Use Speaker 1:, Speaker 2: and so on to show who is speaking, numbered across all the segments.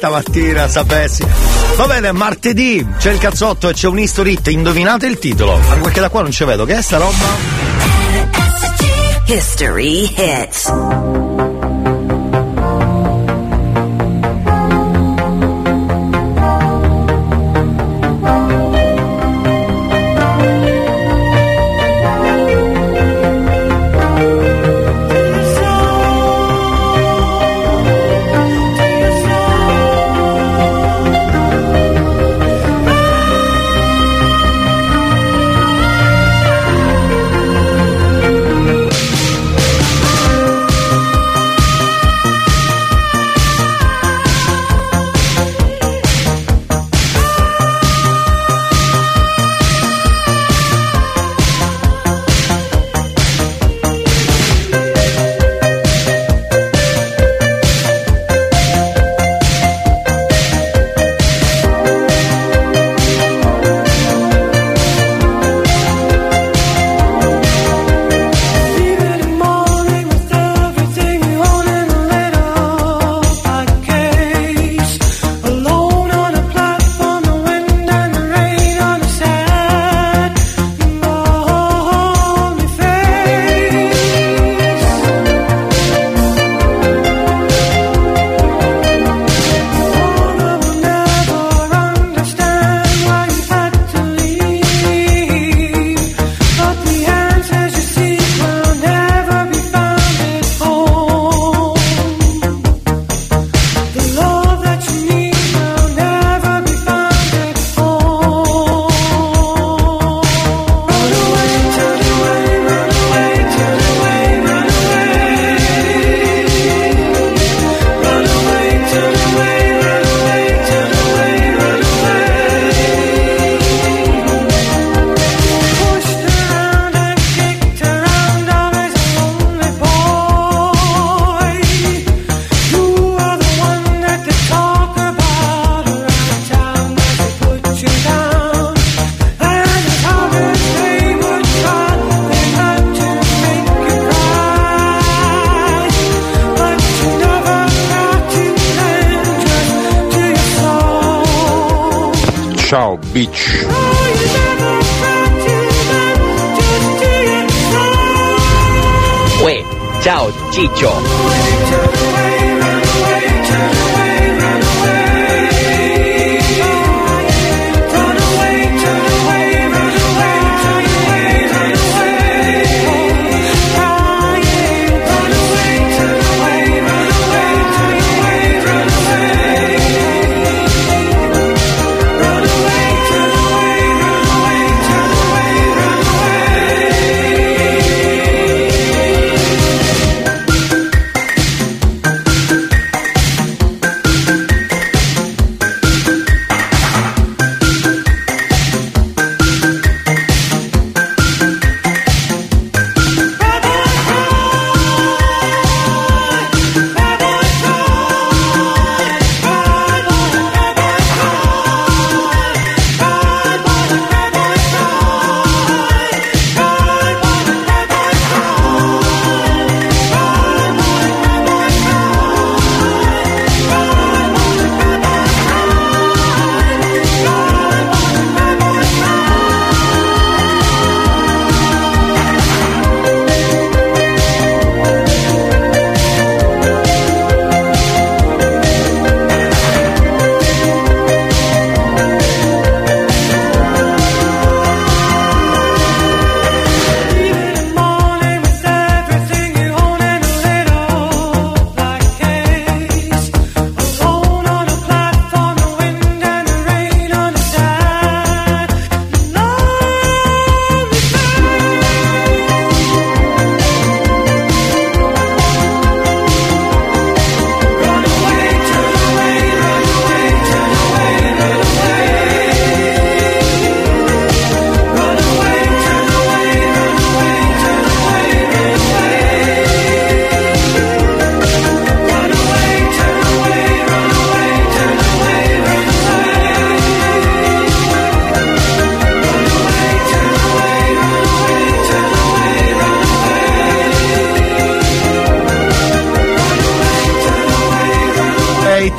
Speaker 1: stamattina sapessi. Va bene, martedì c'è il cazzotto e c'è un history indovinate il titolo. Anche perché da qua non ci vedo, che è sta roba?
Speaker 2: History hits.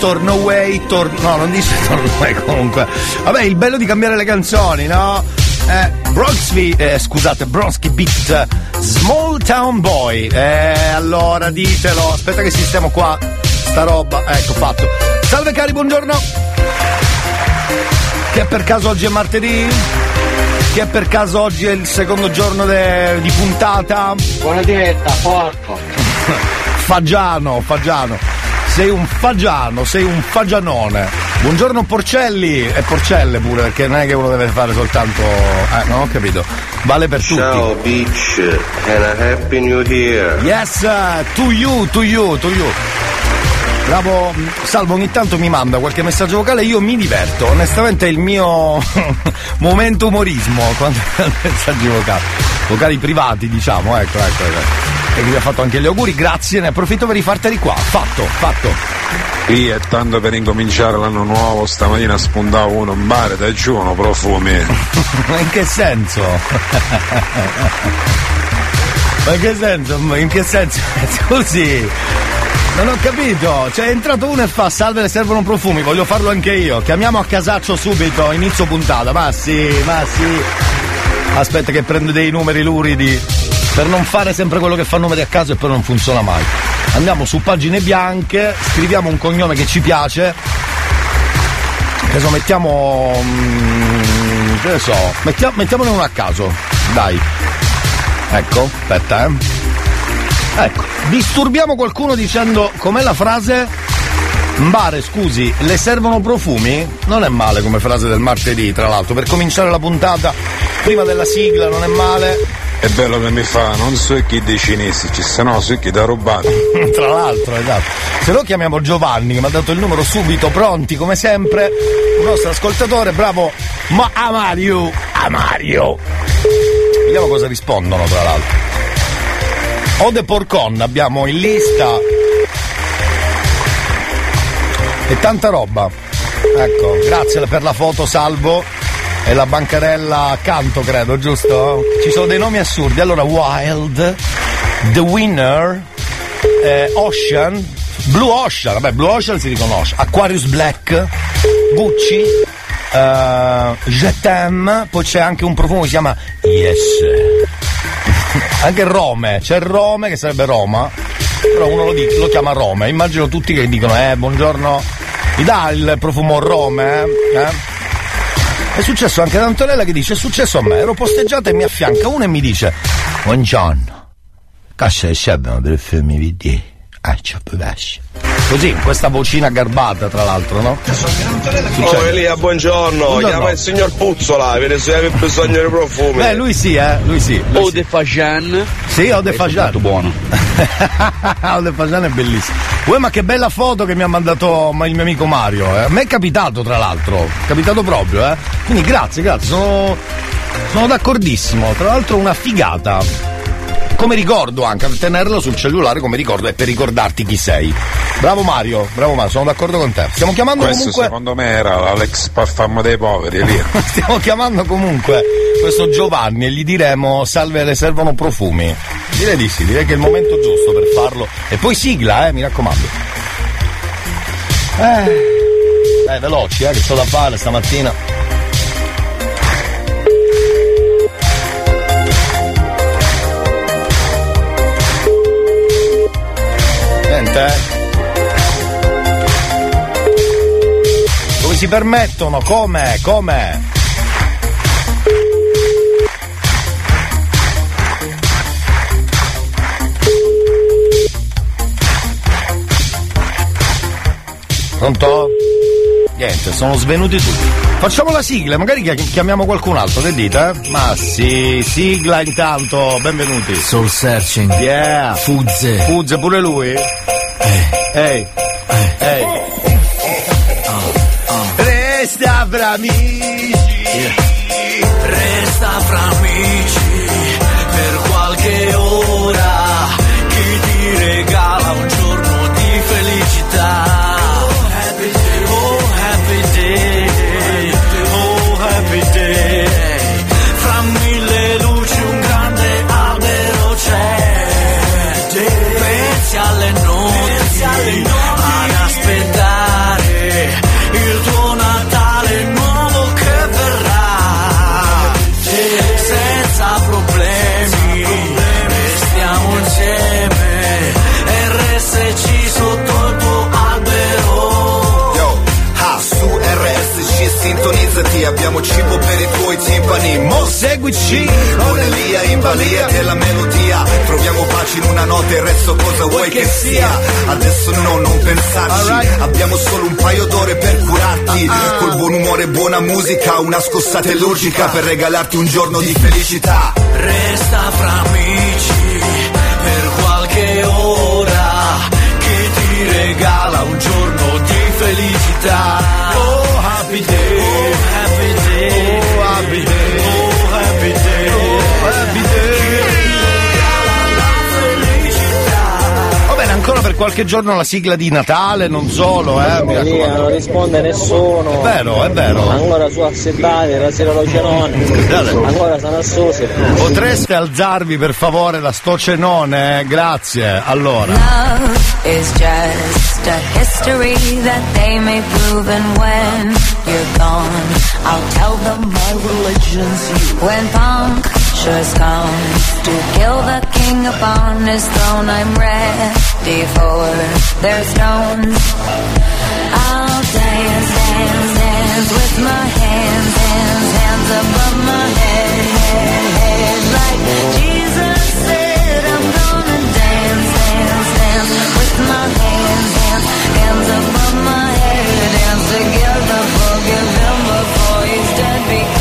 Speaker 1: Torno away, tor- no, non dice torno away comunque. Vabbè, il bello di cambiare le canzoni, no? Eh, Bronxby, eh, scusate, Bronsky Beat, Small Town Boy. Eh, allora ditelo, aspetta che sistemo qua sta roba. Ecco, fatto. Salve cari, buongiorno. Che per caso oggi è martedì? Che per caso oggi è il secondo giorno de- di puntata?
Speaker 3: Buona diretta, porco.
Speaker 1: Fagiano, Fagiano. Sei un fagiano, sei un fagianone. Buongiorno Porcelli e Porcelle pure, perché non è che uno deve fare soltanto. Eh, non ho capito. Vale per tutti.
Speaker 2: Ciao Beach and a happy new year.
Speaker 1: Yes, to you, to you, to you. Bravo, Salvo ogni tanto mi manda qualche messaggio vocale, io mi diverto, onestamente è il mio momento umorismo quando messaggi vocali, vocali privati diciamo, ecco, ecco, ecco. E vi ha fatto anche gli auguri, grazie, ne approfitto per rifarteli qua, fatto, fatto.
Speaker 4: Qui è tanto per incominciare l'anno nuovo, stamattina spuntavo uno in bar, dai giù uno profumi.
Speaker 1: Ma in che senso? Ma in che senso? In che senso? Scusi, non ho capito. Cioè è entrato uno e fa salve le servono profumi, voglio farlo anche io. Chiamiamo a casaccio subito, inizio puntata. Ma sì, ma sì. Aspetta che prendo dei numeri luridi. Per non fare sempre quello che fa numeri a caso e poi non funziona mai. Andiamo su pagine bianche, scriviamo un cognome che ci piace. Adesso mettiamo. mm, che ne so, mettia- mettiamone uno a caso. Dai. Ecco, aspetta, eh. Ecco, disturbiamo qualcuno dicendo com'è la frase? Mbare, scusi, le servono profumi? Non è male come frase del martedì, tra l'altro, per cominciare la puntata prima della sigla, non è male.
Speaker 4: È bello che mi fa, non so chi dei cinesi, ci sono su chi da rubare.
Speaker 1: Tra l'altro, esatto. Se no chiamiamo Giovanni che mi ha dato il numero subito, pronti come sempre. Un nostro ascoltatore, bravo. Ma a Mario! A Mario! Vediamo cosa rispondono, tra l'altro. Ode Porcon abbiamo in lista. E tanta roba. Ecco, grazie per la foto, salvo. E la bancarella accanto, credo, giusto? Ci sono dei nomi assurdi. Allora, Wild, The Winner, eh, Ocean, Blue Ocean, vabbè, Blue Ocean si riconosce, Aquarius Black, Gucci, eh, Jetem, poi c'è anche un profumo che si chiama Yes. anche Rome, c'è Rome che sarebbe Roma, però uno lo, dic- lo chiama Rome. Immagino tutti che dicono, eh, buongiorno, mi dà il profumo Rome, eh? eh? È successo anche ad Antonella che dice, è successo a me, ero posteggiata e mi affianca uno e mi dice, buongiorno, e servono per film video, ah, pesce. Così, in questa vocina garbata tra l'altro, no?
Speaker 2: Oh Elia, buongiorno.
Speaker 1: Buongiorno.
Speaker 2: Chiama il signor Puzzola, vede se avete bisogno di profumi.
Speaker 1: Beh, lui sì, eh, lui sì. Lui
Speaker 3: O
Speaker 1: sì.
Speaker 3: de Fajan.
Speaker 1: Sì, ho de Fajan.
Speaker 3: Molto buono.
Speaker 1: Ode Fagiano è bellissimo. Uè, ma che bella foto che mi ha mandato ma- il mio amico Mario. Eh. A me è capitato, tra l'altro. È capitato proprio, eh. Quindi grazie, grazie. Sono, sono d'accordissimo. Tra l'altro una figata. Come ricordo anche, per tenerlo sul cellulare come ricordo e per ricordarti chi sei. Bravo Mario, bravo Mario, sono d'accordo con te. Stiamo chiamando
Speaker 4: Questo
Speaker 1: comunque.
Speaker 4: secondo me era l'Alex Parfam dei poveri lì.
Speaker 1: Stiamo chiamando comunque questo Giovanni e gli diremo salve le servono profumi. Direi di sì, direi che è il momento giusto per farlo. E poi sigla, eh, mi raccomando. Eh. Dai, veloci, eh, che c'ho da fare stamattina. Eh. Come si permettono? Come? Come? Pronto? Niente, sono svenuti tutti. Facciamo la sigla, magari chi- chiamiamo qualcun altro, che dite? eh? Ma sì, sigla intanto, benvenuti.
Speaker 5: Soul Searching.
Speaker 1: Yeah.
Speaker 5: Fuzze.
Speaker 1: Fuzze pure lui? Ehi. Ehi. Resta fra amici.
Speaker 6: Mo seguici Con Elia in balia della melodia. Troviamo pace in una notte Il resto cosa vuoi che sia? Adesso no, non pensarci. Abbiamo solo un paio d'ore per curarti. Col buon umore e buona musica Una scossata illogica Per regalarti un giorno di felicità.
Speaker 7: Resta fra amici per qualche ora che ti regala un giorno di felicità.
Speaker 1: Qualche giorno la sigla di Natale, non solo, eh. mi
Speaker 8: Lì non risponde nessuno.
Speaker 1: È vero, è vero.
Speaker 8: Ancora su assettati, la sera lo cenone.
Speaker 1: Scusate.
Speaker 8: Ancora sono assosi.
Speaker 1: Potreste alzarvi per favore da sto cenone? Grazie. Allora.
Speaker 9: Love is just a history that they may prove, and when you're gone, I'll tell them my religion's you. When punctures come to kill the king upon his throne, I'm ready for their stones. I'll dance, dance, dance with my hands, hands, hands above my head, head, head, like Jesus said. I'm gonna dance, dance, dance with my hands, hands, hands above my head, dance together, forgive him before he's dead because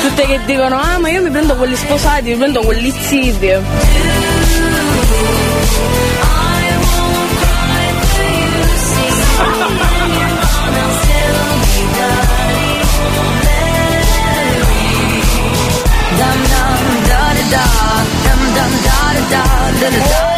Speaker 10: Tutte che dicono, ah ma io mi prendo quelli sposati, mi prendo quelli zitti.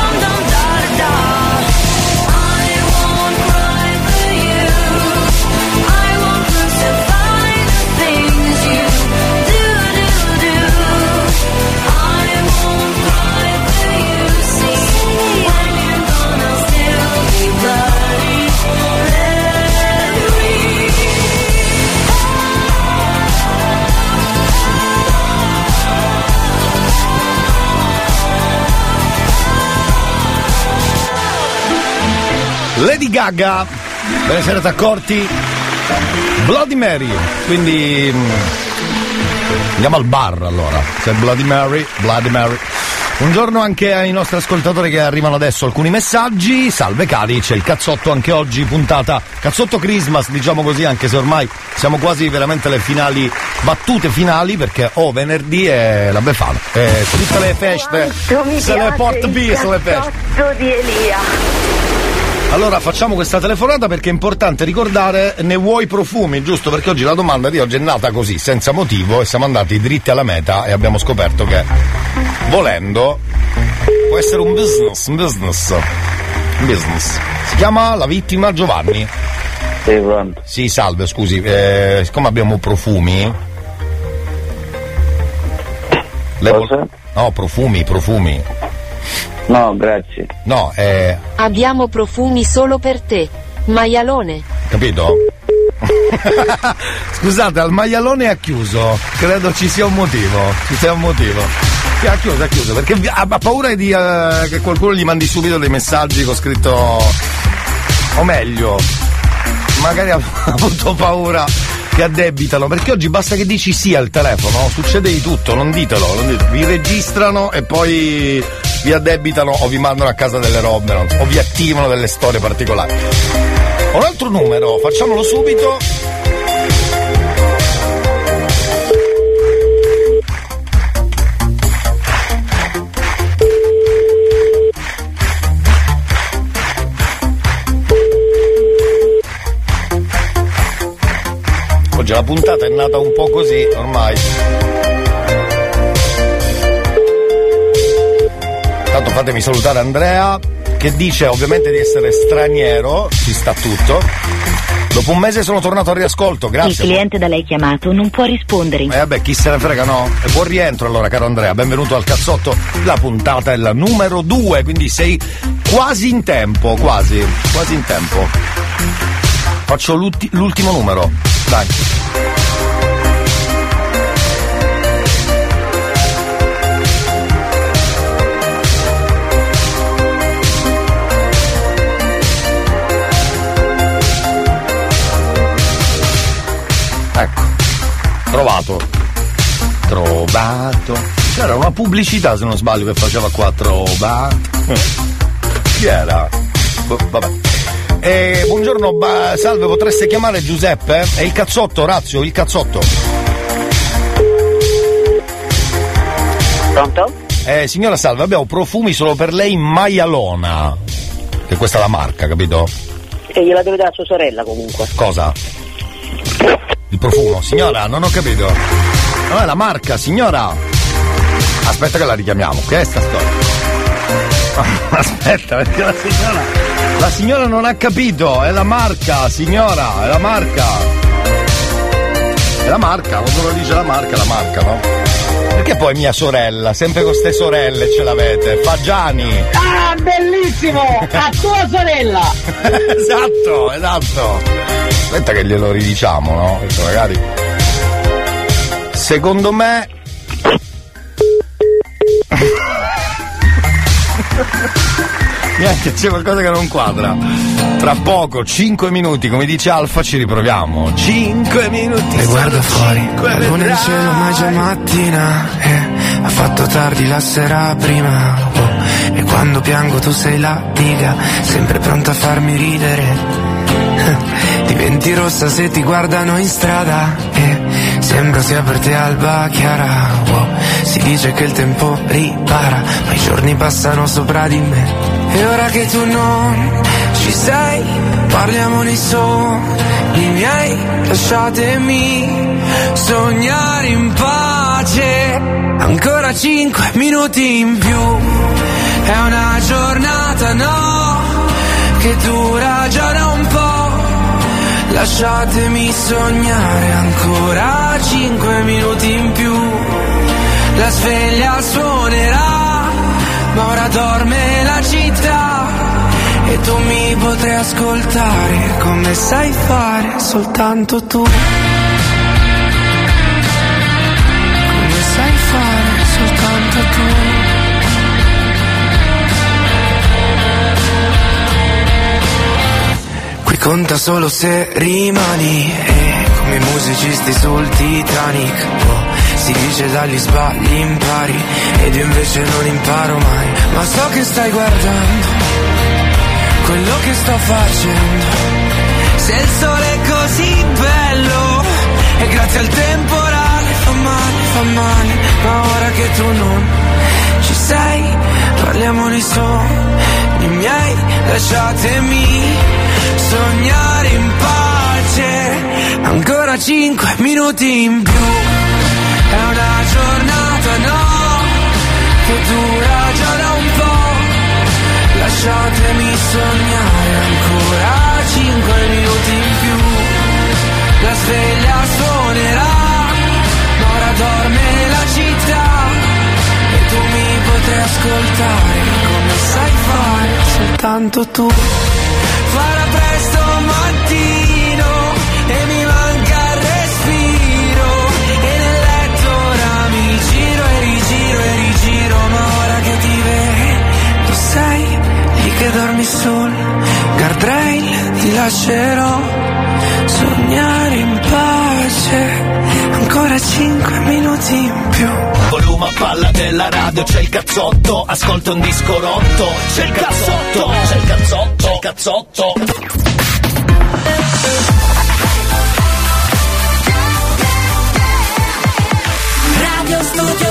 Speaker 1: Lady Gaga, ve ne siete accorti? Bloody Mary, quindi mm, andiamo al bar allora. Se Bloody Mary, Bloody Mary. Buongiorno anche ai nostri ascoltatori che arrivano adesso alcuni messaggi. Salve cari, c'è il cazzotto anche oggi, puntata cazzotto Christmas, diciamo così, anche se ormai siamo quasi veramente alle finali, battute finali, perché oh venerdì è la Befana. Eh, tutte le feste se le porta via, se le feste.
Speaker 11: di Elia.
Speaker 1: Allora facciamo questa telefonata perché è importante ricordare ne vuoi profumi, giusto? Perché oggi la domanda di oggi è nata così, senza motivo, e siamo andati dritti alla meta e abbiamo scoperto che volendo può essere un business, un business. Un business. Si chiama La vittima Giovanni.
Speaker 12: Sì, pronto.
Speaker 1: Sì, salve, scusi, eh, siccome abbiamo profumi. Vol- No, profumi, profumi.
Speaker 12: No, grazie.
Speaker 1: No, eh,
Speaker 13: Abbiamo profumi solo per te. Maialone.
Speaker 1: capito? Scusate, al maialone ha chiuso. Credo ci sia un motivo. Ci sia un motivo. Sì, ha chiuso, ha chiuso, perché ha, ha paura di, eh, che qualcuno gli mandi subito dei messaggi con scritto. O meglio, magari ha avuto paura che addebitano, perché oggi basta che dici sì al telefono, succede di tutto, non ditelo, non ditelo. vi registrano e poi vi addebitano o vi mandano a casa delle robe, so, o vi attivano delle storie particolari. Un altro numero, facciamolo subito. Oggi la puntata è nata un po' così, ormai. Tanto fatemi salutare Andrea, che dice ovviamente di essere straniero, ci sta tutto. Dopo un mese sono tornato al riascolto,
Speaker 14: Il
Speaker 1: grazie.
Speaker 14: cliente da lei chiamato non può rispondere.
Speaker 1: E vabbè, chi se ne frega no? E buon rientro allora, caro Andrea, benvenuto al cazzotto. La puntata è la numero 2, quindi sei quasi in tempo, quasi, quasi in tempo. Faccio l'ulti- l'ultimo numero, dai. Trovato. Trovato. C'era una pubblicità, se non sbaglio, che faceva qua trovato. Chi era? Boh, vabbè. Eh, buongiorno, ba- salve, potreste chiamare Giuseppe? È il cazzotto, Razio, il cazzotto.
Speaker 15: Pronto?
Speaker 1: Eh, signora Salve, abbiamo profumi solo per lei Maialona. Che questa è la marca, capito?
Speaker 15: E gliela deve dare a sua sorella comunque.
Speaker 1: Cosa? Il profumo, signora, non ho capito. No, è la marca, signora. Aspetta che la richiamiamo, che è sta storia? Aspetta, perché la signora. La signora non ha capito, è la marca, signora, è la marca. È la marca, quando lo dice la marca, è la marca, no? Perché poi mia sorella, sempre con ste sorelle ce l'avete, Fagiani.
Speaker 15: Ah, bellissimo! A tua sorella!
Speaker 1: esatto, esatto. Aspetta che glielo ridiciamo, no? Perché magari. Secondo me. Niente, c'è qualcosa che non quadra. Tra poco, 5 minuti, come dice Alfa, ci riproviamo. 5 minuti.
Speaker 16: E guarda fuori, luna in cielo ma già mattina eh, Ha fatto tardi la sera prima oh, E quando piango tu sei la diga Sempre pronta a farmi ridere Diventi rossa se ti guardano in strada eh, Sembra sia per te alba chiara wow. Si dice che il tempo ripara Ma i giorni passano sopra di me E ora che tu non ci sei Parliamo nei sogni miei Lasciatemi sognare in pace Ancora cinque minuti in più È una giornata no Che dura già da un po' Lasciatemi sognare ancora cinque minuti in più. La sveglia suonerà Ma ora dorme la città. E tu mi potrai ascoltare Come sai fare soltanto tu conta solo se rimani. E come i musicisti sul Titanic oh, Si dice dagli sbagli impari. Ed io invece non imparo mai. Ma so che stai guardando Quello che sto facendo. Se il sole è così bello E grazie al temporale fa male, fa male. Ma ora che tu non ci sei Parliamo di sogni miei Lasciatemi sognare in pace. Ancora cinque minuti in più. È una giornata no? Che dura già da un po' Lasciatemi sognare ancora cinque minuti in più. La sveglia suonerà Ma ora dorme la città. E tu mi potrai ascoltare soltanto tu. Farà presto mattino e mi manca il respiro. E nel letto ora mi giro e rigiro e rigiro, ma ora che ti vedi, tu sei lì che dormi sul guardrail, ti lascerò sognare in pace ancora cinque minuti in più
Speaker 5: Volume a palla della radio, c'è il cazzotto, ascolta un disco rotto, c'è il cazzotto, c'è il cazzotto, c'è il cazzotto.
Speaker 17: Radio Studio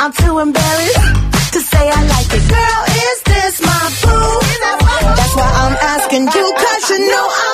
Speaker 18: I'm too embarrassed to say I like it. Girl, is this my boo? That's why I'm asking you, cause you know I've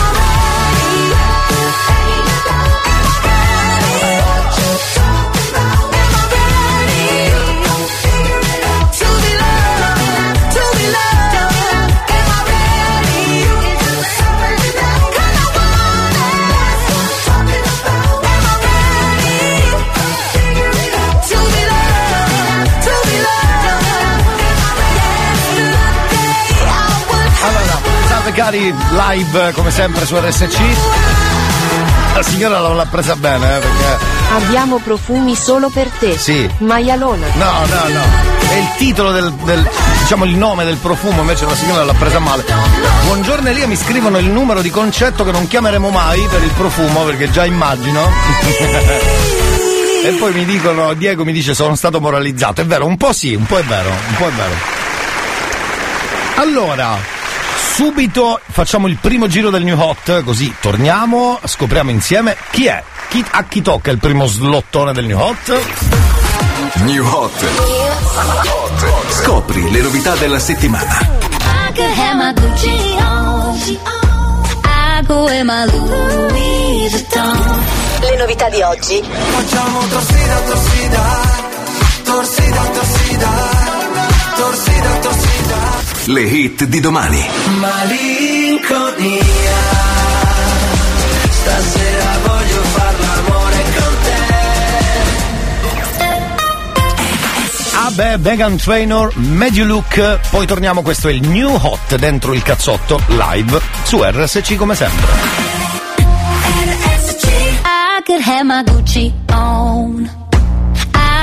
Speaker 1: Cari, live come sempre su RSC. La signora l'ha presa bene, eh, perché.
Speaker 13: Abbiamo profumi solo per te.
Speaker 1: Sì.
Speaker 13: Maialona.
Speaker 1: No, no, no. È il titolo del, del- diciamo il nome del profumo, invece la signora l'ha presa male. Buongiorno Elia, mi scrivono il numero di concetto che non chiameremo mai per il profumo, perché già immagino. e poi mi dicono, Diego mi dice sono stato moralizzato. È vero, un po' sì, un po' è vero, un po' è vero. Allora, subito facciamo il primo giro del New Hot, così torniamo, scopriamo insieme chi è, chi, a chi tocca il primo slottone del New Hot.
Speaker 19: New Hot. Scopri le novità della settimana.
Speaker 17: I could have my Gucci on. I go in my Louis Vuitton.
Speaker 20: Le novità di oggi.
Speaker 16: Facciamo torsida, torsida, torsida, torsida, torsida, torsida.
Speaker 19: Le hit di domani.
Speaker 5: Malinconia. Stasera voglio far l'amore con
Speaker 1: Ah beh, Megan Trainor, Made You Look, poi torniamo, questo è il New Hot dentro il cazzotto live su RSC come sempre.
Speaker 17: I could have my Gucci on.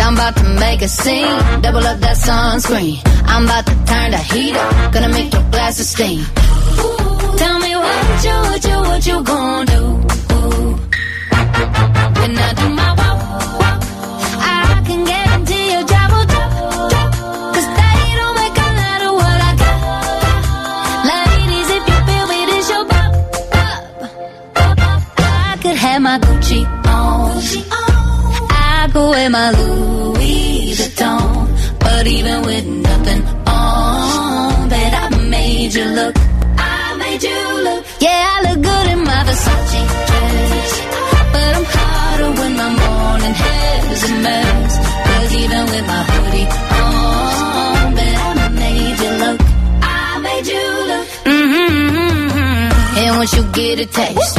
Speaker 17: I'm about to make a scene. Double up that sunscreen. I'm about to turn the heat up. Gonna make your glasses steam. Ooh, tell me what you, what you, what you gonna do? Ooh. When I do my walk, walk, I can your drop, don't make a lot of what I got. Ladies, if you feel me, this your. I could have my Gucci on. I could wear my Louis. But even with nothing on, bet I made you look. I made you look. Yeah, I look good in my Versace dress. But I'm hotter when my morning hair's a mess. Cause even with my hoodie on, bet I made you look. I made you look. Mm-hmm. And once you get a taste,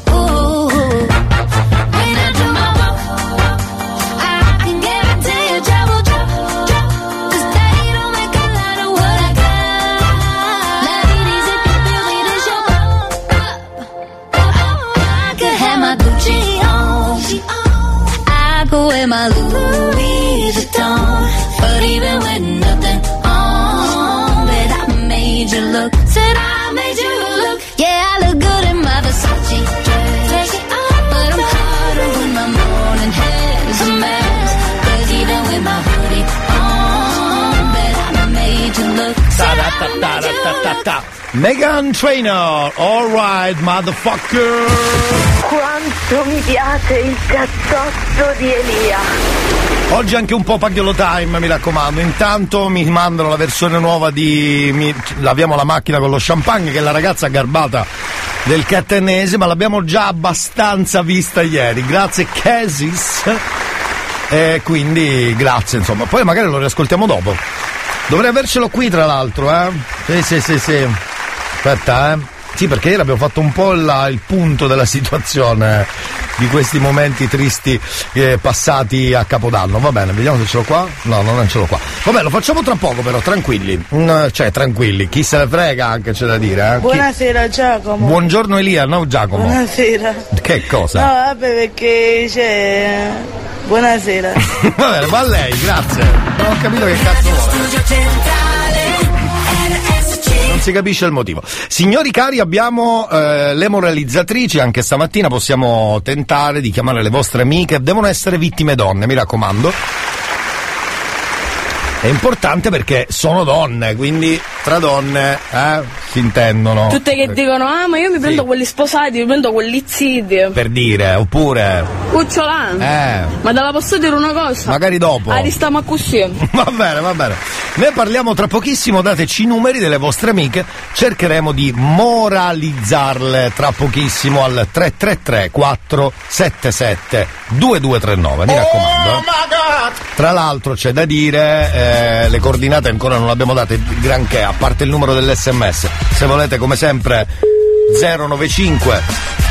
Speaker 17: Look.
Speaker 1: Megan Trainer, alright, motherfucker.
Speaker 20: Quanto mi piace il cazzotto di Elia.
Speaker 1: Oggi anche un po' Pagliolo Time, mi raccomando. Intanto mi mandano la versione nuova di. Mi, laviamo la macchina con lo champagne, che è la ragazza garbata del catanese, ma l'abbiamo già abbastanza vista ieri. Grazie Casis. E quindi grazie, insomma. Poi magari lo riascoltiamo dopo. Dovrei avercelo qui, tra l'altro, eh? Sì, sì, sì, sì. Aspetta, eh. Sì, perché ieri abbiamo fatto un po' la- il punto della situazione di questi momenti tristi eh, passati a Capodanno. Va bene, vediamo se ce l'ho qua. No, non ce l'ho qua. Vabbè, lo facciamo tra poco, però, tranquilli. Mm, cioè, tranquilli. Chi se ne frega anche c'è da dire, eh?
Speaker 21: Buonasera Giacomo.
Speaker 1: Buongiorno Elia, no Giacomo.
Speaker 21: Buonasera.
Speaker 1: Che cosa?
Speaker 21: No, vabbè perché c'è. Buonasera.
Speaker 1: Va bene, va a lei, grazie. Non ho capito che cazzo vuole. Si capisce il motivo. Signori cari, abbiamo eh, le moralizzatrici, anche stamattina possiamo tentare di chiamare le vostre amiche, devono essere vittime donne, mi raccomando. È importante perché sono donne, quindi tra donne eh, si intendono.
Speaker 9: Tutte che dicono, ah ma io mi prendo quelli sposati, mi prendo quelli zitti.
Speaker 1: Per dire, oppure...
Speaker 9: Cucciolano.
Speaker 1: Eh,
Speaker 9: Ma te la posso dire una cosa?
Speaker 1: magari dopo.
Speaker 9: Ah, ristiamo così.
Speaker 1: Va bene, va bene. Ne parliamo tra pochissimo, dateci i numeri delle vostre amiche, cercheremo di moralizzarle tra pochissimo al 333 477 2239, mi raccomando. eh. Tra l'altro c'è da dire, eh, le coordinate ancora non le abbiamo date granché, a parte il numero dell'SMS. Se volete come sempre 095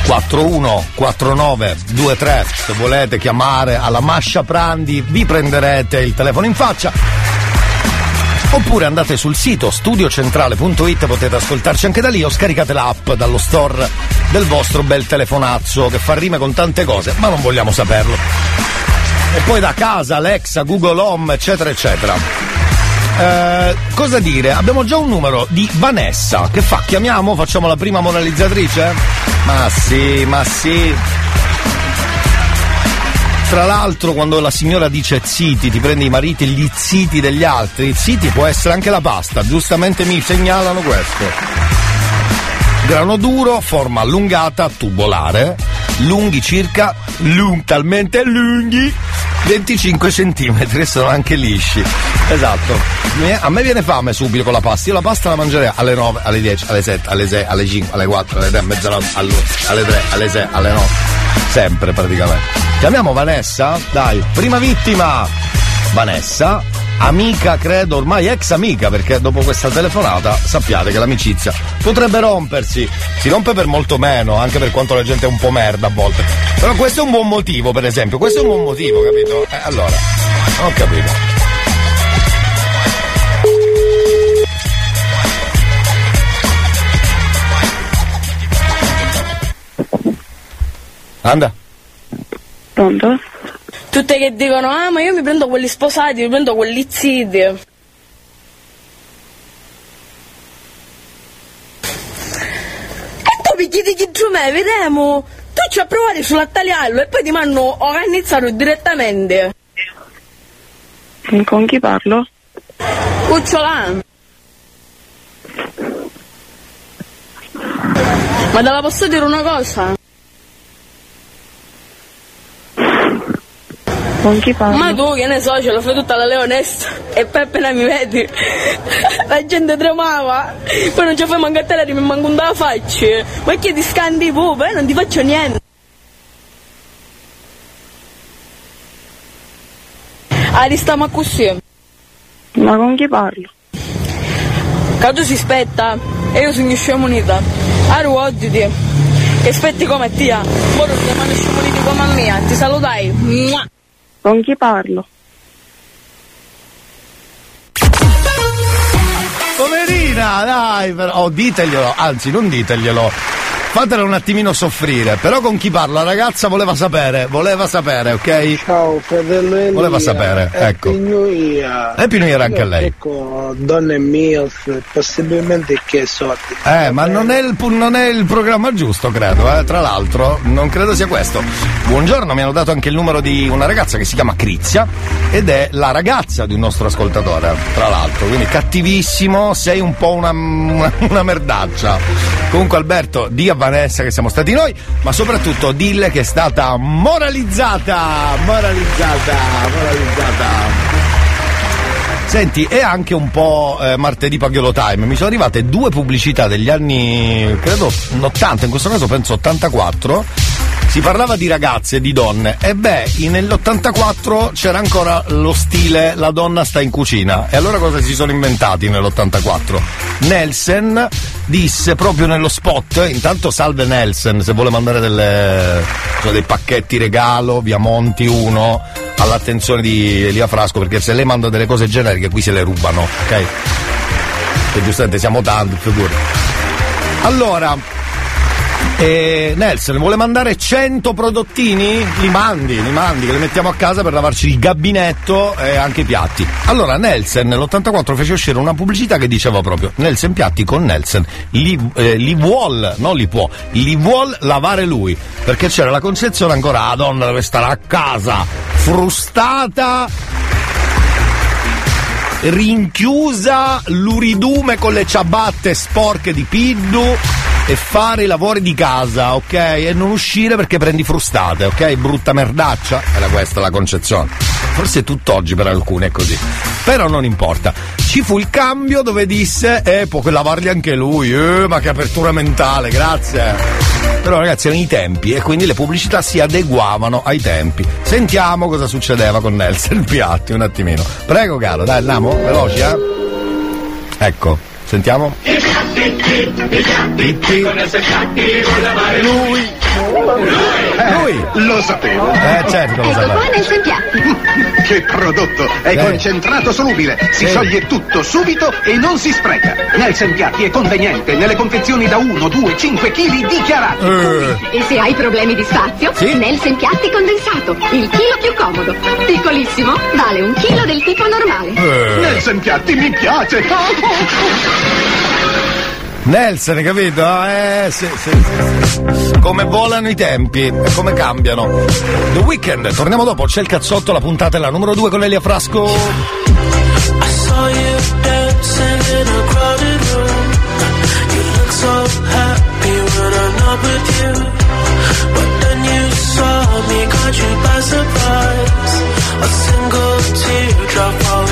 Speaker 1: 41 49 23 se volete chiamare alla Mascia Prandi vi prenderete il telefono in faccia Oppure andate sul sito studiocentrale.it, potete ascoltarci anche da lì o scaricate l'app dallo store del vostro bel telefonazzo che fa rime con tante cose, ma non vogliamo saperlo. E poi da casa, Alexa, Google Home, eccetera, eccetera. Eh, cosa dire? Abbiamo già un numero di Vanessa. Che fa? Chiamiamo? Facciamo la prima moralizzatrice? Ma sì, ma sì. Tra l'altro, quando la signora dice ziti, ti prendi i mariti, gli ziti degli altri, ziti può essere anche la pasta, giustamente mi segnalano questo. Grano duro, forma allungata, tubolare, lunghi circa, lung- talmente lunghi, 25 cm, sono anche lisci. Esatto. A me viene fame subito con la pasta. Io la pasta la mangerei alle 9, alle 10, alle 7, alle 6, alle 5, alle 4, alle 3, mezzanotte, alle 3, alle 6, alle 9. Sempre praticamente. Chiamiamo Vanessa? Dai, prima vittima! Vanessa, amica, credo, ormai ex amica, perché dopo questa telefonata sappiate che l'amicizia potrebbe rompersi. Si rompe per molto meno, anche per quanto la gente è un po' merda a volte. Però questo è un buon motivo, per esempio, questo è un buon motivo, capito? Eh, allora, ho capito. Anda.
Speaker 10: Pronto? Tutte che dicono, ah ma io mi prendo quelli sposati, mi prendo quelli ziti. E tu mi chiedi chi giù me, vedremo. Tu ci hai provato sulla tagliarlo e poi ti mi hanno organizzato direttamente.
Speaker 22: Con chi parlo?
Speaker 10: Ucciolan. Ma te la posso dire una cosa?
Speaker 22: Con chi parlo?
Speaker 10: Ma tu che ne so, ce lo fai tutta la leonessa e poi appena mi vedi la gente tremava, poi non ci fai mancare te, mi manco un da faccia, ma che ti scandi tu, poi non ti faccio niente. Ah, così.
Speaker 22: Ma con chi parlo?
Speaker 10: Tu si spetta e io sono scemunita. Aru oggi ti. Che spetti come tia. Ora siamo scemuniti come a mia. Ti salutai. Mua.
Speaker 22: Con chi parlo?
Speaker 1: Poverina, dai, però. Oh, diteglielo, anzi, non diteglielo. Fatela un attimino soffrire, però con chi parlo? La ragazza voleva sapere, voleva sapere, ok?
Speaker 23: Ciao fratello Elia.
Speaker 1: Voleva sapere, ecco.
Speaker 23: New Year
Speaker 1: anche a lei.
Speaker 23: Ecco, donne MILF, possibilmente che soldi.
Speaker 1: Eh, ma non è, il, non è il programma giusto, credo, eh. Tra l'altro, non credo sia questo. Buongiorno, mi hanno dato anche il numero di una ragazza che si chiama Crizia ed è la ragazza di un nostro ascoltatore, tra l'altro. Quindi cattivissimo, sei un po' una, una, una merdaccia. Comunque Alberto, di a Vanessa che siamo stati noi, ma soprattutto dille che è stata moralizzata, moralizzata, moralizzata. Senti, è anche un po' eh, martedì Pagliolo Time. Mi sono arrivate due pubblicità degli anni, credo, 80, in questo caso penso 84. Si parlava di ragazze e di donne. E beh, nell'84 c'era ancora lo stile la donna sta in cucina. E allora cosa si sono inventati nell'84? Nelson disse proprio nello spot, intanto salve Nelson, se vuole mandare delle, cioè dei pacchetti regalo, via Monti 1, all'attenzione di Elia Frasco, perché se lei manda delle cose generiche qui se le rubano, ok? Che giustamente siamo tanti, figuri. Allora, eh, Nelson vuole mandare 100 prodottini? Li mandi, li mandi, che li mettiamo a casa per lavarci il gabinetto e anche i piatti. Allora Nelson nell'84 fece uscire una pubblicità che diceva proprio Nelson piatti con Nelson li, eh, li vuol, non li può, li vuol lavare lui. Perché c'era la concezione ancora la donna deve stare a casa, frustata rinchiusa l'uridume con le ciabatte sporche di Piddu e fare i lavori di casa, ok? E non uscire perché prendi frustate, ok? Brutta merdaccia? Era questa la concezione. Forse tutt'oggi per alcuni è così. Però non importa. Ci fu il cambio dove disse, eh, può lavarli anche lui, eh, ma che apertura mentale, grazie. Però ragazzi erano i tempi e quindi le pubblicità si adeguavano ai tempi. Sentiamo cosa succedeva con Nelson Piatti un attimino. Prego caro, dai andiamo, veloci eh. Ecco, sentiamo.
Speaker 24: Lui.
Speaker 1: Lui.
Speaker 24: Lo sapevo.
Speaker 1: Eh certo lo
Speaker 24: Ecco qua nel piatti. Che prodotto! È
Speaker 1: Eh.
Speaker 24: concentrato solubile, si
Speaker 1: Sì.
Speaker 24: scioglie tutto subito e non si spreca. Nelson Piatti è conveniente nelle confezioni da 1, 2, 5 kg dichiarati.
Speaker 1: Eh.
Speaker 25: E se hai problemi di spazio,
Speaker 24: Sì?
Speaker 25: Nelson Piatti condensato, il chilo più comodo. Piccolissimo, vale un chilo del tipo normale.
Speaker 1: Eh.
Speaker 24: Nelson Piatti mi piace!
Speaker 1: Nelson, capito? Eh, sì, sì, sì. Come volano i tempi come cambiano. The Weekend, torniamo dopo, c'è il cazzotto, la puntata è la numero 2 con Elia Frasco.
Speaker 26: I saw you dancing in a crowded room. You look so happy when I'm not with you. But then you saw me, caught you by surprise. A single teardrop falling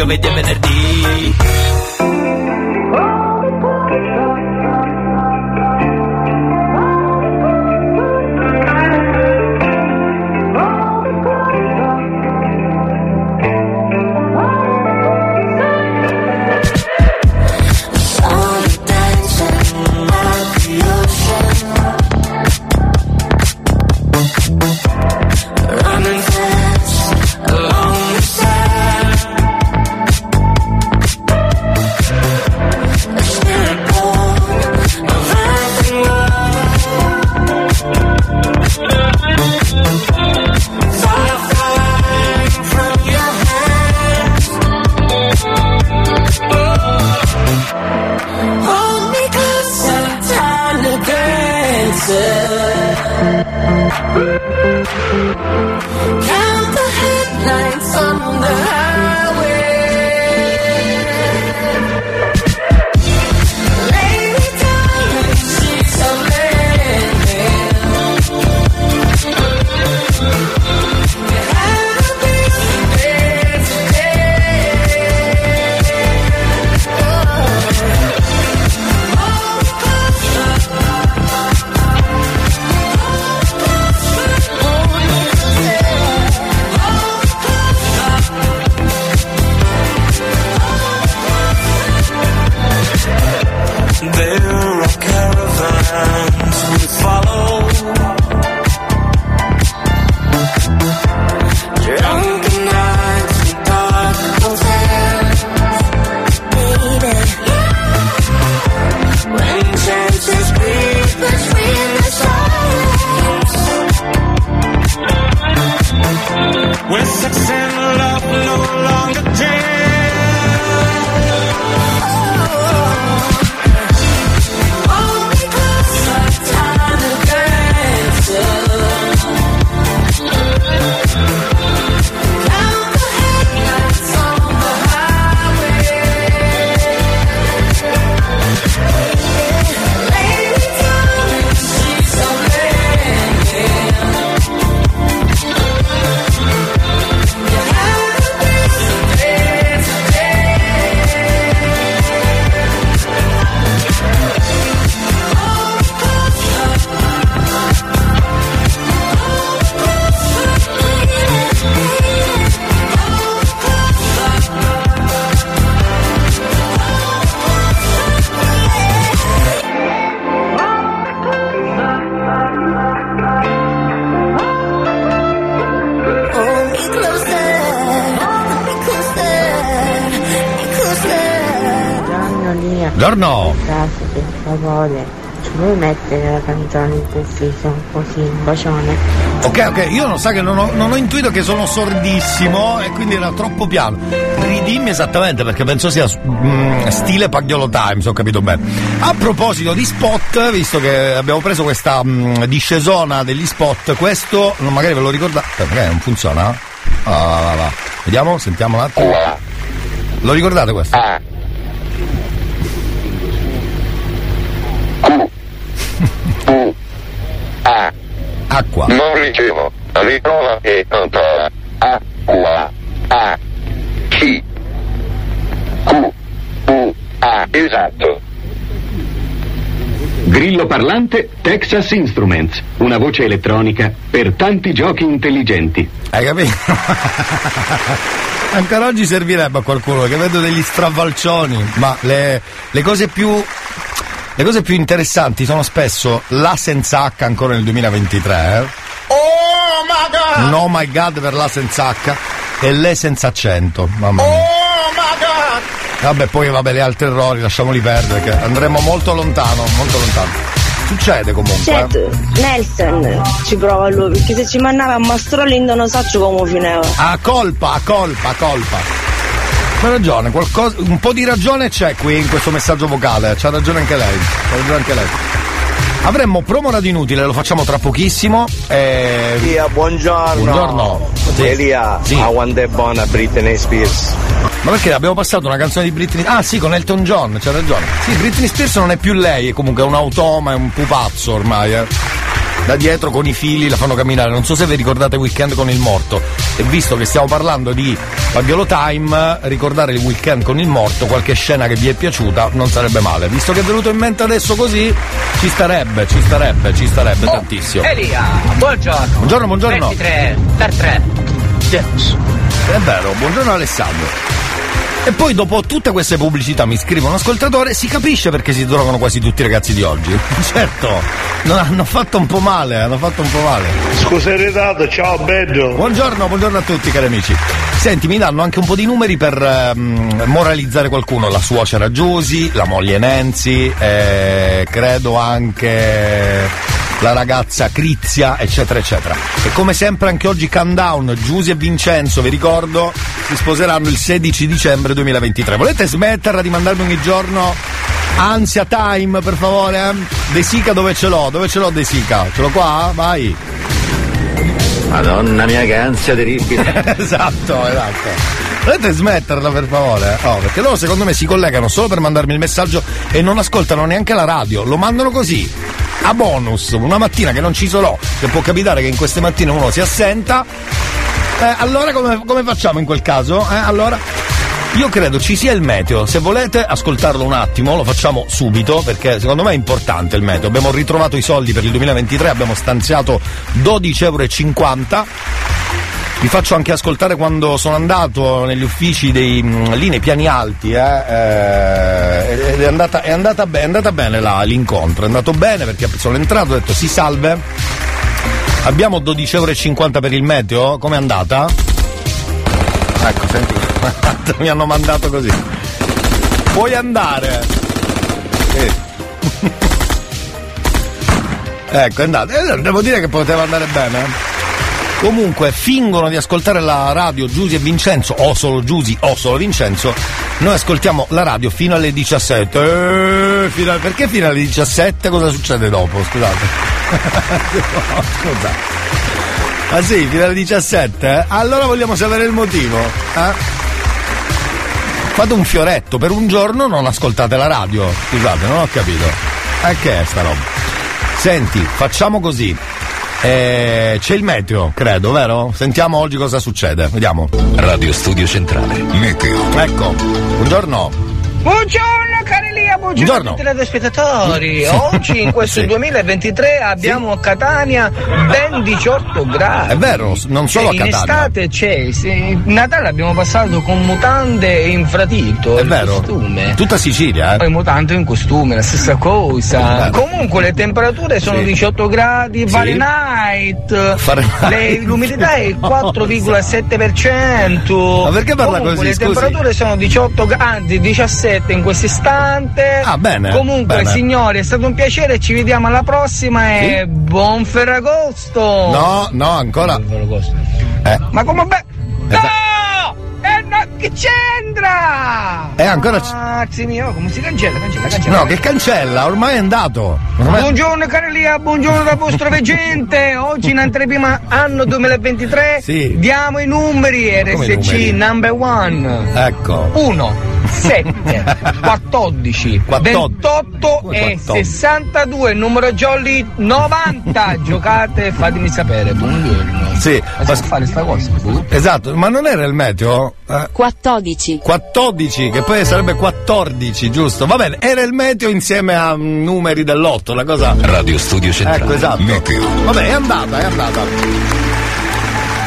Speaker 17: mercoledì, giovedì e
Speaker 27: bacione.
Speaker 1: Ok, ok, io non sa che non ho, non ho intuito che sono sordissimo e quindi era troppo piano. Ridimmi esattamente perché penso sia mm, stile Pagliolo Times, ho capito bene. A proposito di spot, visto che abbiamo preso questa mm, discesona degli spot, questo magari ve lo ricordate. Magari non funziona? Ah, va, va. Vediamo, sentiamo un attimo. Lo ricordate questo? Acqua.
Speaker 28: Non ricevo. Riprova e ancora. Acqua. A. Chi. Q. U. A. Esatto.
Speaker 29: Grillo parlante Texas Instruments, una voce elettronica per tanti giochi intelligenti.
Speaker 1: Hai capito? Ancora oggi servirebbe a qualcuno che vedo degli stravalcioni, ma le, le cose più. Le cose più interessanti sono spesso la senza H ancora nel 2023. Eh?
Speaker 28: Oh my god!
Speaker 1: No my god per la senza H e le senza accento. Mamma mia.
Speaker 28: Oh my god!
Speaker 1: Vabbè, poi vabbè, gli altri errori lasciamoli perdere, che andremo molto lontano, molto lontano. Succede comunque. eh.
Speaker 30: Certo, Nelson ci prova lui, perché se ci mandava a Mastrolindo non so come finiva.
Speaker 1: A colpa, a colpa, a colpa. Ma ragione, qualcosa, un po' di ragione c'è qui in questo messaggio vocale, c'ha ragione anche lei. C'ha ragione anche lei. Avremmo promo radio inutile, lo facciamo tra pochissimo. E...
Speaker 31: Elia, buongiorno.
Speaker 1: Buongiorno. Sì.
Speaker 31: Elia,
Speaker 1: Sì.
Speaker 31: I want that buona Britney Spears.
Speaker 1: Ma perché abbiamo passato una canzone di Britney? Ah sì, con Elton John, c'ha ragione. Sì, Britney Spears non è più lei, è comunque un automa, è un pupazzo ormai, eh. Da dietro con i fili la fanno camminare. Non so se vi ricordate Weekend con il morto. E visto che stiamo parlando di Fabiolo Time, ricordare il weekend con il morto, qualche scena che vi è piaciuta non sarebbe male. Visto che è venuto in mente adesso così, ci starebbe, ci starebbe, ci starebbe
Speaker 32: Oh,
Speaker 1: tantissimo.
Speaker 32: Elia, buongiorno.
Speaker 1: Buongiorno, buongiorno.
Speaker 32: 23 per 3. Yes.
Speaker 1: È vero, buongiorno Alessandro. E poi dopo tutte queste pubblicità mi scrive un ascoltatore, si capisce perché si drogano quasi tutti i ragazzi di oggi. certo, non hanno fatto un po' male, hanno fatto un po' male.
Speaker 33: Scusa in ritardo, ciao bello.
Speaker 1: Buongiorno, buongiorno a tutti cari amici. Senti, mi danno anche un po' di numeri per ehm, moralizzare qualcuno. La suocera Giusy, la moglie Nancy, eh, credo anche la ragazza Crizia, eccetera, eccetera. E come sempre anche oggi countdown, Giusy e Vincenzo, vi ricordo, si sposeranno il 16 dicembre 2023. Volete smetterla di mandarmi ogni giorno ansia time, per favore? De Sica dove ce l'ho? Dove ce l'ho De Sica? Ce l'ho qua? Vai.
Speaker 34: Madonna mia che ansia terribile.
Speaker 1: esatto, esatto. Volete smetterla per favore? Oh, perché loro secondo me si collegano solo per mandarmi il messaggio e non ascoltano neanche la radio, lo mandano così. A bonus, una mattina che non ci sono, che può capitare che in queste mattine uno si assenta. Eh, allora come, come facciamo in quel caso? Eh, allora. Io credo ci sia il meteo, se volete ascoltarlo un attimo lo facciamo subito perché secondo me è importante il meteo. Abbiamo ritrovato i soldi per il 2023, abbiamo stanziato 12,50 euro. Vi faccio anche ascoltare quando sono andato negli uffici dei, mh, lì nei piani alti, eh, eh, è andata, è, andata be- è andata bene là, l'incontro, è andato bene perché sono entrato, ho detto si salve, abbiamo 12,50 euro per il meteo, com'è andata? Ecco, senti, mi hanno mandato così. Puoi andare. Sì. ecco, è andato. Eh, devo dire che poteva andare bene. Comunque fingono di ascoltare la radio Giusy e Vincenzo, o solo Giusy o solo Vincenzo. Noi ascoltiamo la radio fino alle 17. Eh, fino a- perché fino alle 17? Cosa succede dopo? Scusate. No, scusa. Ah sì, fino alle 17? Allora vogliamo sapere il motivo. Eh? Fate un fioretto, per un giorno non ascoltate la radio. Scusate, non ho capito. E che è sta roba? Senti, facciamo così. Eh, c'è il meteo, credo, vero? Sentiamo oggi cosa succede. Vediamo.
Speaker 19: Radio Studio Centrale. Meteo.
Speaker 1: Ecco, buongiorno.
Speaker 32: Buongiorno buongiorno, telespettatori. Oggi in questo
Speaker 1: Sì.
Speaker 32: 2023 abbiamo a Catania ben 18 gradi.
Speaker 1: È vero, non solo
Speaker 32: Cioè,
Speaker 1: a
Speaker 32: in
Speaker 1: Catania.
Speaker 32: estate c'è, sì, Natale abbiamo passato con mutande e infradito.
Speaker 1: È
Speaker 32: il
Speaker 1: vero.
Speaker 32: costume.
Speaker 1: Tutta Sicilia, eh.
Speaker 32: Poi mutante in costume, la stessa cosa. Comunque le temperature sono
Speaker 1: Sì.
Speaker 32: 18 gradi. Fahrenheit.
Speaker 1: Fahrenheit.
Speaker 32: Le- l'umidità è 4,7%.
Speaker 1: Ma perché parla
Speaker 32: Comunque,
Speaker 1: così,
Speaker 32: Le temperature sono 18 gradi, 17 in questo istante.
Speaker 1: Ah, bene,
Speaker 32: Comunque,
Speaker 1: bene.
Speaker 32: signori, è stato un piacere, ci vediamo alla prossima e buon Ferragosto.
Speaker 1: No, no, ancora. Eh.
Speaker 32: Ma come be-
Speaker 1: Esatto.
Speaker 32: No! Che c'entra?
Speaker 1: Eh, ancora c-
Speaker 32: Mazzi mio, come si cancella? Cancella, cancella.
Speaker 1: No, che cancella, ormai è andato. Ormai-
Speaker 32: Buongiorno Carelia, buongiorno dal vostro veggente. Oggi in anteprima anno 2023
Speaker 1: Sì.
Speaker 32: diamo i numeri RSC
Speaker 1: numeri?
Speaker 32: number one.
Speaker 1: Ecco.
Speaker 32: 1, 7, 14, 28 e
Speaker 1: 14.
Speaker 32: 62, numero jolly 90. Giocate e fatemi sapere. Buongiorno.
Speaker 1: Sì,
Speaker 32: Ma si può fare sta cosa?
Speaker 1: Esatto, ma non era il meteo? Eh,
Speaker 13: 14.
Speaker 1: 14, che poi sarebbe 14, giusto? Va bene, era il meteo insieme a numeri dell'otto, la cosa.
Speaker 19: Radio Studio Centrale.
Speaker 1: Ecco, esatto.
Speaker 19: Meteo.
Speaker 1: Vabbè, è andata, è andata.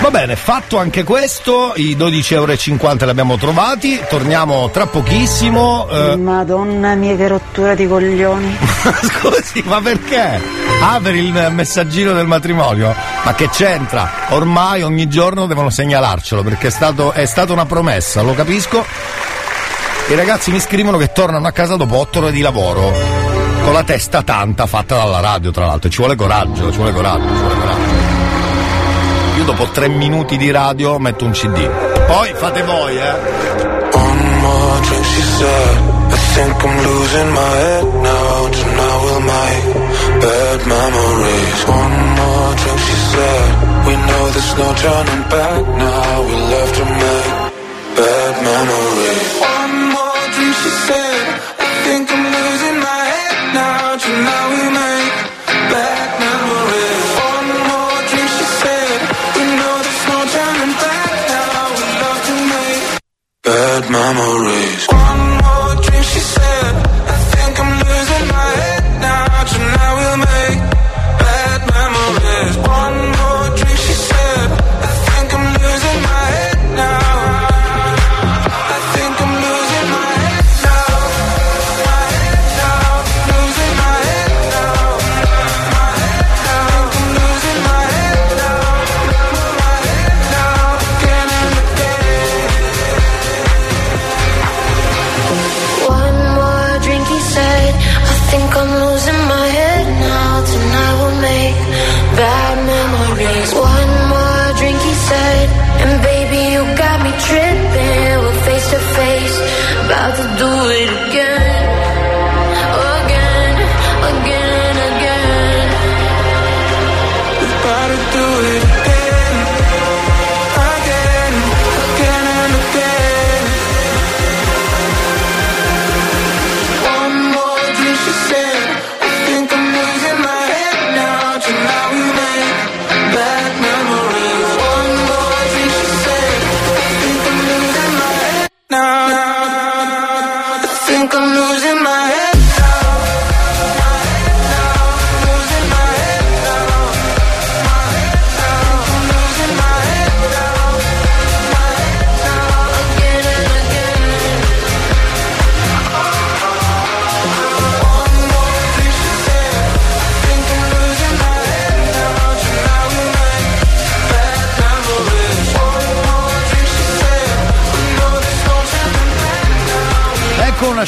Speaker 1: Va bene, fatto anche questo, i 12,50 euro li abbiamo trovati, torniamo tra pochissimo. eh,
Speaker 27: Madonna mia che rottura di coglioni.
Speaker 1: Scusi, ma perché? Ah, per il messaggino del matrimonio? Ma che c'entra? Ormai ogni giorno devono segnalarcelo perché è, stato, è stata una promessa, lo capisco. I ragazzi mi scrivono che tornano a casa dopo otto ore di lavoro. Con la testa tanta fatta dalla radio, tra l'altro. Ci vuole coraggio, ci vuole coraggio, ci vuole coraggio. Io dopo tre minuti di radio metto un CD. Poi fate voi, eh.
Speaker 16: One more drink, she said. I think I'm losing my head now. Tonight we'll make bad memories. One more drink, she said. We know there's no turning back now. We left to make bad memories. One more drink, she said. I think I'm losing my head now. Tonight we make bad bad memories.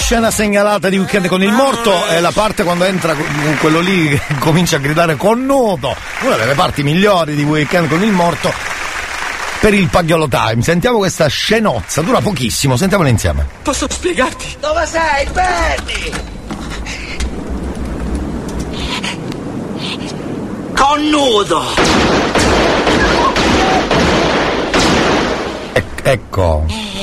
Speaker 1: Scena segnalata di weekend con il morto, è la parte quando entra quello lì che comincia a gridare con nudo, una delle parti migliori di weekend con il morto per il Pagliolo Time. Sentiamo questa scenozza, dura pochissimo, sentiamola insieme.
Speaker 5: Posso spiegarti?
Speaker 32: Dove sei, Benny? Con nudo!
Speaker 1: Ecco.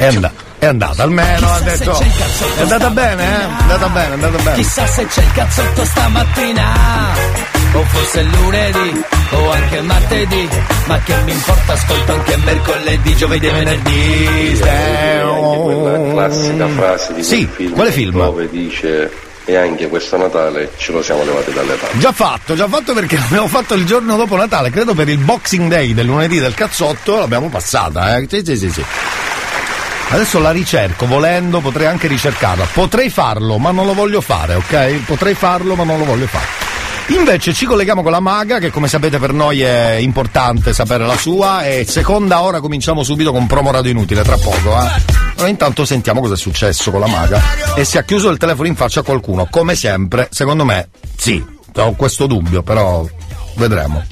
Speaker 1: È, and- è andata almeno, ha detto. È andata bene, eh? È andata bene, è andata bene.
Speaker 5: Chissà se c'è il cazzotto stamattina O forse lunedì o anche martedì Ma che mi importa, ascolto anche mercoledì, giovedì e venerdì
Speaker 35: quella classica frase di
Speaker 1: Sì,
Speaker 35: quel film,
Speaker 1: quale film?
Speaker 35: dove dice e anche questo Natale ce lo siamo levati dalle palle.
Speaker 1: Già fatto, già fatto perché l'abbiamo fatto il giorno dopo Natale, credo per il Boxing Day del lunedì del cazzotto, l'abbiamo passata, eh. Sì, sì, sì, sì. Adesso la ricerco, volendo potrei anche ricercarla. Potrei farlo, ma non lo voglio fare, ok? Potrei farlo, ma non lo voglio fare. Invece ci colleghiamo con la maga, che come sapete per noi è importante sapere la sua, e seconda ora cominciamo subito con promo radio inutile, tra poco, eh. Però intanto sentiamo cosa è successo con la maga. E si è chiuso il telefono in faccia a qualcuno, come sempre, secondo me, sì. Ho questo dubbio, però vedremo.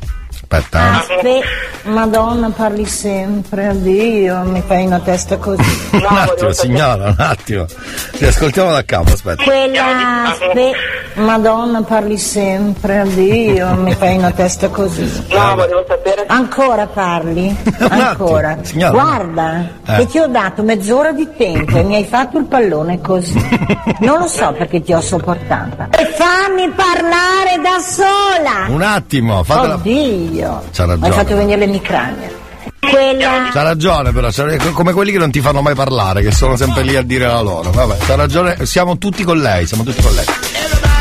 Speaker 1: Aspetta.
Speaker 36: Aspe, Madonna, parli sempre, addio, mi fai una testa così.
Speaker 1: un attimo, signora, un attimo. Ti ascoltiamo da capo, aspetta.
Speaker 36: Quella, aspe, Madonna, parli sempre, addio, mi fai una testa così.
Speaker 15: No, volevo sapere.
Speaker 36: Ancora parli? Ancora.
Speaker 1: signora.
Speaker 36: Guarda,
Speaker 1: Eh.
Speaker 36: che ti ho dato mezz'ora di tempo e mi hai fatto il pallone così. Non lo so perché ti ho sopportata. E fammi parlare da sola!
Speaker 1: Un attimo, fatela.
Speaker 36: Oddio!
Speaker 1: C'ha
Speaker 36: Hai
Speaker 1: ragione.
Speaker 36: fatto venire l'emicrania. Quella.
Speaker 1: C'ha ragione però, c'ha- come quelli che non ti fanno mai parlare, che sono sempre lì a dire la loro. Vabbè, c'ha ragione, siamo tutti con lei, siamo tutti con lei.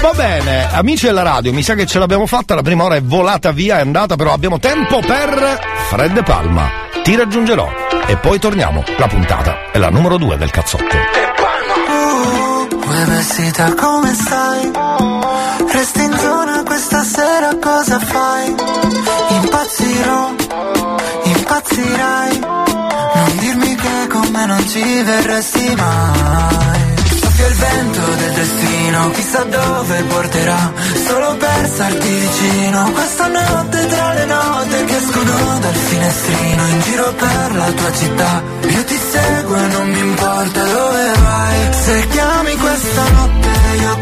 Speaker 1: Va bene, amici della radio, mi sa che ce l'abbiamo fatta, la prima ora è volata via, è andata, però abbiamo tempo per Fred Palma. Ti raggiungerò e poi torniamo. La puntata è la numero due del cazzotto.
Speaker 16: Uè vestita come stai? Resti in zona questa sera cosa fai? Impazzirò, impazzirai. Non dirmi che con me non ci verresti mai. Soffia il vento del destino, chissà dove porterà. Solo per starti vicino Questa notte tra le note che escono dal finestrino In giro per la tua città. Io ti seguo e non mi importa dove vai. Se chiami questa notte io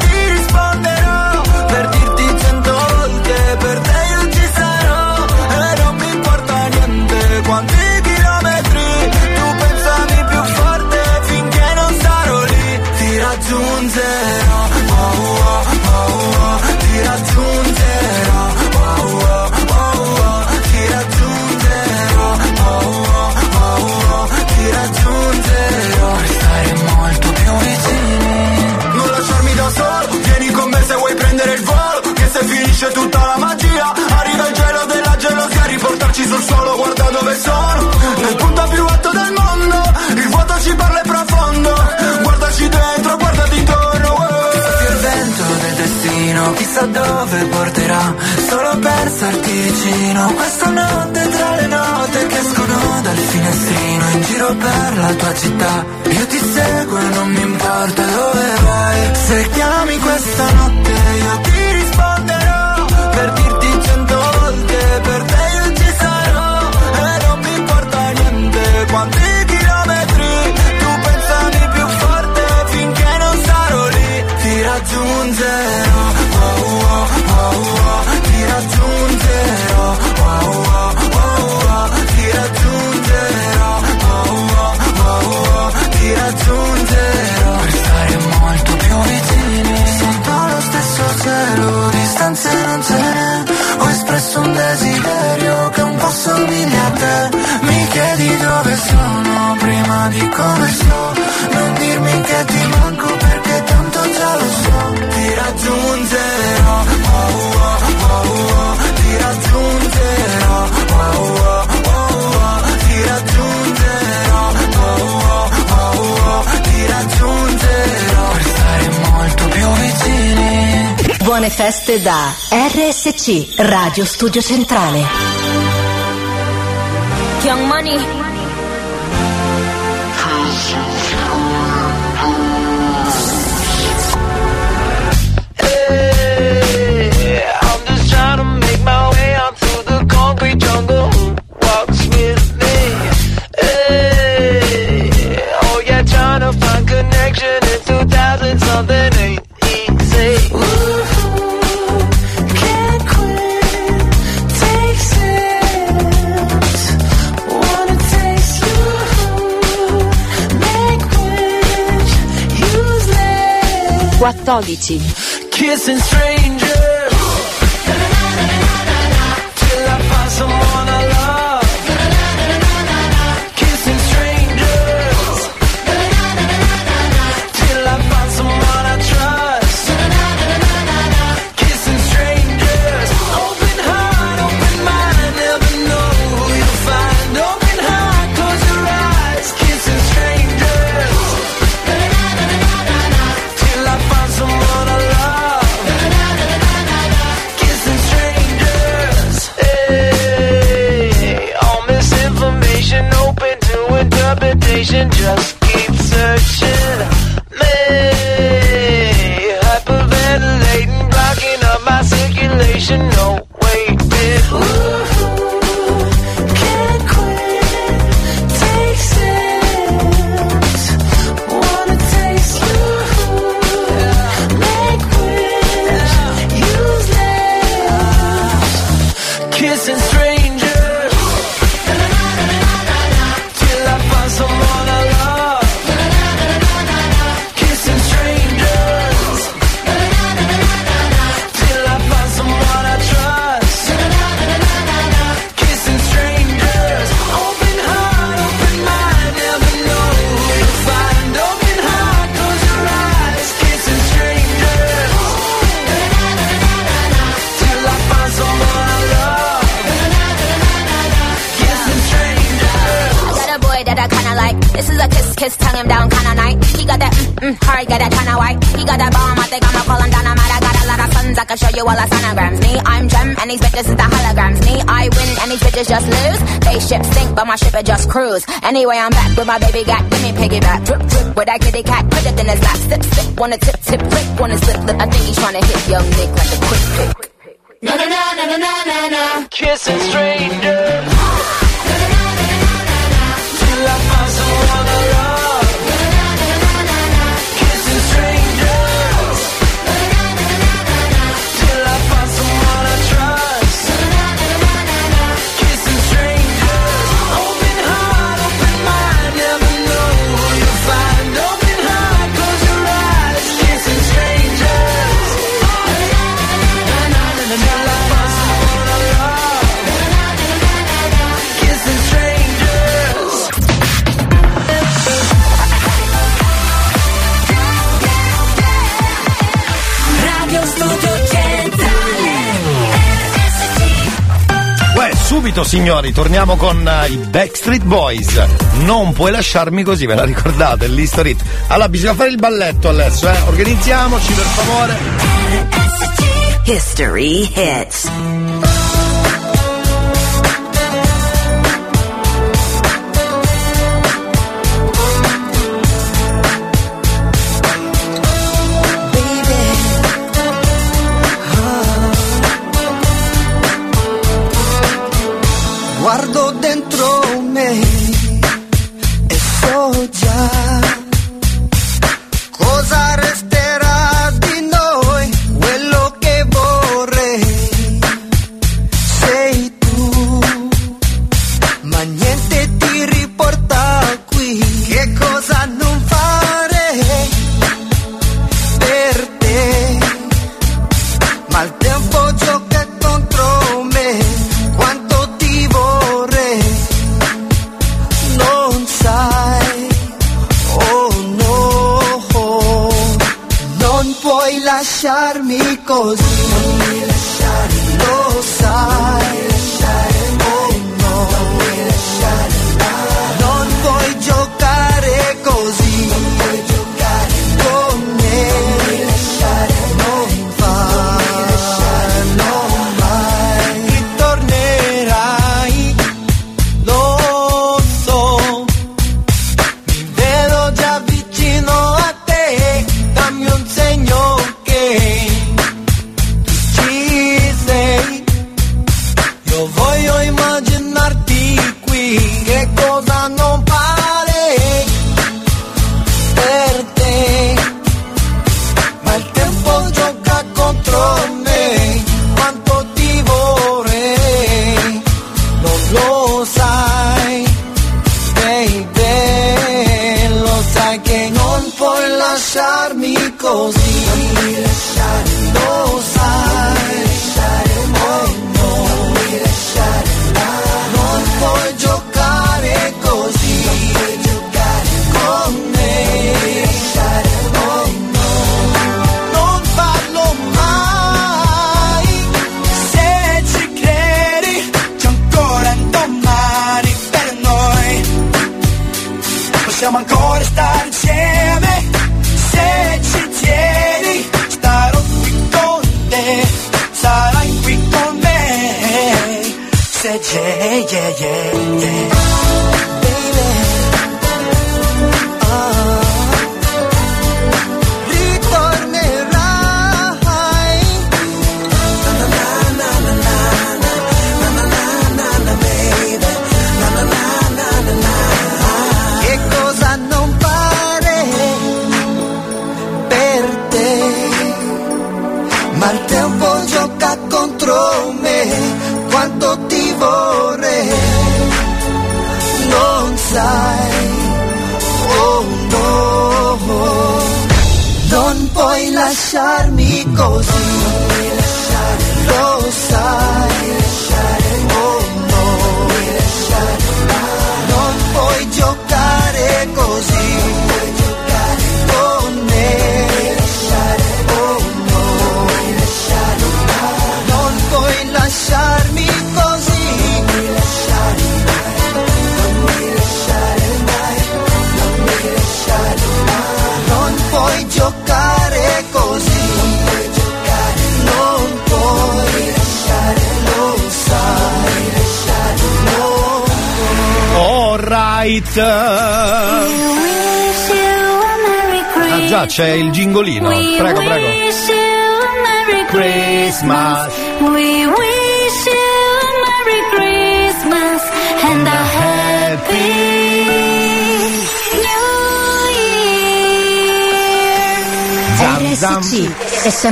Speaker 7: dove Nel punto più alto del mondo Il vuoto ci parla e profondo Guardaci dentro, guardati intorno oh. Il vento del destino Chissà dove porterà Solo pensarti vicino Questa notte tra le note Che escono dal finestrino In giro per la tua città Io ti seguo e non mi importa dove vai Se chiami questa notte io ti
Speaker 36: feste da RSC Radio Studio Centrale.
Speaker 37: Young Money.
Speaker 16: 12. Kissing strangers.
Speaker 37: cruise. Anyway, I'm back with my baby got give me piggyback. Drip, drip, with that kitty cat, put it in his lap. Slip, slip, wanna tip, tip, rip, wanna slip, slip. I think he's trying to hit your Nick like a quick pick.
Speaker 16: Na na na na na na na. kissing and
Speaker 1: straight. signori, torniamo con uh, i Backstreet Boys. Non puoi lasciarmi così, ve la ricordate? L'history. Allora, bisogna fare il balletto adesso, eh? Organizziamoci per favore.
Speaker 7: History hits.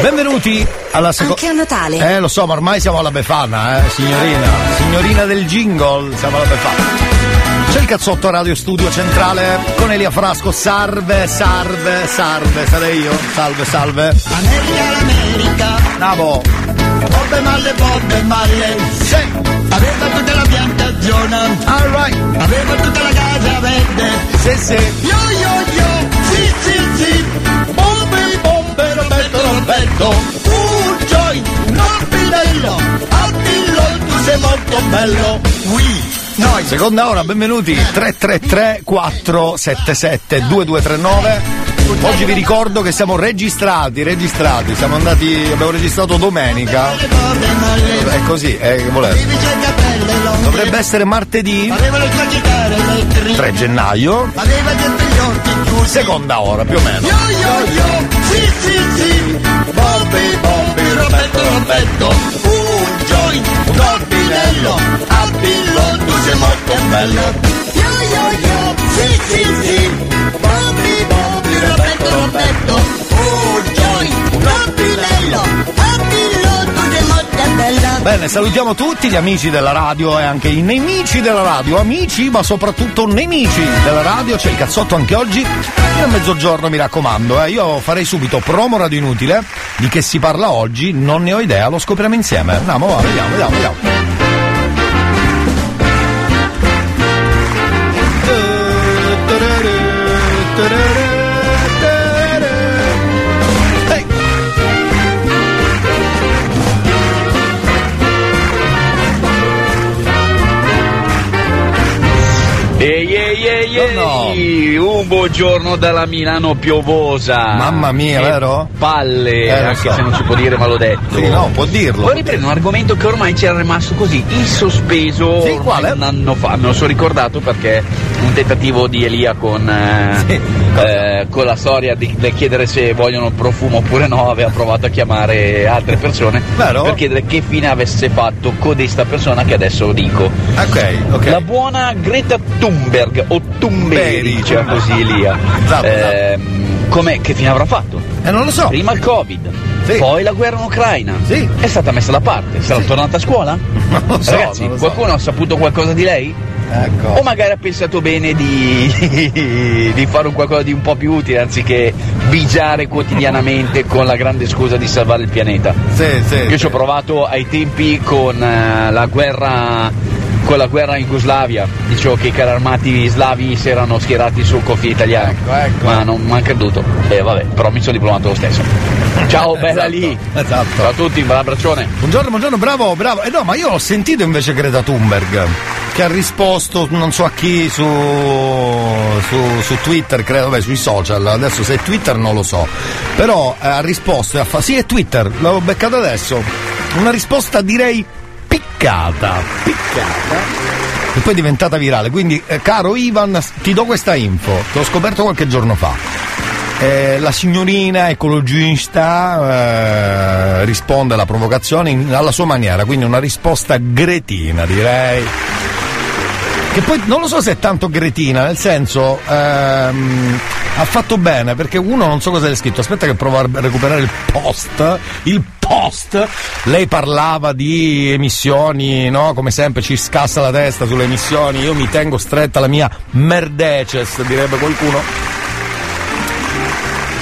Speaker 1: Benvenuti alla seconda.
Speaker 7: Anche a Natale.
Speaker 1: Eh, lo so, ma ormai siamo alla Befana, eh, signorina. Signorina del jingle, siamo alla Befana. C'è il cazzotto Radio Studio Centrale con Elia Frasco. Salve, salve, salve, sarei io. Salve, salve.
Speaker 5: America l'America.
Speaker 1: Bravo.
Speaker 5: Bobbe malle, bobbe malle.
Speaker 1: Sì.
Speaker 5: Aveva tutta la piantagione.
Speaker 1: All right.
Speaker 5: Aveva tutta la casa verde.
Speaker 1: Sì, sì.
Speaker 5: Yo, yo, yo. Sì, sì, sì vento Un Joy, non bidello A dillo tu sei
Speaker 1: molto bello. Oui. Noi, seconda ora, benvenuti. 333 477 2239 Oggi vi ricordo che siamo registrati, registrati, siamo andati, abbiamo registrato domenica. È così, è che volevo. Dovrebbe essere martedì 3 gennaio. Seconda ora, più o meno.
Speaker 5: Sì, sì, sì, Bobby, Bobby, Roberto, Roberto, un joint, un orpinello, a tu sei molto bello. Yo, yo, yo, sì, sì, sì, Bobby, Bobby, Roberto, Roberto, un joint, un orpinello, a Billo
Speaker 1: Bene, salutiamo tutti gli amici della radio e anche i nemici della radio, amici ma soprattutto nemici della radio, c'è il cazzotto anche oggi, fino a mezzogiorno mi raccomando, eh. io farei subito promo radio inutile, di che si parla oggi, non ne ho idea, lo scopriamo insieme, andiamo, va, vediamo, vediamo, vediamo.
Speaker 38: Ehi un buongiorno dalla Milano piovosa.
Speaker 1: Mamma mia,
Speaker 38: Che
Speaker 1: vero?
Speaker 38: Palle,
Speaker 1: Eh,
Speaker 38: anche
Speaker 1: so.
Speaker 38: se non si può dire ma l'ho detto.
Speaker 1: Sì, no, può dirlo.
Speaker 38: Vorrei prendere un argomento che ormai c'era rimasto così, in sospeso
Speaker 1: Sì,
Speaker 38: un anno fa, me lo sono ricordato perché un tentativo di Elia con, eh, eh, con la storia di, del chiedere se vogliono profumo oppure no, aveva provato a chiamare altre persone
Speaker 1: Vero?
Speaker 38: per chiedere che fine avesse fatto codesta persona che adesso dico.
Speaker 1: Ok, ok.
Speaker 38: La buona Greta Thunberg o Thunberg, diciamo così Elia.
Speaker 1: Esatto,
Speaker 38: Ehm, com'è, che fine avrà fatto?
Speaker 1: Eh, non lo so.
Speaker 38: Prima il Covid, poi la guerra in Ucraina.
Speaker 1: Sì.
Speaker 38: È stata messa da parte. Sarà tornata a scuola?
Speaker 1: Non lo so,
Speaker 38: Ragazzi,
Speaker 1: non lo so.
Speaker 38: qualcuno ha saputo qualcosa di lei?
Speaker 1: Ecco.
Speaker 38: O magari ha pensato bene di, di fare un qualcosa di un po' più utile anziché bigiare quotidianamente con la grande scusa di salvare il pianeta.
Speaker 1: Sì, sì.
Speaker 38: Io ci ho provato ai tempi con eh, la guerra con la guerra in Jugoslavia, dicevo che i carri armati slavi si erano schierati sul confine italiano,
Speaker 1: Ecco,
Speaker 38: ma non mi hanno creduto. E vabbè, però mi sono diplomato lo stesso. Ciao, bella
Speaker 1: Esatto,
Speaker 38: lì.
Speaker 1: Esatto.
Speaker 38: Ciao a tutti, un bel abbraccione.
Speaker 1: Buongiorno, buongiorno, bravo, bravo. Eh no, ma io ho sentito invece Greta Thunberg che ha risposto non so a chi su, su, su Twitter, credo, beh, sui social. Adesso se è Twitter non lo so. Però eh, ha risposto e ha fatto. Sì, è Twitter, l'avevo beccato adesso. Una risposta direi piccata. Piccata. E poi è diventata virale. Quindi, eh, caro Ivan, ti do questa info. L'ho scoperto qualche giorno fa. Eh, la signorina ecologista eh, risponde alla provocazione in- alla sua maniera, quindi una risposta gretina direi. Che poi non lo so se è tanto gretina, nel senso ehm, ha fatto bene perché uno non so cosa è scritto, aspetta che provo a recuperare il post, il post, lei parlava di emissioni, no? Come sempre ci scassa la testa sulle emissioni, io mi tengo stretta la mia merdeces, direbbe qualcuno.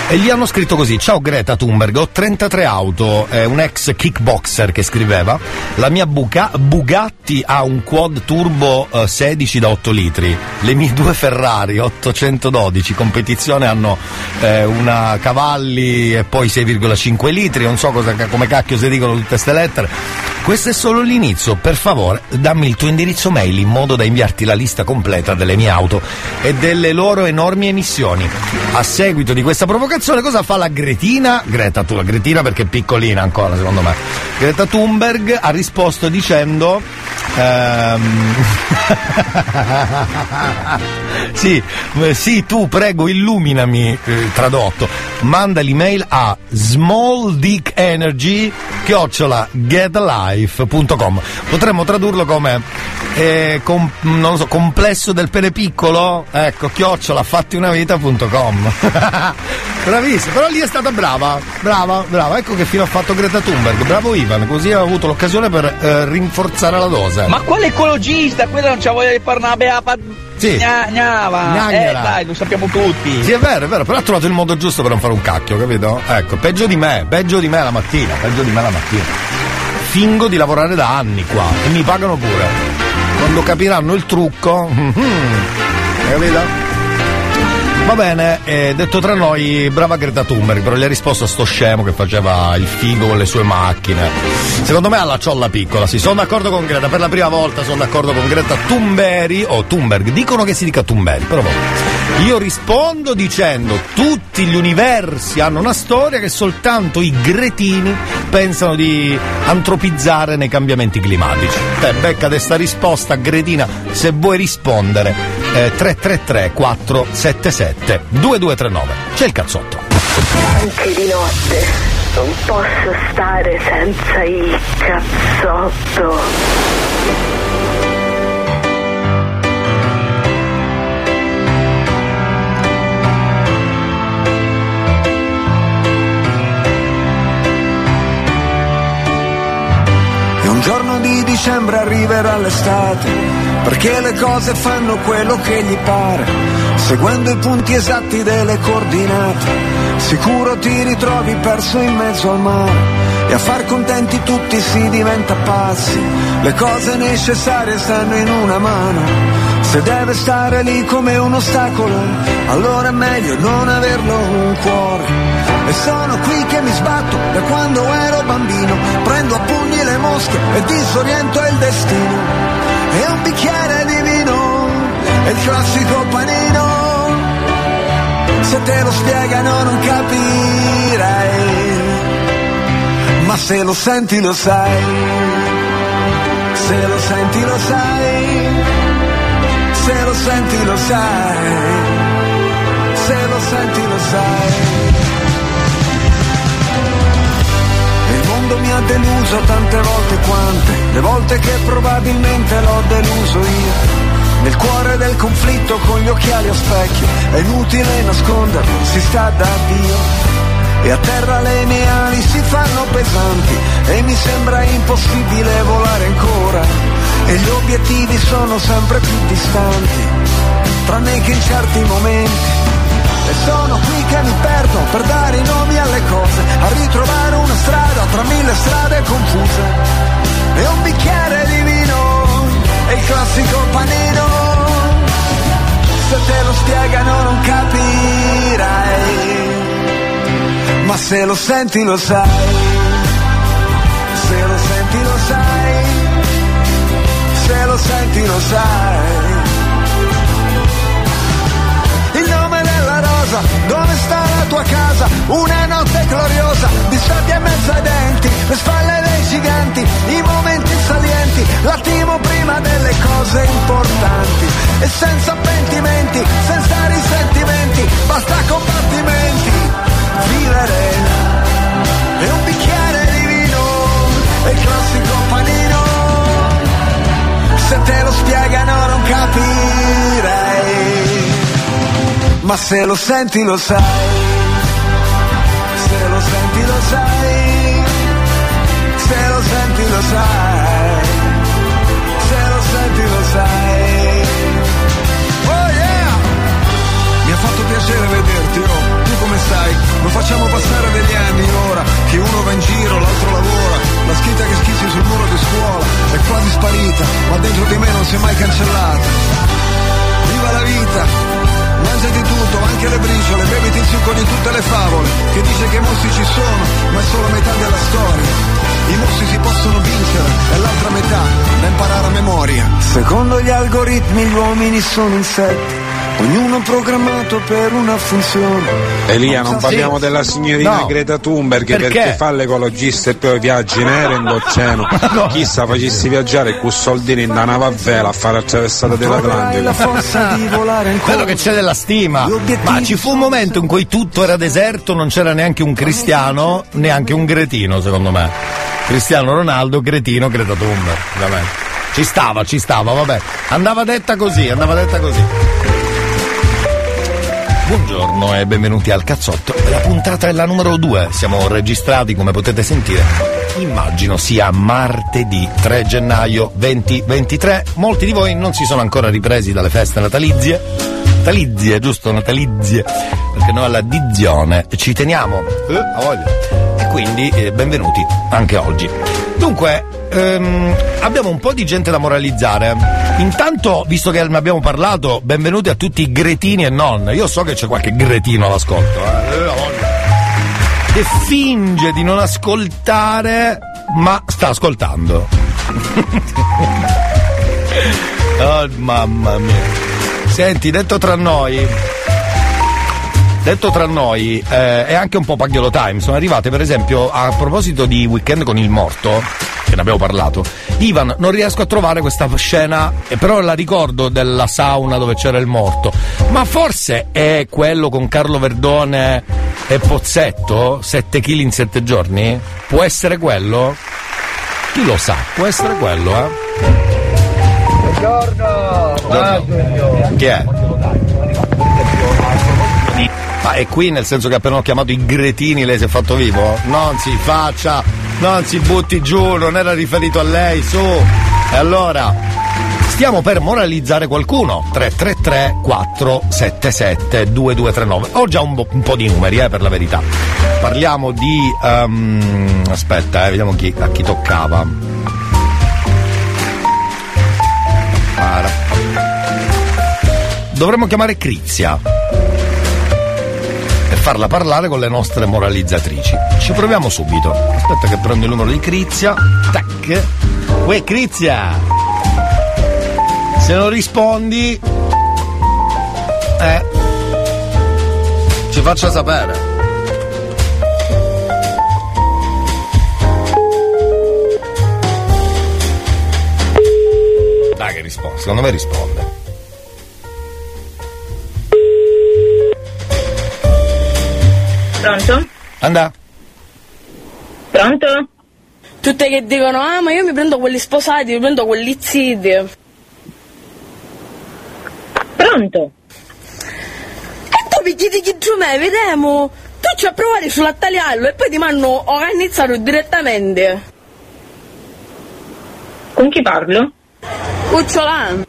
Speaker 1: E gli hanno scritto così: Ciao Greta Thunberg, ho 33 auto, è un ex kickboxer che scriveva. La mia Buca- Bugatti ha un quad turbo eh, 16 da 8 litri. Le mie due Ferrari 812 competizione hanno eh, una cavalli e poi 6,5 litri. Non so cosa, come cacchio si dicono tutte queste lettere. Questo è solo l'inizio. Per favore, dammi il tuo indirizzo mail in modo da inviarti la lista completa delle mie auto e delle loro enormi emissioni. A seguito di questa provocazione, cosa fa la Gretina? Greta, tu, la Gretina perché è piccolina ancora, secondo me. Greta Thunberg ha risposto dicendo. ehm, sì, eh, sì, tu prego illuminami, eh, tradotto. Manda l'email a smalldickenergy chiocciola getlife.com potremmo tradurlo come eh, com- so, complesso del pene piccolo ecco chiocciola fattiunavita.com bravissimo però lì è stata brava brava brava ecco che fine ha fatto Greta Thunberg bravo Ivan così ha avuto l'occasione per eh, rinforzare la dose
Speaker 38: Ma quale ecologista? Quella non c'ha voglia di parlare beata.
Speaker 1: Sì.
Speaker 38: Gna, gnava. Eh dai, lo sappiamo tutti.
Speaker 1: Sì, è vero, è vero, però ha trovato il modo giusto per non fare un cacchio, capito? Ecco, peggio di me, peggio di me la mattina, peggio di me la mattina. Fingo di lavorare da anni qua e mi pagano pure. Quando capiranno il trucco, hai capito? Va bene, eh, detto tra noi, brava Greta Thunberg, però gli ha risposto a sto scemo che faceva il figo con le sue macchine. Secondo me ha la ciolla piccola, sì, sono d'accordo con Greta, per la prima volta sono d'accordo con Greta Thunberg o Thunberg, dicono che si dica Thunberg, però vabbè. Io rispondo dicendo tutti gli universi hanno una storia che soltanto i gretini pensano di antropizzare nei cambiamenti climatici. Te becca questa risposta gretina se vuoi rispondere eh, 333 477 2239. C'è il cazzotto.
Speaker 39: Anche di notte non posso stare senza il cazzotto.
Speaker 5: Di dicembre arriverà l'estate, perché le cose fanno quello che gli pare, seguendo i punti esatti delle coordinate. Sicuro ti ritrovi perso in mezzo al mare e a far contenti tutti si diventa pazzi. Le cose necessarie stanno in una mano. Se deve stare lì come un ostacolo, allora è meglio non averlo un cuore. E sono qui che mi sbatto da quando ero bambino, prendo a pugni le mosche e disoriento il destino. E un bicchiere di vino, è il classico panino. Se te lo spiegano non capirai, ma se lo senti lo sai. Se lo senti lo sai, se lo senti lo sai, se lo senti lo sai. Il mondo mi ha deluso tante volte quante, le volte che probabilmente l'ho deluso io. Nel cuore del conflitto con gli occhiali a specchio, è inutile nasconderlo, si sta da Dio. E a terra le mie ali si fanno pesanti e mi sembra impossibile volare ancora. E gli obiettivi sono sempre più distanti, tranne che in certi momenti. E sono qui che mi perdo per dare i nomi alle cose, a ritrovare una strada tra mille strade confuse. E un bicchiere di vino, e il classico panino. Se te lo spiegano non capirai, ma se lo senti lo sai. Senti lo sai. Il nome della rosa, dove sta la tua casa? Una notte gloriosa, di sabbia in mezzo ai denti, le spalle dei giganti, i momenti salienti, l'attimo prima delle cose importanti. E senza pentimenti, senza risentimenti, basta combattimenti, vivere. E un bicchiere di vino, e classico panino. Se te lo spiegano non capirei ma se lo senti lo sai, se lo senti lo sai, se lo senti lo sai, se lo senti lo sai. Oh yeah! Mi ha fatto piacere vederti, oh, stai? Lo facciamo passare degli anni ora, che uno va in giro, l'altro lavora, la scritta che schizzi sul muro di scuola è quasi sparita, ma dentro di me non si è mai cancellata. Viva la vita! Mangia di tutto, anche le briciole, beviti il succo di tutte le favole, che dice che i mostri ci sono, ma è solo metà della storia. I mostri si possono vincere, e l'altra metà da imparare a memoria. Secondo gli algoritmi gli uomini sono insetti, ognuno programmato per una funzione.
Speaker 40: Elia, non
Speaker 5: Sì.
Speaker 40: parliamo della signorina
Speaker 5: No.
Speaker 40: Greta Thunberg
Speaker 5: Perché?
Speaker 40: perché, fa l'ecologista e poi viaggi nere in oceano. Chissà facessi viaggiare con soldini in una nave a vela a fare attraversata dell'Atlantico.
Speaker 1: Quello che c'è della stima. Ma ci fu un momento in cui tutto era deserto, non c'era neanche un cristiano, neanche un gretino, secondo me. Cristiano Ronaldo, cretino, Greta Thunberg. Vabbè. Ci stava, ci stava, vabbè. Andava detta così, andava detta così. Buongiorno e benvenuti al cazzotto. La puntata è la numero 2. Siamo registrati, come potete sentire. Immagino sia martedì 3 gennaio 2023. Molti di voi non si sono ancora ripresi dalle feste natalizie. Natalizie, giusto? Natalizie. Perché noi alla dizione ci teniamo. Eh, a voglia. E quindi eh, benvenuti anche oggi. Dunque, ehm, abbiamo un po' di gente da moralizzare. Intanto, visto che ne abbiamo parlato, benvenuti a tutti i gretini e non. Io so che c'è qualche gretino all'ascolto, eh. Che finge di non ascoltare, ma sta ascoltando. oh, mamma mia. Senti, detto tra noi, detto tra noi, eh, è anche un po' Pagliolo Time. Sono arrivate, per esempio, a proposito di Weekend con il morto, che ne abbiamo parlato. Ivan, non riesco a trovare questa scena, eh, però la ricordo della sauna dove c'era il morto. Ma forse è quello con Carlo Verdone e Pozzetto? 7 kg in 7 giorni? Può essere quello? Chi lo sa? Può essere quello, eh?
Speaker 8: Buongiorno!
Speaker 1: Chi è? Ma è qui nel senso che appena ho chiamato i gretini lei si è fatto vivo? Non si faccia, non si butti giù, non era riferito a lei, su. E allora, stiamo per moralizzare qualcuno. 333 477 2239. Ho già un, po'- un po' di numeri, eh, per la verità. Parliamo di. ehm, aspetta, eh, vediamo chi, a chi toccava. Para. Dovremmo chiamare Crizia e farla parlare con le nostre moralizzatrici. Ci proviamo subito. Aspetta che prendo il numero di Crizia. Tac. Uè, Crizia! Se non rispondi, eh, ci faccia sapere. Dai che risponde, secondo me risponde.
Speaker 10: Pronto?
Speaker 1: Andà.
Speaker 10: Pronto? Tutte che dicono, ah ma io mi prendo quelli sposati, mi prendo quelli zitti. Pronto? E tu mi chiedi chi giù me, vediamo. Tu ci provare sulla tagliarlo e poi ti mando organizzato direttamente. Con chi parlo? Ucciolan.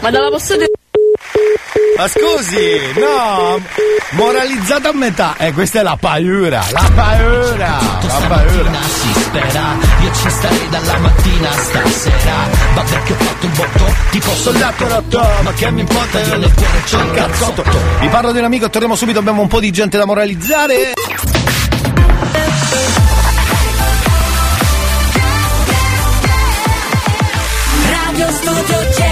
Speaker 10: Ma dalla posso dire...
Speaker 1: Ma scusi, no, moralizzata a metà. E questa è la paura, la paura, la paura.
Speaker 41: si spera Io ci starei dalla mattina a stasera Vabbè che ho fatto il botto Tipo soldato rotto Ma che mi importa io nel cuore c'ho il cazzotto
Speaker 1: Vi parlo di un amico, torniamo subito, abbiamo un po' di gente da moralizzare.
Speaker 17: Radio Studio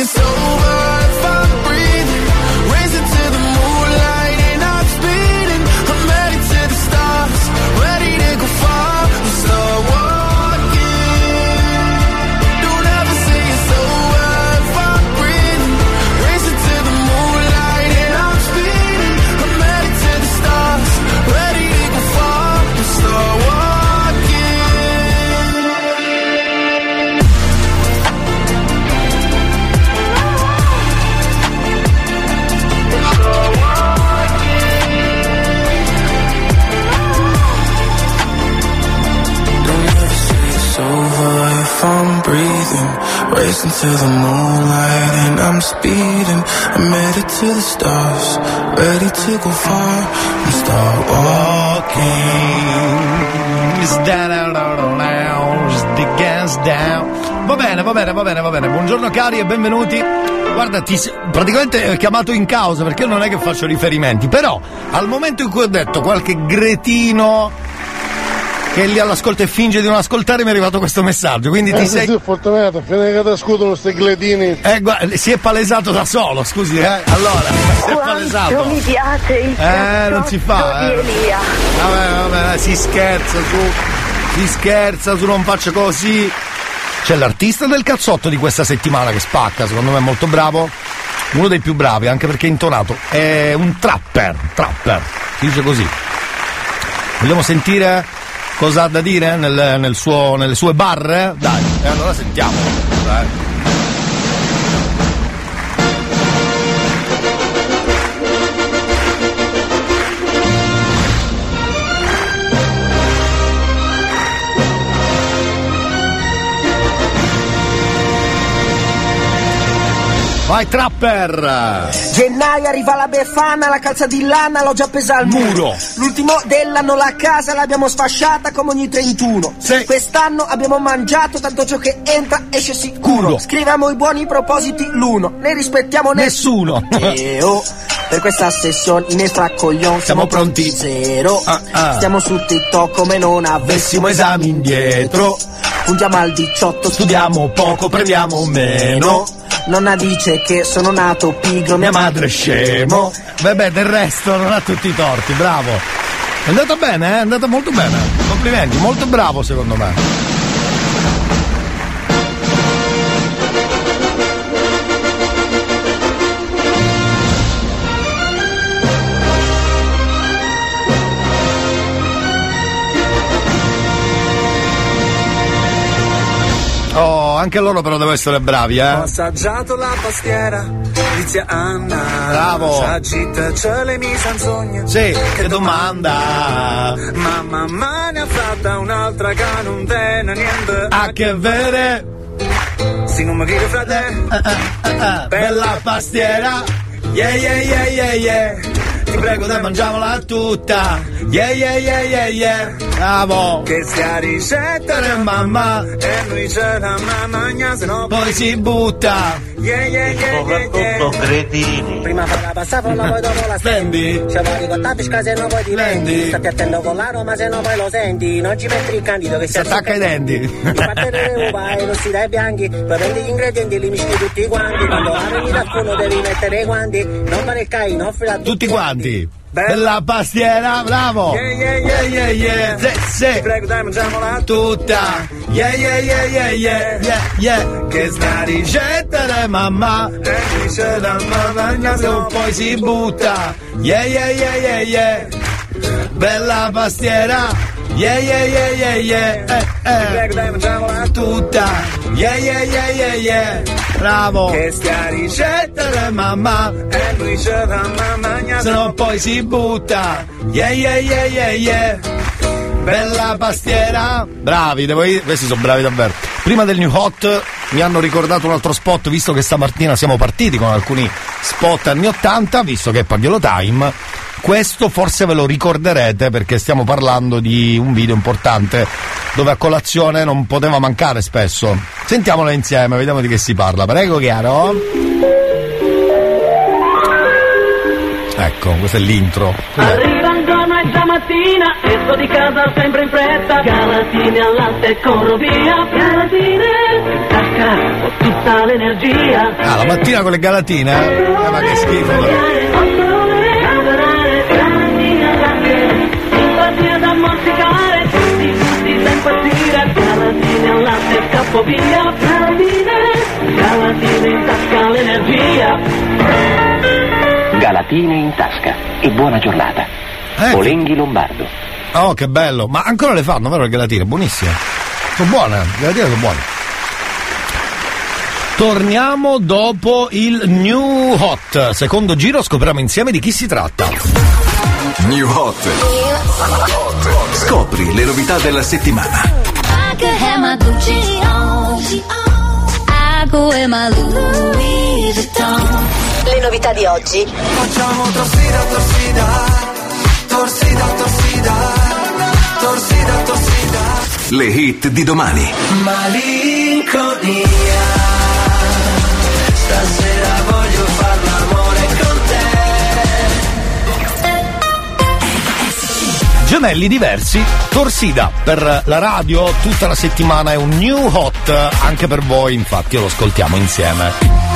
Speaker 42: it's over
Speaker 1: cari e benvenuti. Guarda, ti praticamente ho chiamato in causa perché io non è che faccio riferimenti, però al momento in cui ho detto qualche gretino che lì all'ascolto e finge di non ascoltare mi è arrivato questo messaggio, quindi ti
Speaker 5: Eh,
Speaker 1: sei...
Speaker 5: sì, fortunato, finché che ti scudono sti gledini.
Speaker 1: Eh, guarda, si è palesato da solo, scusi, eh. Allora, si è palesato.
Speaker 11: Quanto mi piace il
Speaker 1: Eh, non si fa, eh. Vabbè, vabbè, si scherza su. Si scherza su, non faccia così. C'è l'artista del cazzotto di questa settimana che spacca, secondo me è molto bravo. Uno dei più bravi, anche perché è intonato. È un trapper, trapper, si dice così. Vogliamo sentire cosa ha da dire nel- nel suo- nelle sue barre? Dai, e allora sentiamo. Dai. Vai Trapper!
Speaker 43: Gennaio arriva la befana, la calza di lana l'ho già appesa al muro.
Speaker 1: Muro.
Speaker 43: L'ultimo dell'anno la casa l'abbiamo sfasciata come ogni 31. Quest'anno abbiamo mangiato tanto ciò che entra esce sicuro. Scriviamo i buoni propositi l'uno, ne rispettiamo nessuno. E oh, per questa sessione i miei fraccoglion siamo pronti zero.
Speaker 1: ah.
Speaker 43: Stiamo su TikTok come non avessimo esami indietro. Puntiamo al 18, studiamo poco, prendiamo meno. Nonna dice che sono nato pigro, mia madre è scemo.
Speaker 1: Vabbè, del resto non ha tutti i torti, bravo. È andata bene, eh? È andata molto bene. Complimenti, molto bravo secondo me. Anche loro però devono essere bravi,
Speaker 42: Ho
Speaker 1: eh?
Speaker 42: assaggiato la pastiera di zia Anna.
Speaker 1: Bravo.
Speaker 42: S'agita, ce le mi sanzogna.
Speaker 1: Sì, che domanda.
Speaker 42: Ma mamma ne ha fatta un'altra che non tiene niente.
Speaker 1: A che vede?
Speaker 42: Si non mi chiede frate.
Speaker 1: Bella pastiera. Yeah, yeah, yeah, yeah, yeah. Ti prego dai mangiamola tutta. Yeah, yeah, yeah, yeah, yeah. Bravo.
Speaker 42: Che sia ricetta
Speaker 1: mamma.
Speaker 42: E noi ce la mangia se no
Speaker 1: Poi si butta.
Speaker 42: Yeah, yeah, yeah, yeah, yeah.
Speaker 5: cretini.
Speaker 43: Prima fa la passavola, poi dopo la
Speaker 1: stendi.
Speaker 43: Ci va ricotta pesca se non poi ti vendi. Stai attento con la Roma se no poi lo senti. Non ci metti il candido che si
Speaker 1: Si attacca ai denti.
Speaker 43: Ti battere le uova e rossi dai bianchi. Poi prendi gli ingredienti e li mischi tutti quanti. Quando la prendi dal forno devi mettere i guanti. Non fare il caino, offrila a
Speaker 1: Tutti quanti. Bella pastiera, bravo.
Speaker 42: Yeah, yeah, yeah, yeah, yeah.
Speaker 1: Sì.
Speaker 42: Ti prego dai mangiamola
Speaker 1: Tutta. Yeah, yeah, yeah, yeah, yeah. Yeah, yeah. Che sta ricetta mamma.
Speaker 42: E noi ce la mangia se
Speaker 1: Se poi si butta. Yeah, yeah, yeah, yeah, yeah. Bella pastiera. Yeah, yeah, yeah, yeah, yeah. Eh, eh. Tutta. Yeah, yeah, yeah, yeah, yeah. Bravo.
Speaker 42: Che sia ricetta
Speaker 1: di mamma.
Speaker 42: E noi ce la mangia
Speaker 1: Se no poi si butta. Yeah, yeah, yeah, yeah, yeah. bella pastiera. Bravi, devo dire, questi sono bravi davvero. Prima del New Hot mi hanno ricordato un altro spot, visto che stamattina siamo partiti con alcuni spot anni 80, visto che è Pagliolo Time. Questo forse ve lo ricorderete perché stiamo parlando di un video importante dove a colazione non poteva mancare spesso. Sentiamolo insieme, vediamo di che si parla. Prego, chiaro? Ecco, questo è l'intro.
Speaker 5: Arriva un giorno e stamattina esco di casa sempre in fretta Galatine al latte corro via Galatine in tasca ho tutta l'energia
Speaker 1: Ah, la mattina con le galatine? Eh, ma che schifo. però.
Speaker 5: Scappo via Galatine, galatine in tasca l'energia
Speaker 44: Galatine in tasca e buona giornata. Polenghi Lombardo.
Speaker 1: Oh, che bello. Ma ancora le fanno, vero le galatine? Buonissime. Sono buone, le galatine sono buone. Torniamo dopo il New Hot. Secondo giro scopriamo insieme di chi si tratta.
Speaker 45: New Hot. Scopri le novità della settimana.
Speaker 17: I could have my Gucci on. I go in my Louis Vuitton.
Speaker 7: Le novità di oggi.
Speaker 16: Facciamo torsida, torsida, torsida, torsida, torsida, torsida.
Speaker 45: Le hit di domani.
Speaker 16: Malinconia. Stasera voglio
Speaker 1: Gemelli diversi, Torsida per la radio tutta la settimana è un new hot anche per voi, infatti lo ascoltiamo insieme.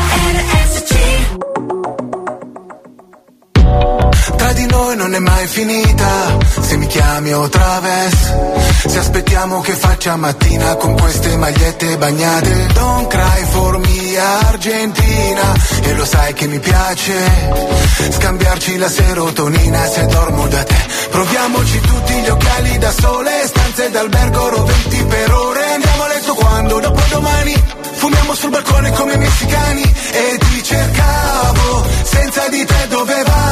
Speaker 16: Noi non è mai finita, se mi chiami o traves. Se aspettiamo che faccia mattina con queste magliette bagnate. Don't cry for me Argentina, e lo sai che mi piace. Scambiarci la serotonina se dormo da te. Proviamoci tutti gli occhiali da sole, stanze d'albergo roventi per ore. Andiamo a letto quando? Dopo domani. Fumiamo sul balcone come i messicani e ti cercavo, senza di te dove vado?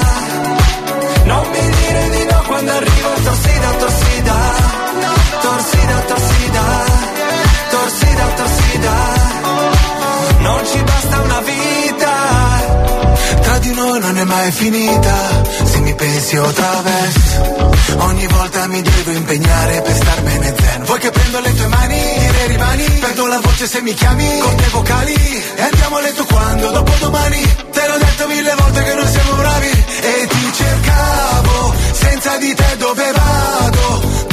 Speaker 16: quando arrivo torsida, torsida, torsida, torsida, è mai finita, se mi pensi o traves. Ogni volta mi devo impegnare per starmene zen. Vuoi che prendo le tue mani, dire rimani? Perdo la voce se mi chiami, con te vocali. E andiamo a letto quando, dopo domani. Te l'ho detto mille volte che non siamo bravi. E ti cercavo, senza di te dove vado?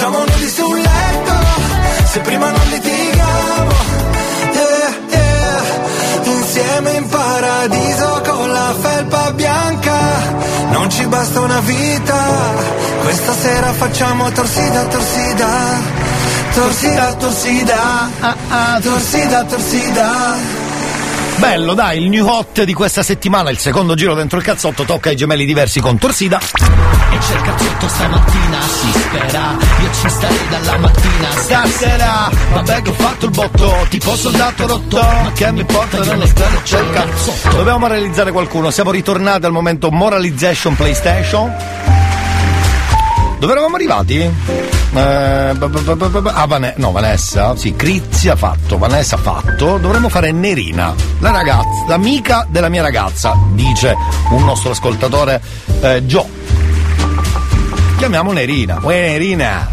Speaker 16: Mangiamo nudi sul letto, se prima non litighiamo. Yeah, yeah. Insieme in paradiso con la felpa bianca, non ci basta una vita. Questa sera facciamo torsida, torsida, torsida, torsida, ah, ah, torsida, torsida.
Speaker 1: Bello, dai, il new hot di questa settimana, il secondo giro dentro il cazzotto, tocca ai gemelli diversi con Torsida.
Speaker 5: E c'è il cazzotto stamattina, si spera Io ci starei dalla mattina
Speaker 1: Stasera, vabbè che ho fatto il botto, tipo soldato rotto, ma che mi porta nella strada c'è il cazzotto. Dobbiamo moralizzare qualcuno, siamo ritornati al momento moralization PlayStation. Dove eravamo arrivati? Eh, ah, Vane- no, Vanessa, sì, Crizia fatto, Vanessa fatto. Dovremmo fare Nerina, la ragazza, l'amica della mia ragazza, dice un nostro ascoltatore eh, Gio. Chiamiamo Nerina. Uè Nerina,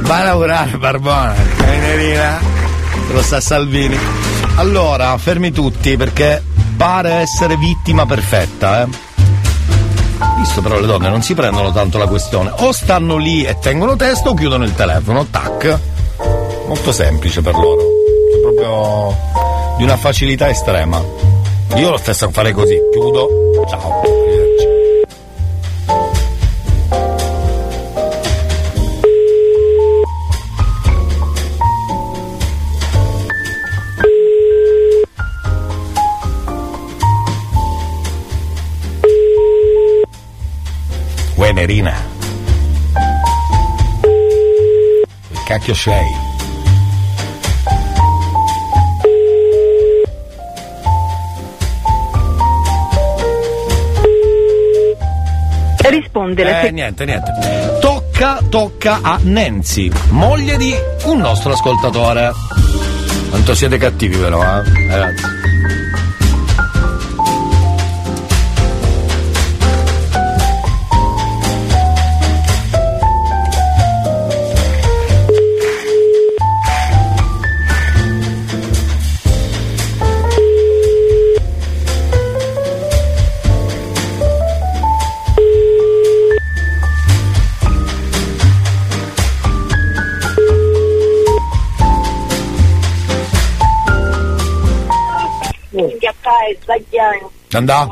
Speaker 1: vai a lavorare Barbona. Uè Nerina, lo sa Salvini. Allora, fermi tutti perché pare essere vittima perfetta, eh. Visto però le donne non si prendono tanto la questione, o stanno lì e tengono testa o chiudono il telefono, tac. Molto semplice per loro. È proprio di una facilità estrema. Io lo stesso farei così, chiudo, ciao. Arrivederci. Uè Nerina. Che cacchio sei?
Speaker 11: Risponde la
Speaker 1: Eh, niente, niente. Tocca, tocca a Nancy, moglie di un nostro ascoltatore. Quanto siete cattivi però, eh? Ragazzi. Andà?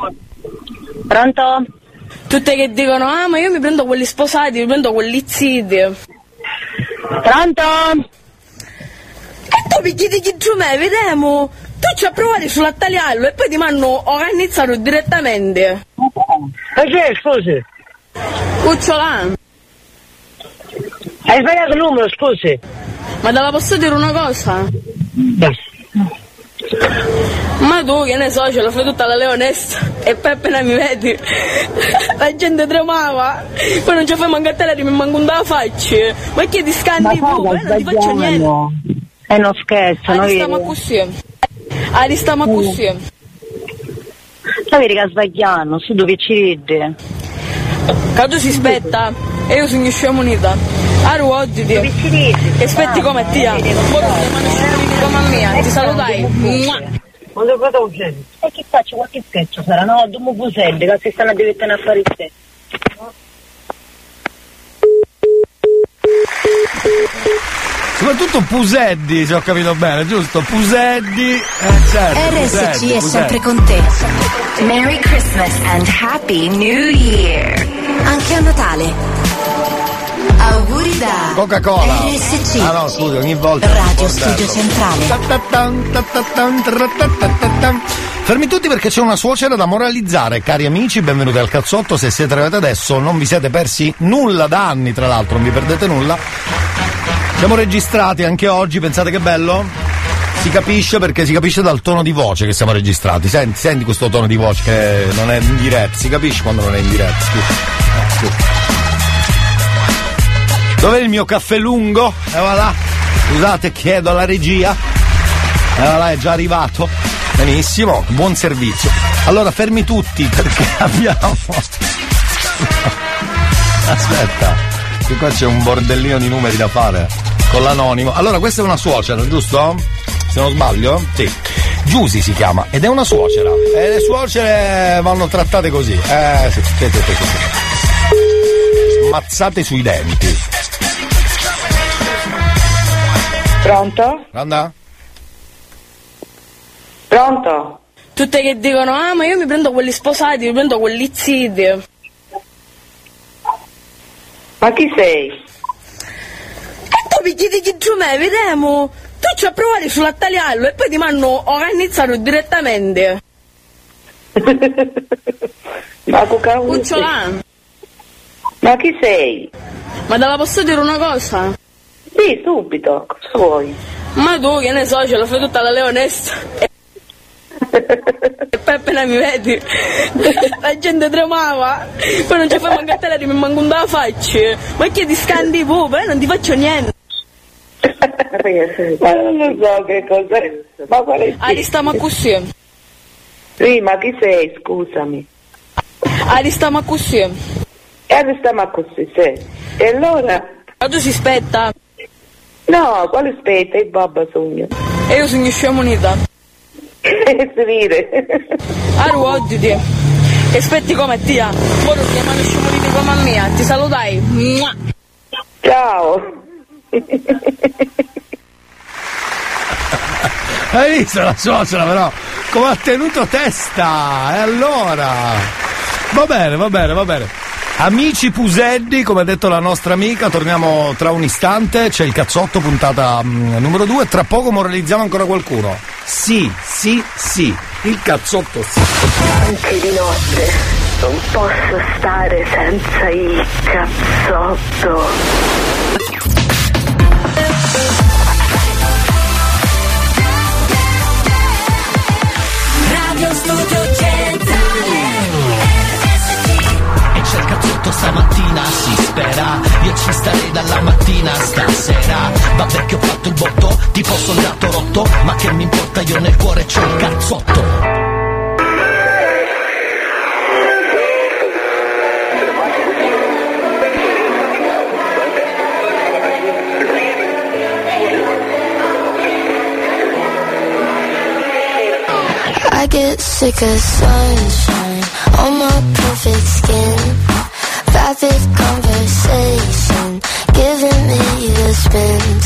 Speaker 10: Pronto? Tutte che dicono, ah ma io mi prendo quelli sposati, mi prendo quelli ziti. Pronto? E tu mi chiedi chi giù me, vediamo. Tu ci hai provato sulla tagliarlo e poi ti hanno organizzato direttamente.
Speaker 15: Ma che è, scusi?
Speaker 10: Cucciolan.
Speaker 15: Hai sbagliato il numero, scusi.
Speaker 10: Ma te la posso dire una cosa? Ma tu che ne so, ce la fai tutta la leonessa e poi appena mi vedi la gente tremava, poi non ci fai mancare te mi manco da faccia, ma che ti scandi tu? Io non ti faccio niente.
Speaker 11: È uno scherzo, no?
Speaker 10: Ah,
Speaker 11: vedi?
Speaker 10: stiamo così. Ah, stiamo così.
Speaker 11: Lo vedi che sbagliano, su dove ci?
Speaker 10: Che tu si spetta e io sono scemo unita. A oggi ti. E aspetti come tia. Come mia, ti salutai.
Speaker 15: Quando è fatto un genere?
Speaker 11: E chi faccio qualche scherzo sarà? No, dopo Buselli, che si stanno diventando affari stessi.
Speaker 1: Soprattutto Puseddi, se ho capito bene, giusto? Puseddi. Eh certo.
Speaker 7: RSC
Speaker 1: Puseddi,
Speaker 7: è
Speaker 1: Puseddi.
Speaker 7: sempre con te. Merry Christmas and Happy New Year. Anche a Natale. Auguri da
Speaker 1: Coca-Cola.
Speaker 7: RSC.
Speaker 1: Ah no, scusa, ogni volta.
Speaker 7: Radio Studio Centrale.
Speaker 1: Fermi tutti perché c'è una suocera da moralizzare. Cari amici, benvenuti al cazzotto. Se siete arrivati adesso non vi siete persi nulla da anni, tra l'altro, non vi perdete nulla. Siamo registrati anche oggi, pensate che bello? Si capisce perché si capisce dal tono di voce che siamo registrati. Senti, senti questo tono di voce che non è in diretta, si capisce quando non è in diretta. Scusa. Eh. Dov'è il mio caffè lungo? E va là. Scusate, chiedo alla regia. E va là, è già arrivato. Benissimo, buon servizio. Allora, fermi tutti perché abbiamo. Aspetta, che qua c'è un bordellino di numeri da fare con l'anonimo. Allora, questa è una suocera, giusto? Se non sbaglio? Sì. Giusy si chiama ed è una suocera. E le suocere vanno trattate così. Eh, sì, sì, sì, sì. Smazzate sui denti.
Speaker 11: Pronto?
Speaker 1: Anda?
Speaker 11: Pronto?
Speaker 10: Tutte che dicono, ah ma io mi prendo quelli sposati, mi prendo quelli ziti.
Speaker 11: Ma chi sei?
Speaker 10: E tu mi chiedi chi giù me, vediamo. Tu ci hai provato sulla tagliarlo e poi ti hanno organizzato direttamente.
Speaker 11: Ma Coca
Speaker 10: Cucciolan.
Speaker 11: Ma chi sei?
Speaker 10: Ma te la posso dire una cosa?
Speaker 11: Sì, subito, cosa vuoi?
Speaker 10: Ma tu che ne so, ce la fai tutta la leonessa. E poi appena mi vedi, la gente tremava. Poi non ci fai mancare te, mi manco un da faccia. Ma che ti scandi pure, non ti faccio niente.
Speaker 11: Ma non lo so che cos'è. Ma quale
Speaker 10: Ali stiamo così.
Speaker 11: Sì, ma chi sei? Scusami.
Speaker 10: Ali stiamo così.
Speaker 11: E stiamo così, sì. E allora?
Speaker 10: Ma tu si spetta?
Speaker 11: No, quale aspetta? Il babbo sogno.
Speaker 10: E io sono sciamonita.
Speaker 11: si ride.
Speaker 10: Aru oggi ti. E aspetti come tia. Ora ti chiamano sciamonita come a mia. Ti salutai. Mua.
Speaker 11: Ciao.
Speaker 1: Hai visto la suocera però? Come ha tenuto testa? E allora? Va bene, va bene, va bene. Amici Puselli, come ha detto la nostra amica, torniamo tra un istante, c'è il cazzotto puntata mm, numero 2, tra poco moralizziamo ancora qualcuno. Sì, sì, sì, il cazzotto sì.
Speaker 39: Anche di notte non posso stare senza il cazzotto.
Speaker 5: Radio Studio il cazzotto stamattina si spera. Io ci starei dalla mattina stasera. Vabbè che ho fatto il botto Tipo soldato rotto Ma che mi importa io nel cuore c'ho il cazzotto.
Speaker 46: I get sick of sunshine on my perfect skin. Rapid conversation giving me the spins.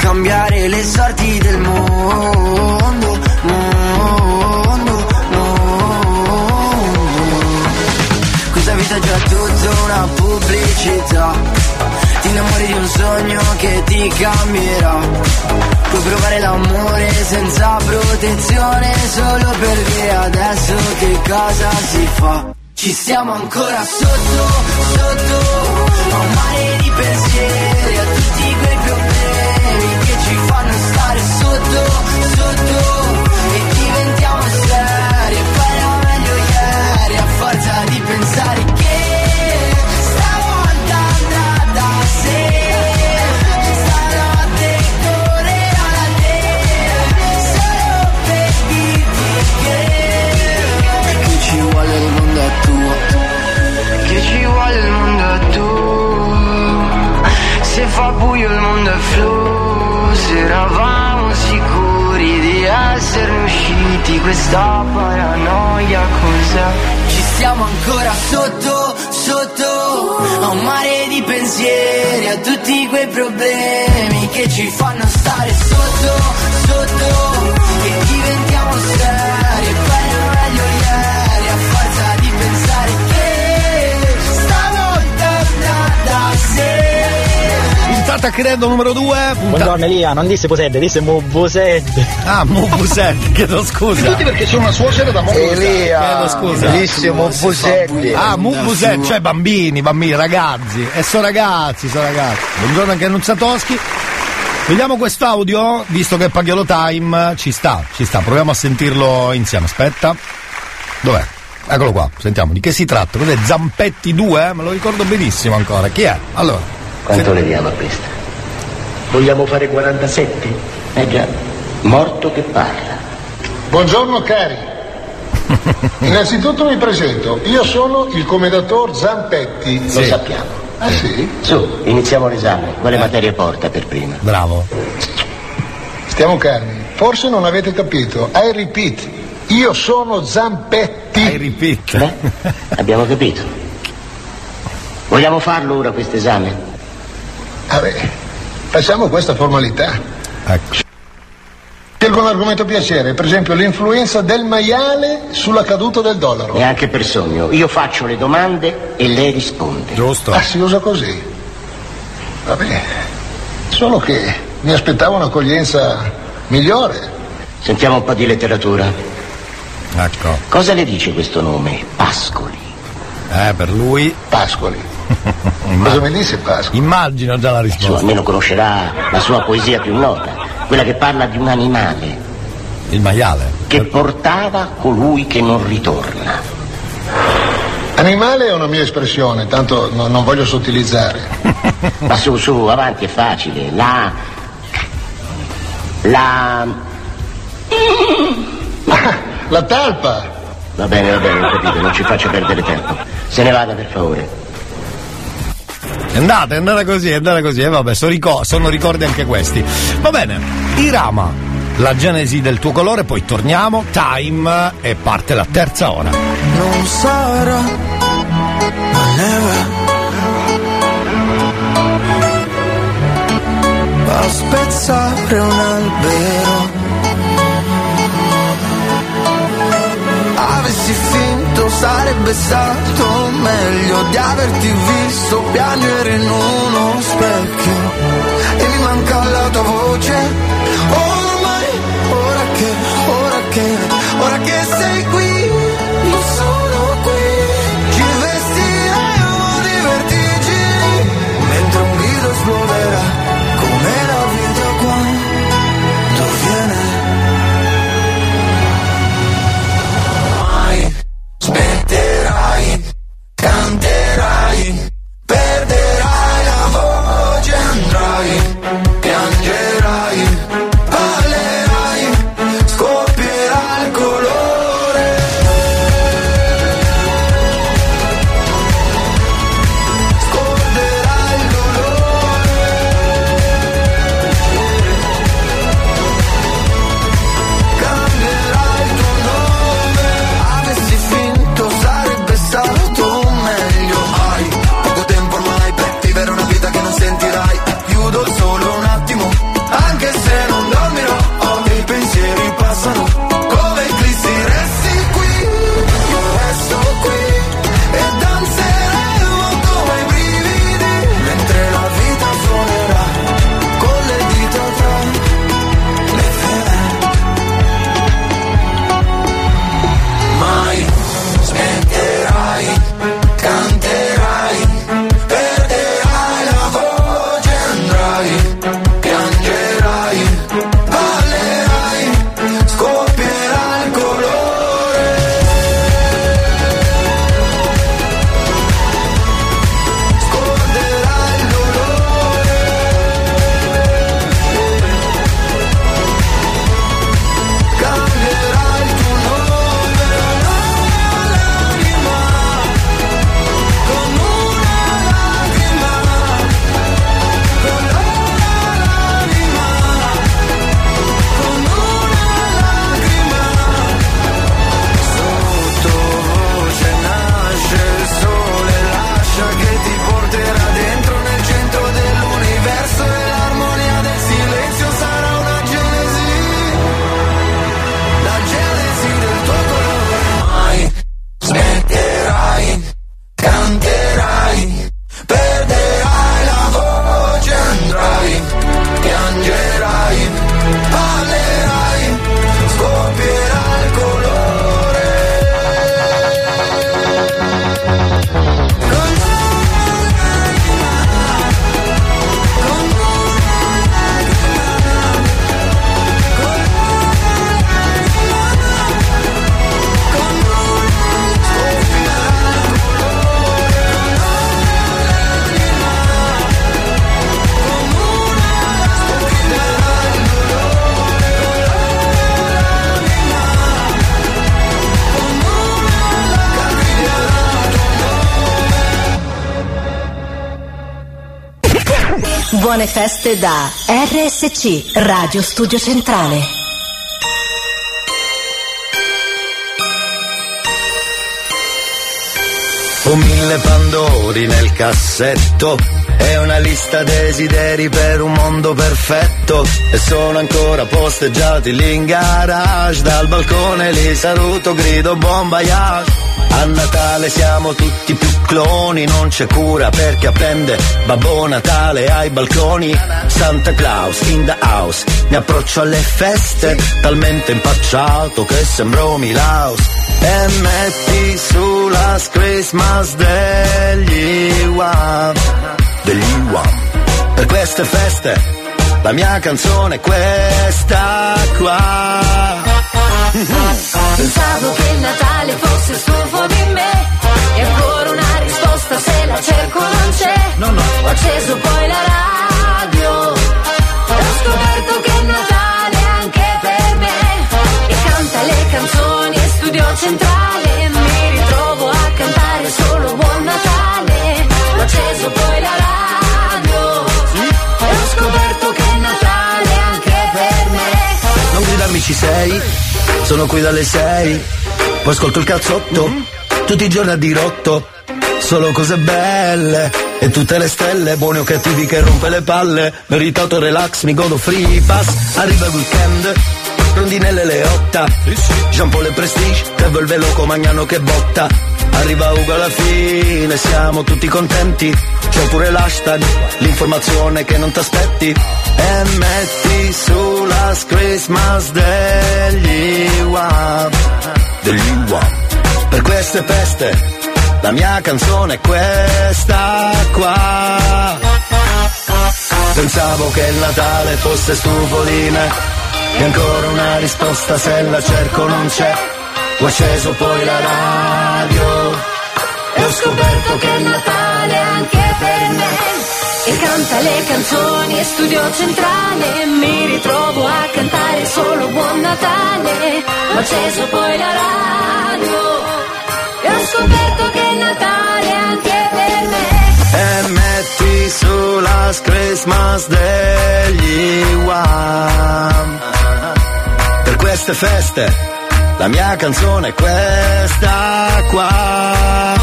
Speaker 7: Cambiare le sorti del mondo. Mondo, mondo. Questa vita è già tutta una pubblicità. Ti innamori di un sogno che ti cambierà. Puoi provare l'amore senza protezione solo per dire adesso che cosa si fa. Ci stiamo ancora sotto, sotto, a un mare di pensieri, a tutti quei che ci fanno stare sotto, sotto, e diventiamo seri, poi era meglio ieri, a forza di pensare che stavolta andrà da sé. Se fa buio il mondo è flu, se eravamo sicuri di esserne usciti, questa paranoia cos'è? Ci stiamo ancora sotto, sotto, a un mare di pensieri, a tutti quei problemi che ci fanno stare sotto, sotto, e diventiamo seri,
Speaker 1: Puntata credo numero 2.
Speaker 47: Buongiorno Elia, non disse Posed, disse Mubused.
Speaker 1: Ah, Mubused, chiedo scusa.
Speaker 47: Tutti perché sono una suocera da
Speaker 1: Chiedo scusa.
Speaker 47: bellissimo Mubused.
Speaker 1: Ah, Mubused, cioè bambini, bambini, ragazzi. E sono ragazzi, sono ragazzi. Buongiorno anche a Nuzzatoschi. Vediamo quest'audio, visto che è Pagliolo Time, ci sta, ci sta, proviamo a sentirlo insieme. Aspetta. Dov'è? Eccolo qua, sentiamo di che si tratta. Cos'è? Zampetti 2? Me lo ricordo benissimo ancora. Chi è? Allora.
Speaker 44: Quanto le diamo a questa? Vogliamo fare 47? Eh già, morto che parla.
Speaker 33: Buongiorno cari. Innanzitutto mi presento, io sono il commendator Zampetti.
Speaker 44: Lo sappiamo.
Speaker 33: Ah sì?
Speaker 44: Su, iniziamo l'esame. Quale materia porta per prima?
Speaker 1: Bravo.
Speaker 33: Stiamo calmi. Forse non avete capito. I repeat, io sono Zampetti.
Speaker 1: I repeat.
Speaker 44: Beh, abbiamo capito. Vogliamo farlo ora questo esame?
Speaker 33: Vabbè, facciamo questa formalità.
Speaker 1: Ecco.
Speaker 33: Scelgo un argomento piacere, per esempio l'influenza del maiale sulla caduta del dollaro.
Speaker 44: Neanche per sogno. Io faccio le domande e lei risponde.
Speaker 1: Giusto.
Speaker 33: Ah, si usa così. Vabbè, solo che mi aspettavo un'accoglienza migliore.
Speaker 44: Sentiamo un po' di letteratura.
Speaker 1: Ecco.
Speaker 44: Cosa le dice questo nome? Pascoli.
Speaker 1: Eh, per lui.
Speaker 33: Pascoli. Cosa mi disse Pascoli?
Speaker 1: Immagino già la
Speaker 44: Su,
Speaker 1: risposta.
Speaker 44: almeno conoscerà la sua poesia più nota, quella che parla di un animale
Speaker 1: Il maiale.
Speaker 44: che portava colui che non ritorna.
Speaker 33: Animale è una mia espressione, tanto no- non voglio sottilizzare.
Speaker 44: Ma su, su, avanti, è facile. La. La.
Speaker 33: La talpa!
Speaker 44: Va bene, va bene, ho capito, non ci faccia perdere tempo. Se ne vada, per favore.
Speaker 1: È andata, è andata così, è andata così. E vabbè, sono, ricor- sono ricordi anche questi. Va bene, Irama, la genesi del tuo colore, poi torniamo, time e parte la terza ora.
Speaker 7: Non sarà, ma neve. A spezzare un albero. Avessi finto sarebbe stato meglio di averti visto piangere in uno specchio e mi manca la tua voce. Ormai, ora che, ora che, ora che sei qui,
Speaker 36: Feste da RSC, Radio Studio Centrale.
Speaker 1: Ho mille pandori nel cassetto e una lista desideri per un mondo perfetto e sono ancora posteggiati lì in garage dal balcone li saluto grido buon voyage a Natale siamo tutti più cloni non c'è cura per chi appende Babbo Natale ai balconi. Santa Claus in the house mi approccio alle feste talmente impacciato che sembro Milaus. E metti sulla Christmas degli Wham degli Wham per queste feste la mia canzone è questa qua.
Speaker 17: Pensavo che il Natale fosse stufo di me. E ancora la cerco non c'è Ho acceso poi la radio. Ho scoperto che è Natale anche per me. E canta le canzoni e studio centrale. Mi ritrovo a cantare solo Buon Natale. Ho acceso poi la radio. Ho scoperto che è Natale anche per me.
Speaker 1: Non gridarmi ci sei, sono qui dalle sei, poi ascolto il cazzotto, tutti i giorni a dirotto, solo cose belle, e tutte le stelle, buoni o cattivi che rompe le palle, meritato relax, mi godo free pass, arriva il weekend, rondinelle le otta. Jean Paul e Prestige che il velo Magnano che botta. Arriva Ugo alla fine, siamo tutti contenti. C'è pure l'hashtag, l'informazione che non t'aspetti. E metti su la Christmas degli WAP Degli WAP Per queste feste la mia canzone è questa qua. Pensavo che il Natale fosse stufo di me. E ancora una risposta se la cerco non c'è. Ho acceso poi la radio. E ho scoperto che il Natale è anche per me.
Speaker 17: E canta le canzoni e studio centrale. Mi ritrovo a cantare solo Buon Natale. Ho acceso poi la radio E ho scoperto che il Natale è anche per me.
Speaker 1: E metti su la Christmas degli Wham. Per queste feste la mia canzone è questa qua.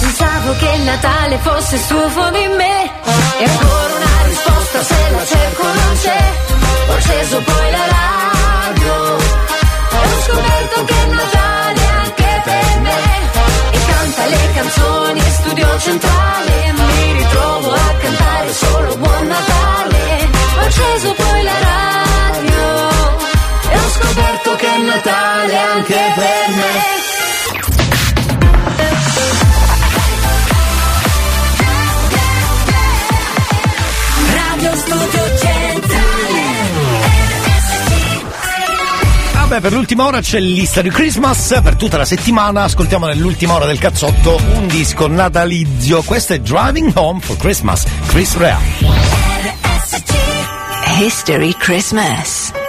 Speaker 17: Pensavo che il Natale fosse stufo di me. E ancora una risposta se la cerco non c'è. Ho acceso poi la radio. E ho scoperto che il Natale è per E canta le canzoni e studio centrale. Mi ritrovo a cantare solo Buon Natale. Ho acceso poi la radio E ho scoperto che il Natale è anche per me
Speaker 48: Vabbè, per l'ultima ora c'è di Christmas, per tutta la settimana ascoltiamo nell'ultima ora del cazzotto un disco natalizio. Questo è Driving Home for Christmas, Chris Rea.
Speaker 49: History Christmas.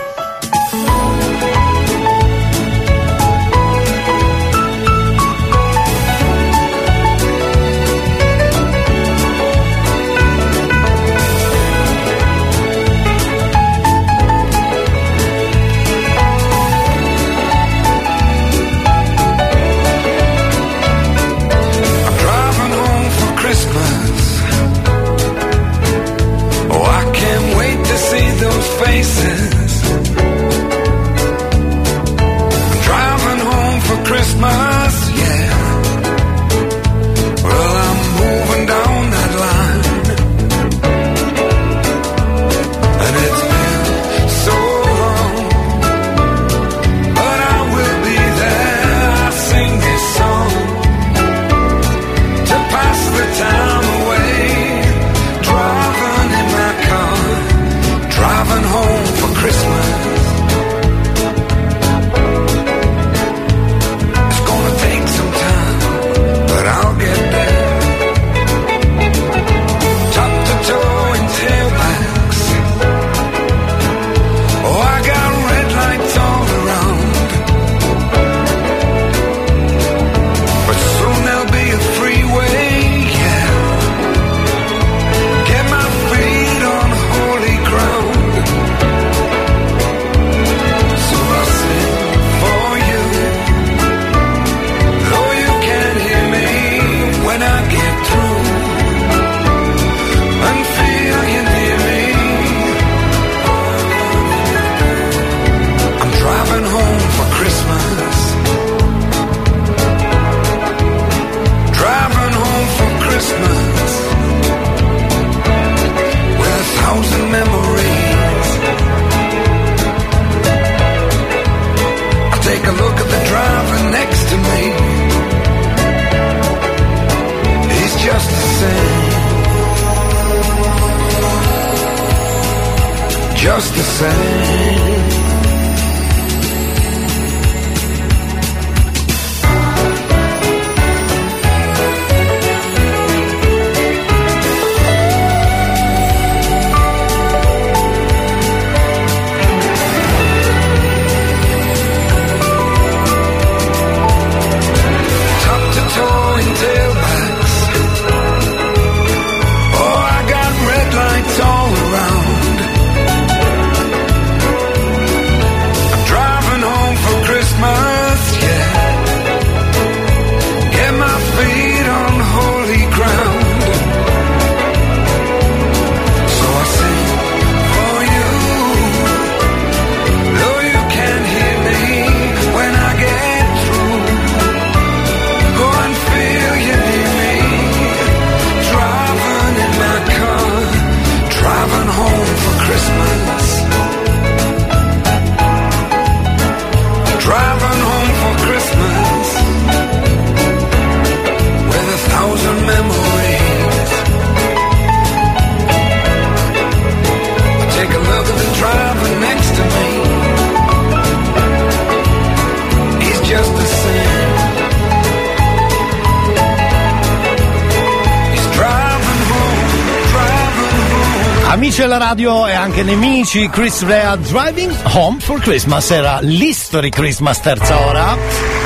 Speaker 1: Amici della radio e anche nemici, Chris Rea Driving Home for Christmas era l'History Christmas terza ora.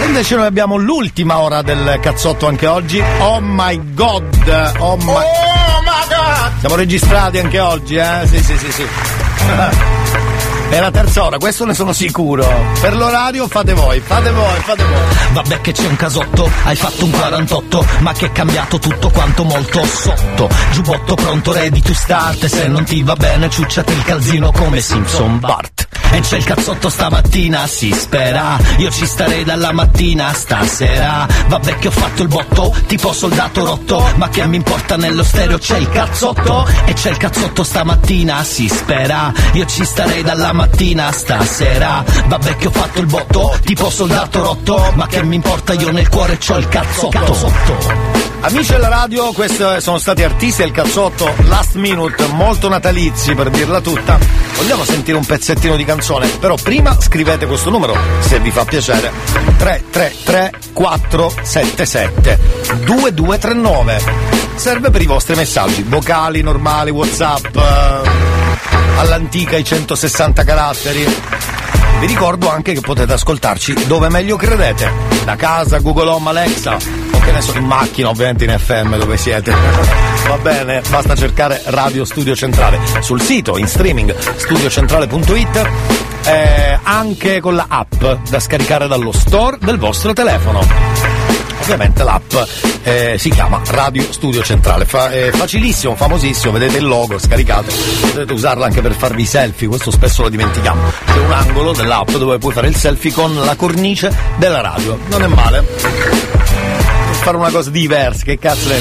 Speaker 1: E invece noi abbiamo l'ultima ora del cazzotto anche oggi. Oh my god! Oh my,
Speaker 50: Oh my god!
Speaker 1: Siamo registrati anche oggi, eh? Sì, sì, sì, sì. È la terza ora, questo ne sono sicuro. Per l'orario fate voi, fate voi, fate voi.
Speaker 41: Vabbè che c'è un casotto, hai fatto un 48 Ma che è cambiato tutto quanto molto sotto. Giubbotto pronto, ready to start se non ti va bene ciucciate il calzino come Simpson Bart. E c'è il cazzotto stamattina, si spera. Io ci starei dalla mattina stasera. Vabbè che ho fatto il botto, tipo soldato rotto Ma che mi importa nello stereo c'è il cazzotto. E c'è il cazzotto stamattina, si spera. Io ci starei dalla mattina stasera Vabbè che ho fatto il botto, tipo soldato rotto Ma che mi importa io nel cuore c'ho il cazzotto
Speaker 1: Amici della radio, questi sono stati artisti del cazzotto last minute, molto natalizi per dirla tutta. Vogliamo sentire un pezzettino di canzone, però prima scrivete questo numero, se vi fa piacere. 333 477 2239. Serve per i vostri messaggi, vocali, normali, whatsapp, eh, all'antica i 160 caratteri. Vi ricordo anche che potete ascoltarci dove meglio credete, da casa, Google Home, Alexa, o che ne so, in macchina ovviamente in FM dove siete. Va bene, basta cercare Radio Studio Centrale sul sito, in streaming, studiocentrale.it, eh, anche con la app da scaricare dallo store del vostro telefono ovviamente l'app eh, si chiama Radio Studio Centrale. Fa- è facilissimo, famosissimo, vedete il logo, scaricate, potete usarla anche per farvi selfie, questo spesso lo dimentichiamo. C'è un angolo dell'app dove puoi fare il selfie con la cornice della radio, non è male. Fare una cosa diversa, che cazzo è?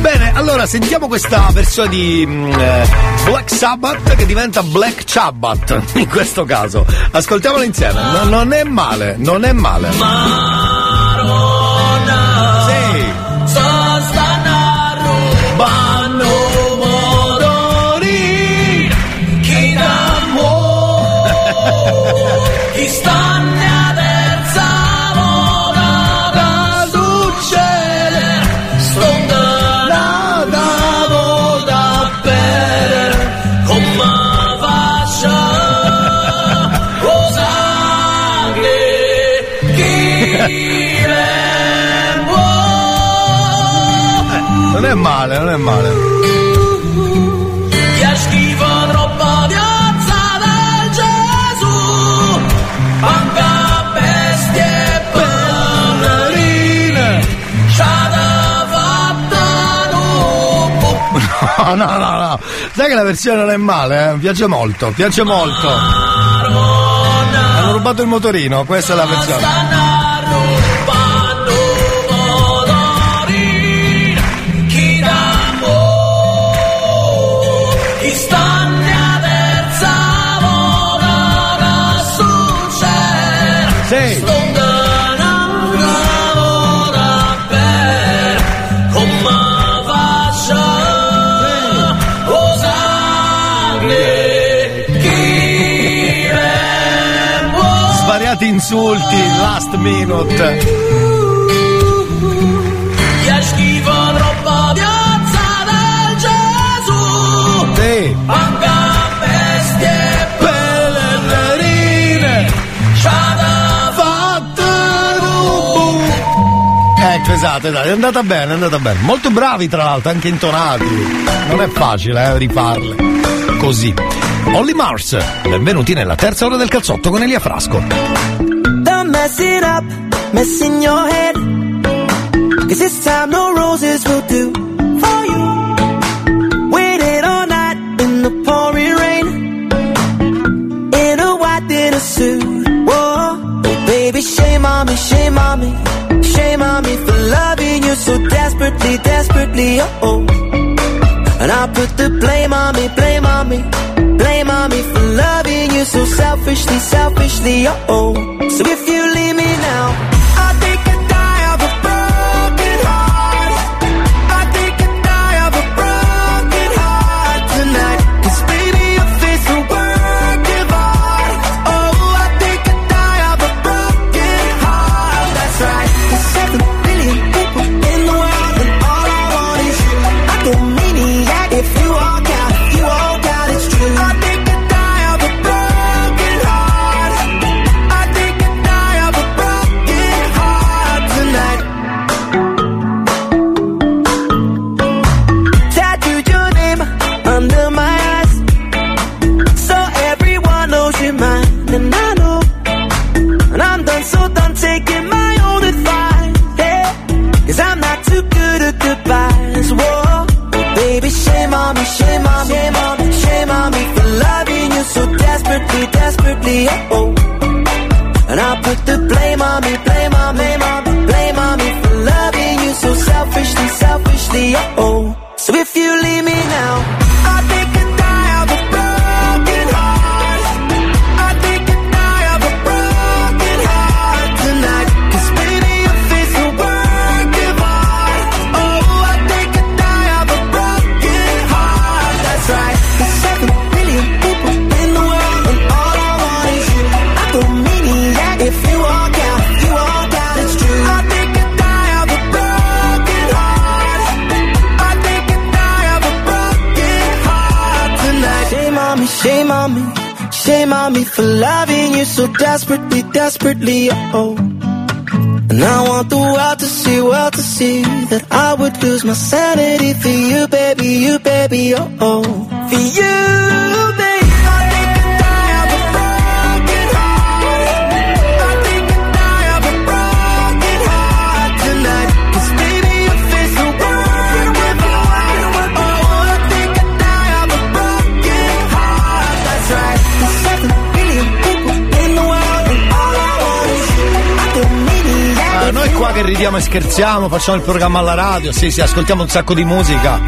Speaker 1: Bene, allora sentiamo questa versione di mm, eh, Black Sabbath che diventa Black Sabbath in questo caso. Ascoltiamola insieme. No- non è male, non è male. Non è male, non è male.
Speaker 41: È schifo troppo di del Gesù Manca bestie e ballerine C'ha fatta
Speaker 1: No, no, no, no. Sai che la versione non è male, eh? Piace molto, piace molto. Hanno rubato il motorino, questa è la versione. Insulti, last minute.
Speaker 41: È schifo troppo piazza del Gesù
Speaker 1: Sì.
Speaker 41: Manca bestie e da
Speaker 1: Ecco, esatto, esatto, è andata bene, è andata bene. Molto bravi, tra l'altro, anche intonati. Non è facile, eh, rifarle. Così. Olly Mars, benvenuti nella terza ora del calzotto con Elia Frasco.
Speaker 7: Mess it up, mess in your head. Cause this time no roses will do for you. Waited all night in the pouring rain. In a white dinner suit. Whoa, baby, shame on me, shame on me. Shame on me for loving you so desperately, desperately. Oh, oh. And I put the blame on me, blame on me. Blame on me for loving you so selfishly, selfishly. Oh, oh. Loving you
Speaker 1: scherziamo, facciamo il programma alla radio, sì, sì, ascoltiamo un sacco di musica.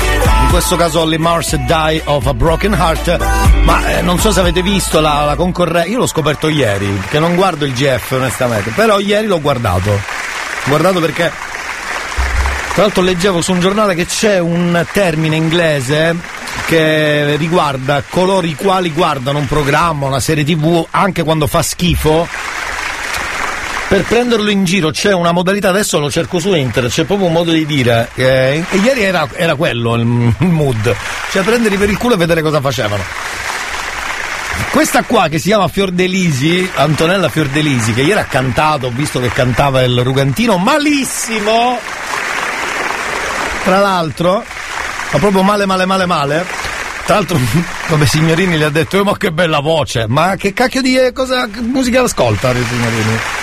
Speaker 1: In questo caso Holly Mars Die of a Broken Heart. Ma eh, non so se avete visto la, la concorrenza. Io l'ho scoperto ieri, che non guardo il GF onestamente, però ieri l'ho guardato. Guardato perché. Tra l'altro leggevo su un giornale che c'è un termine inglese che riguarda coloro i quali guardano un programma, una serie tv, anche quando fa schifo, per prenderlo in giro c'è una modalità, adesso lo cerco su internet, c'è proprio un modo di dire. eh, e ieri era, era quello il, mood. Cioè prenderli per il culo e vedere cosa facevano. Questa qua che si chiama Fiordelisi, Antonella Fiordelisi, che ieri ha cantato, ho visto che cantava il Rugantino malissimo. Tra l'altro, ma proprio male male male male. Tra l'altro, come Signorini gli ha detto, "Eh, ma che bella voce, ma che cacchio di eh, cosa, musica ascolta Signorini?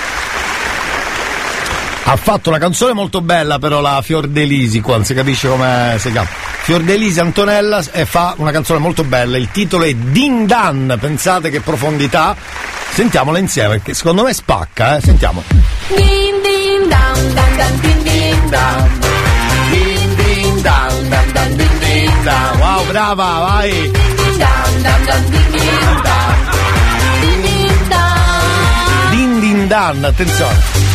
Speaker 1: Ha fatto una canzone molto bella però la Fiordelisi, qua non si capisce come si chiama. Fiordelisi Antonella e fa una canzone molto bella, il titolo è Din Dan, pensate che profondità. Sentiamola insieme, perché secondo me spacca, eh, sentiamo.
Speaker 51: Din din down, dan dan din din down. Din din down, dan dan din din down.
Speaker 1: Wow, brava, vai!
Speaker 51: Down, dan dan din din down. Din din down.
Speaker 1: Din Din Dan, attenzione.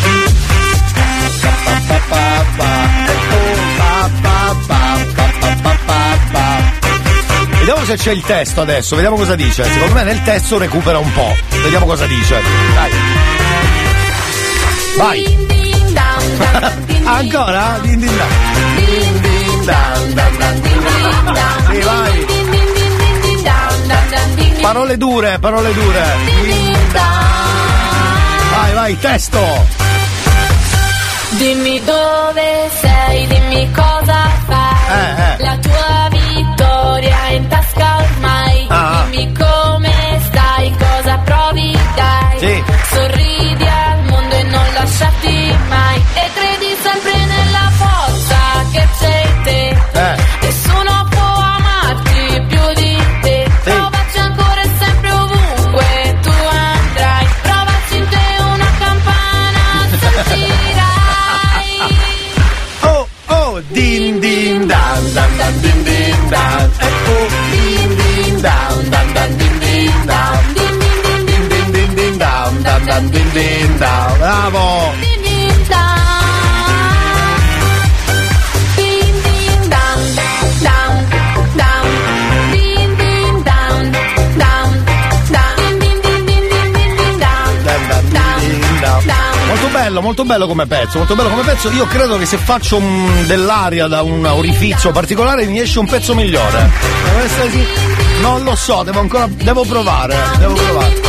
Speaker 1: Vediamo se c'è il testo adesso, vediamo cosa dice. Secondo me nel testo recupera un po'. Vediamo cosa dice. Dai. Vai. Ancora? Din din dan. Din din dan, dan, dan, din din dan. Sì, vai. Parole dure, parole dure. Vai, vai, testo.
Speaker 51: Dimmi dove sei, dimmi cosa fai.
Speaker 1: Eh, eh.
Speaker 51: La tua vittoria è in tasca ormai.
Speaker 1: Ah.
Speaker 51: Dimmi come stai, cosa provi, dai.
Speaker 1: Sì.
Speaker 51: Sorridi al mondo e non lasciarti
Speaker 1: din bello, molto bello come pezzo, molto bello come pezzo. Io credo che se faccio un- dell'aria da un orifizio particolare mi esce un pezzo migliore. Non lo so, devo ancora. devo provare, devo provare.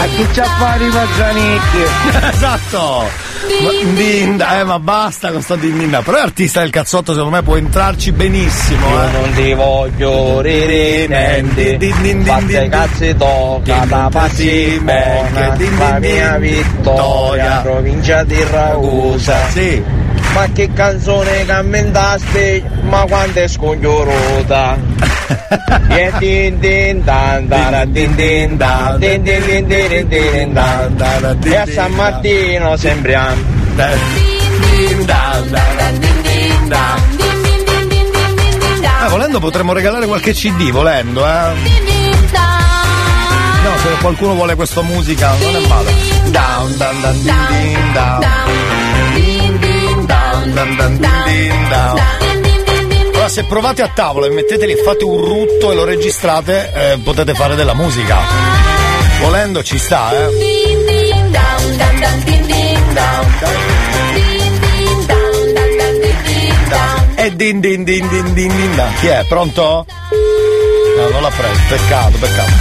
Speaker 52: A chi c'ha fare i mazzanicchi?
Speaker 1: esatto! Ma, Dinda, eh, ma basta con sto Dinda. Però è artista del cazzotto, secondo me può entrarci benissimo. Eh.
Speaker 52: Non ti voglio ririmenti Fatte cazzi tocca da Passimona La mia vittoria Provincia di Ragusa
Speaker 1: Sì
Speaker 52: Ma che canzone commentaste Ma quanto è scongiuruta E din din dan dara din din dan Din din din din din din dan E a San Martino sembriamo
Speaker 1: Eh, volendo potremmo regalare qualche CD, volendo, eh. No, se qualcuno vuole questa musica, non è male. Down, down, down, din, din, down. Din, din, down, down, Allora, se provate a tavola e metteteli e fate un rutto e lo registrate, eh, potete fare della musica. Volendo ci sta, eh. E din din din din din din. da. Chi è? Pronto? No, non l'ha preso, peccato, peccato.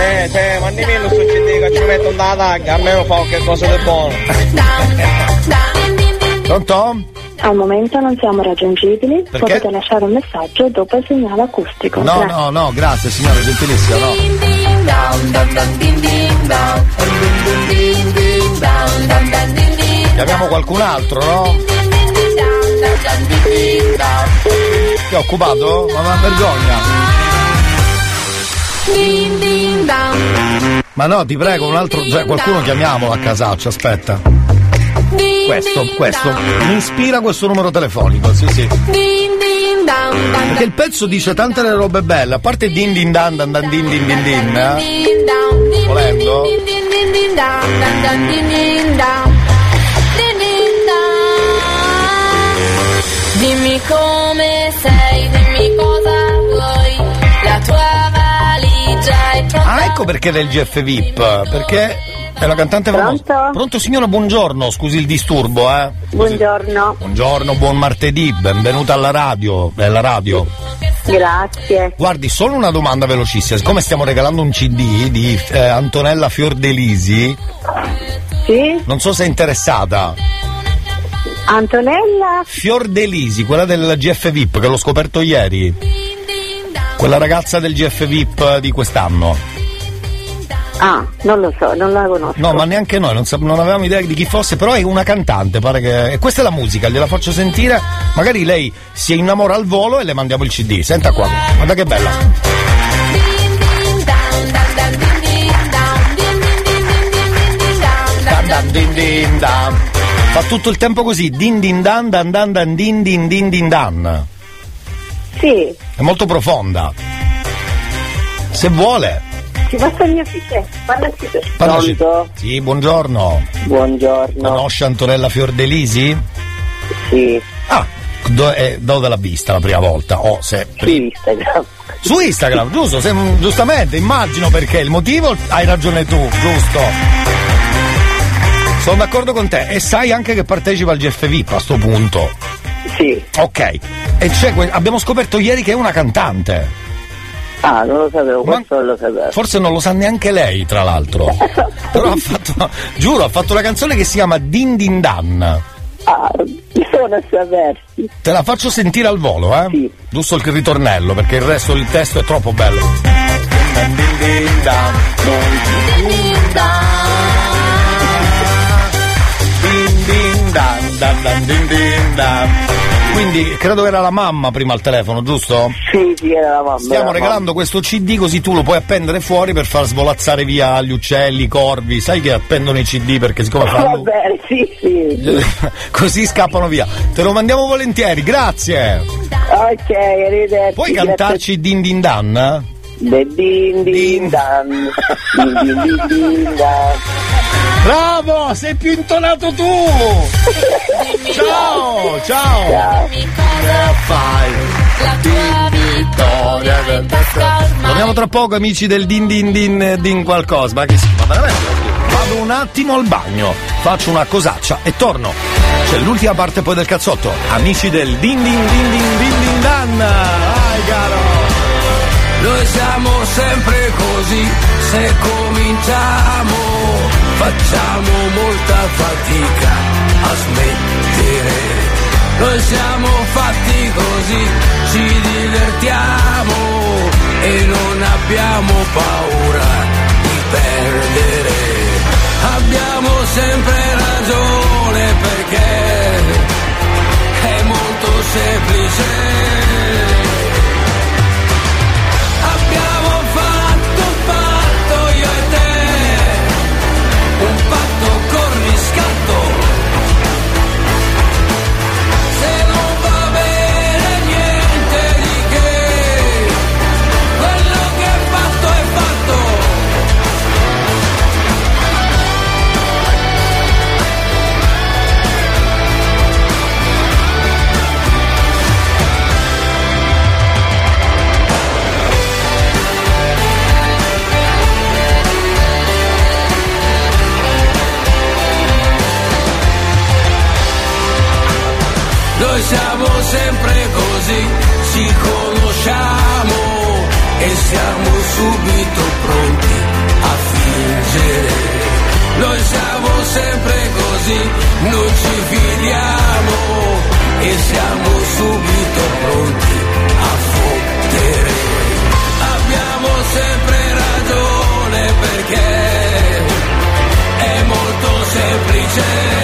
Speaker 52: Eh, eh, ma nemmeno CD che ci metto da taglia, almeno fa qualche cosa di buono.
Speaker 1: Pronto?
Speaker 53: Al momento non siamo raggiungibili,
Speaker 1: Perché?
Speaker 53: potete lasciare un messaggio dopo il segnale acustico.
Speaker 1: No,
Speaker 53: Grazie.
Speaker 1: no, no, grazie signora, gentilissima, no. Chiamiamo qualcun altro, no? Ti ha occupato? Ma una vergogna. Ma no, ti prego, un altro. Cioè, qualcuno chiamiamolo a casaccio, aspetta. Questo, questo. Mi ispira questo numero telefonico, sì, sì. Perché il pezzo dice tante le robe belle, a parte din din dan dan dan din din din din. eh. Volendo.
Speaker 17: Dimmi come sei, dimmi cosa vuoi. La tua valigia è pronta.
Speaker 1: Ah, ecco perché del GF VIP, perché è una cantante famosa.
Speaker 53: Pronto?
Speaker 1: Pronto signora, buongiorno, scusi il disturbo, eh.
Speaker 53: Buongiorno,
Speaker 1: Buongiorno, buon martedì, benvenuta alla radio, alla radio.
Speaker 53: grazie.
Speaker 1: Guardi, solo una domanda velocissima, siccome stiamo regalando un CD di eh, Antonella Fiordelisi,
Speaker 53: Sì?
Speaker 1: non so se è interessata.
Speaker 53: Antonella?
Speaker 1: Fiordelisi, quella del GF VIP, che l'ho scoperto ieri. Quella ragazza del GF VIP di quest'anno.
Speaker 53: Ah, non lo so, non la conosco.
Speaker 1: No, ma neanche noi, non, sap- non avevamo idea di chi fosse, però è una cantante, pare che. E questa è la musica, gliela faccio sentire. Magari lei si innamora al volo e le mandiamo il CD. Senta qua, guarda che bella. Dan dan din din dan. Fa tutto il tempo così, din din dan dan dan dan din din din din dan.
Speaker 53: Sì,
Speaker 1: È molto profonda. Se vuole.
Speaker 53: Ci basta il mio fiche. Parlaci te.
Speaker 1: parlaci- Sì, buongiorno.
Speaker 53: Buongiorno.
Speaker 1: Conosce Antonella Fiordelisi?
Speaker 53: Sì.
Speaker 1: Ah, do- eh, dove l'ha vista la prima volta? Oh, se
Speaker 53: Su Instagram.
Speaker 1: Su Instagram, giusto? Se- giustamente, immagino perché. Il motivo hai ragione tu, giusto? Sono d'accordo con te e sai anche che partecipa al GF VIP a sto punto.
Speaker 53: Sì.
Speaker 1: Ok. E abbiamo scoperto ieri che è una cantante.
Speaker 53: Ah, non lo sapevo,
Speaker 1: Ma-
Speaker 53: questo non lo sapevo.
Speaker 1: Forse non lo sa neanche lei, tra l'altro. Però ha fatto, giuro, ha fatto una canzone che si chiama Din Din Dan.
Speaker 53: Ah, sono sapersi.
Speaker 1: Te la faccio sentire al volo, eh? Giusto il ritornello, perché il resto del testo è troppo bello. Din din din dan. Din din dan, dan dan din din dan. Quindi credo che era la mamma prima al telefono, giusto?
Speaker 53: Sì, sì, era la mamma.
Speaker 1: Stiamo
Speaker 53: la
Speaker 1: regalando questo CD così tu lo puoi appendere fuori per far svolazzare via gli uccelli, i corvi. Sai che appendono i CD perché siccome
Speaker 53: mamma. Va
Speaker 1: fanno.
Speaker 53: bene, sì, sì.
Speaker 1: così scappano via. Te lo mandiamo volentieri, grazie.
Speaker 53: Ok, arrivederci.
Speaker 1: Puoi cantarci Din Din Dan?
Speaker 53: Din din dan. Din din din dan.
Speaker 1: Bravo, sei più intonato tu! ciao, ciao! fai?
Speaker 17: La tua vittoria in tasca ormai.
Speaker 1: Torniamo tra poco amici del Din Din Din Din qualcosa, ma che si ma veramente? Vado un attimo al bagno, faccio una cosaccia e torno. C'è l'ultima parte poi del cazzotto. Amici del Din Din Din Din Din Din Dan! Vai caro!
Speaker 5: Noi siamo sempre così, se cominciamo facciamo molta fatica a smettere. Noi siamo fatti così, ci divertiamo e non abbiamo paura di perdere. Abbiamo sempre ragione perché è molto semplice. Noi siamo sempre così, ci conosciamo
Speaker 17: e siamo subito pronti a fingere. Noi siamo sempre così, non ci fidiamo e siamo subito pronti a fottere. Abbiamo sempre ragione perché è molto semplice.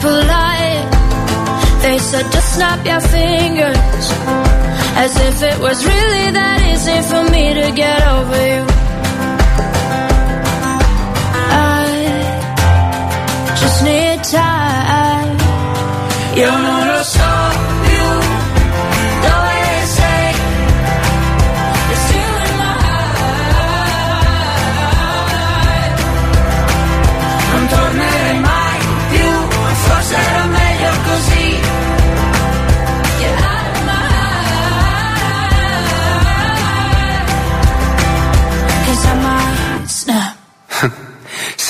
Speaker 7: Lie. They said just snap your fingers. As if it was really that easy for me to get over you.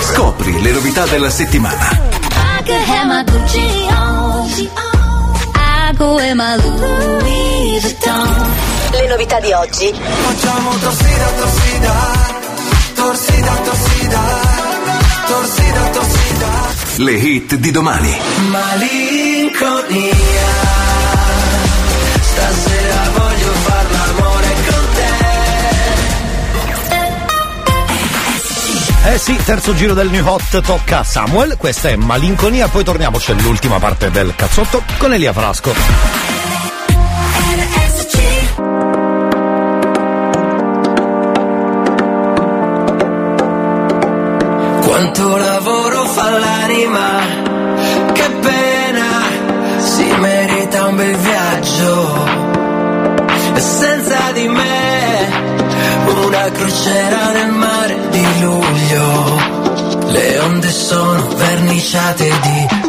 Speaker 17: Scopri le novità della settimana.
Speaker 36: Le novità di oggi.
Speaker 7: Facciamo torsida, torsida, torsida, torsida, torsida, torsida.
Speaker 17: Le hit di domani.
Speaker 7: Malinconia. Stasera voglio
Speaker 1: Eh sì, terzo giro del New Hot tocca a Samuel, questa è Malinconia, poi torniamo, c'è l'ultima parte del cazzotto con Elia Frasco.
Speaker 7: Quanto lavoro fa l'anima, una crociera nel mare di luglio. Le onde sono verniciate di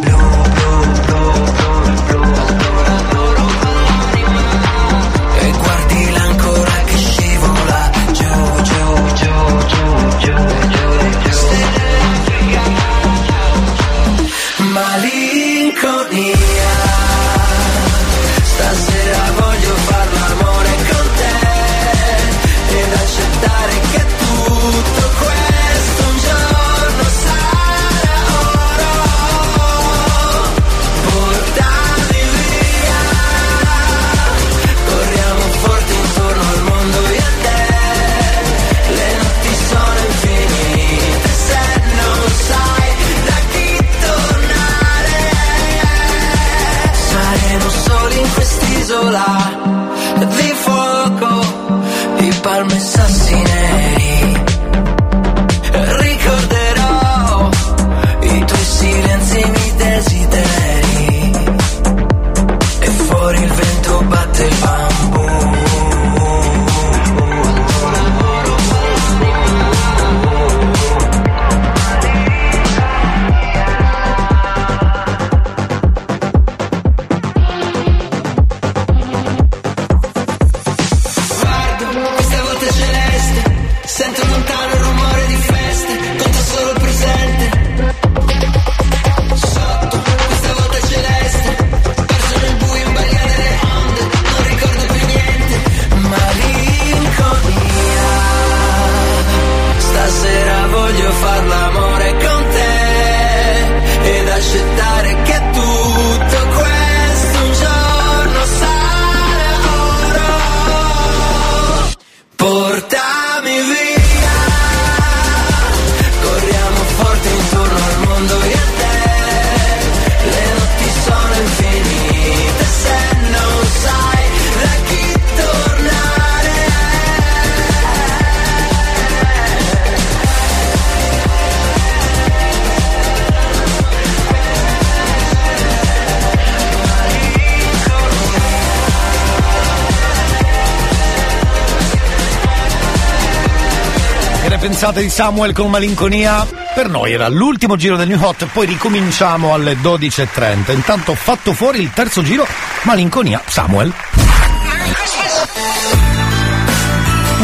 Speaker 1: pensate di Samuel con malinconia? Per noi era l'ultimo giro del New Hot, poi ricominciamo alle 12.30. Intanto ho fatto fuori il terzo giro, malinconia, Samuel.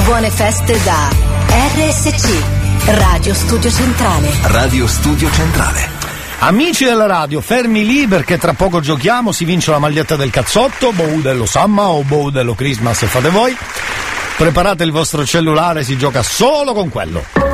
Speaker 36: Buone feste da RSC, Radio Studio Centrale.
Speaker 17: Radio Studio Centrale.
Speaker 1: Amici della radio, fermi lì perché tra poco giochiamo, si vince la maglietta del cazzotto, bow dello Samma o bow dello Christmas se fate voi. Preparate il vostro cellulare, si gioca solo con quello.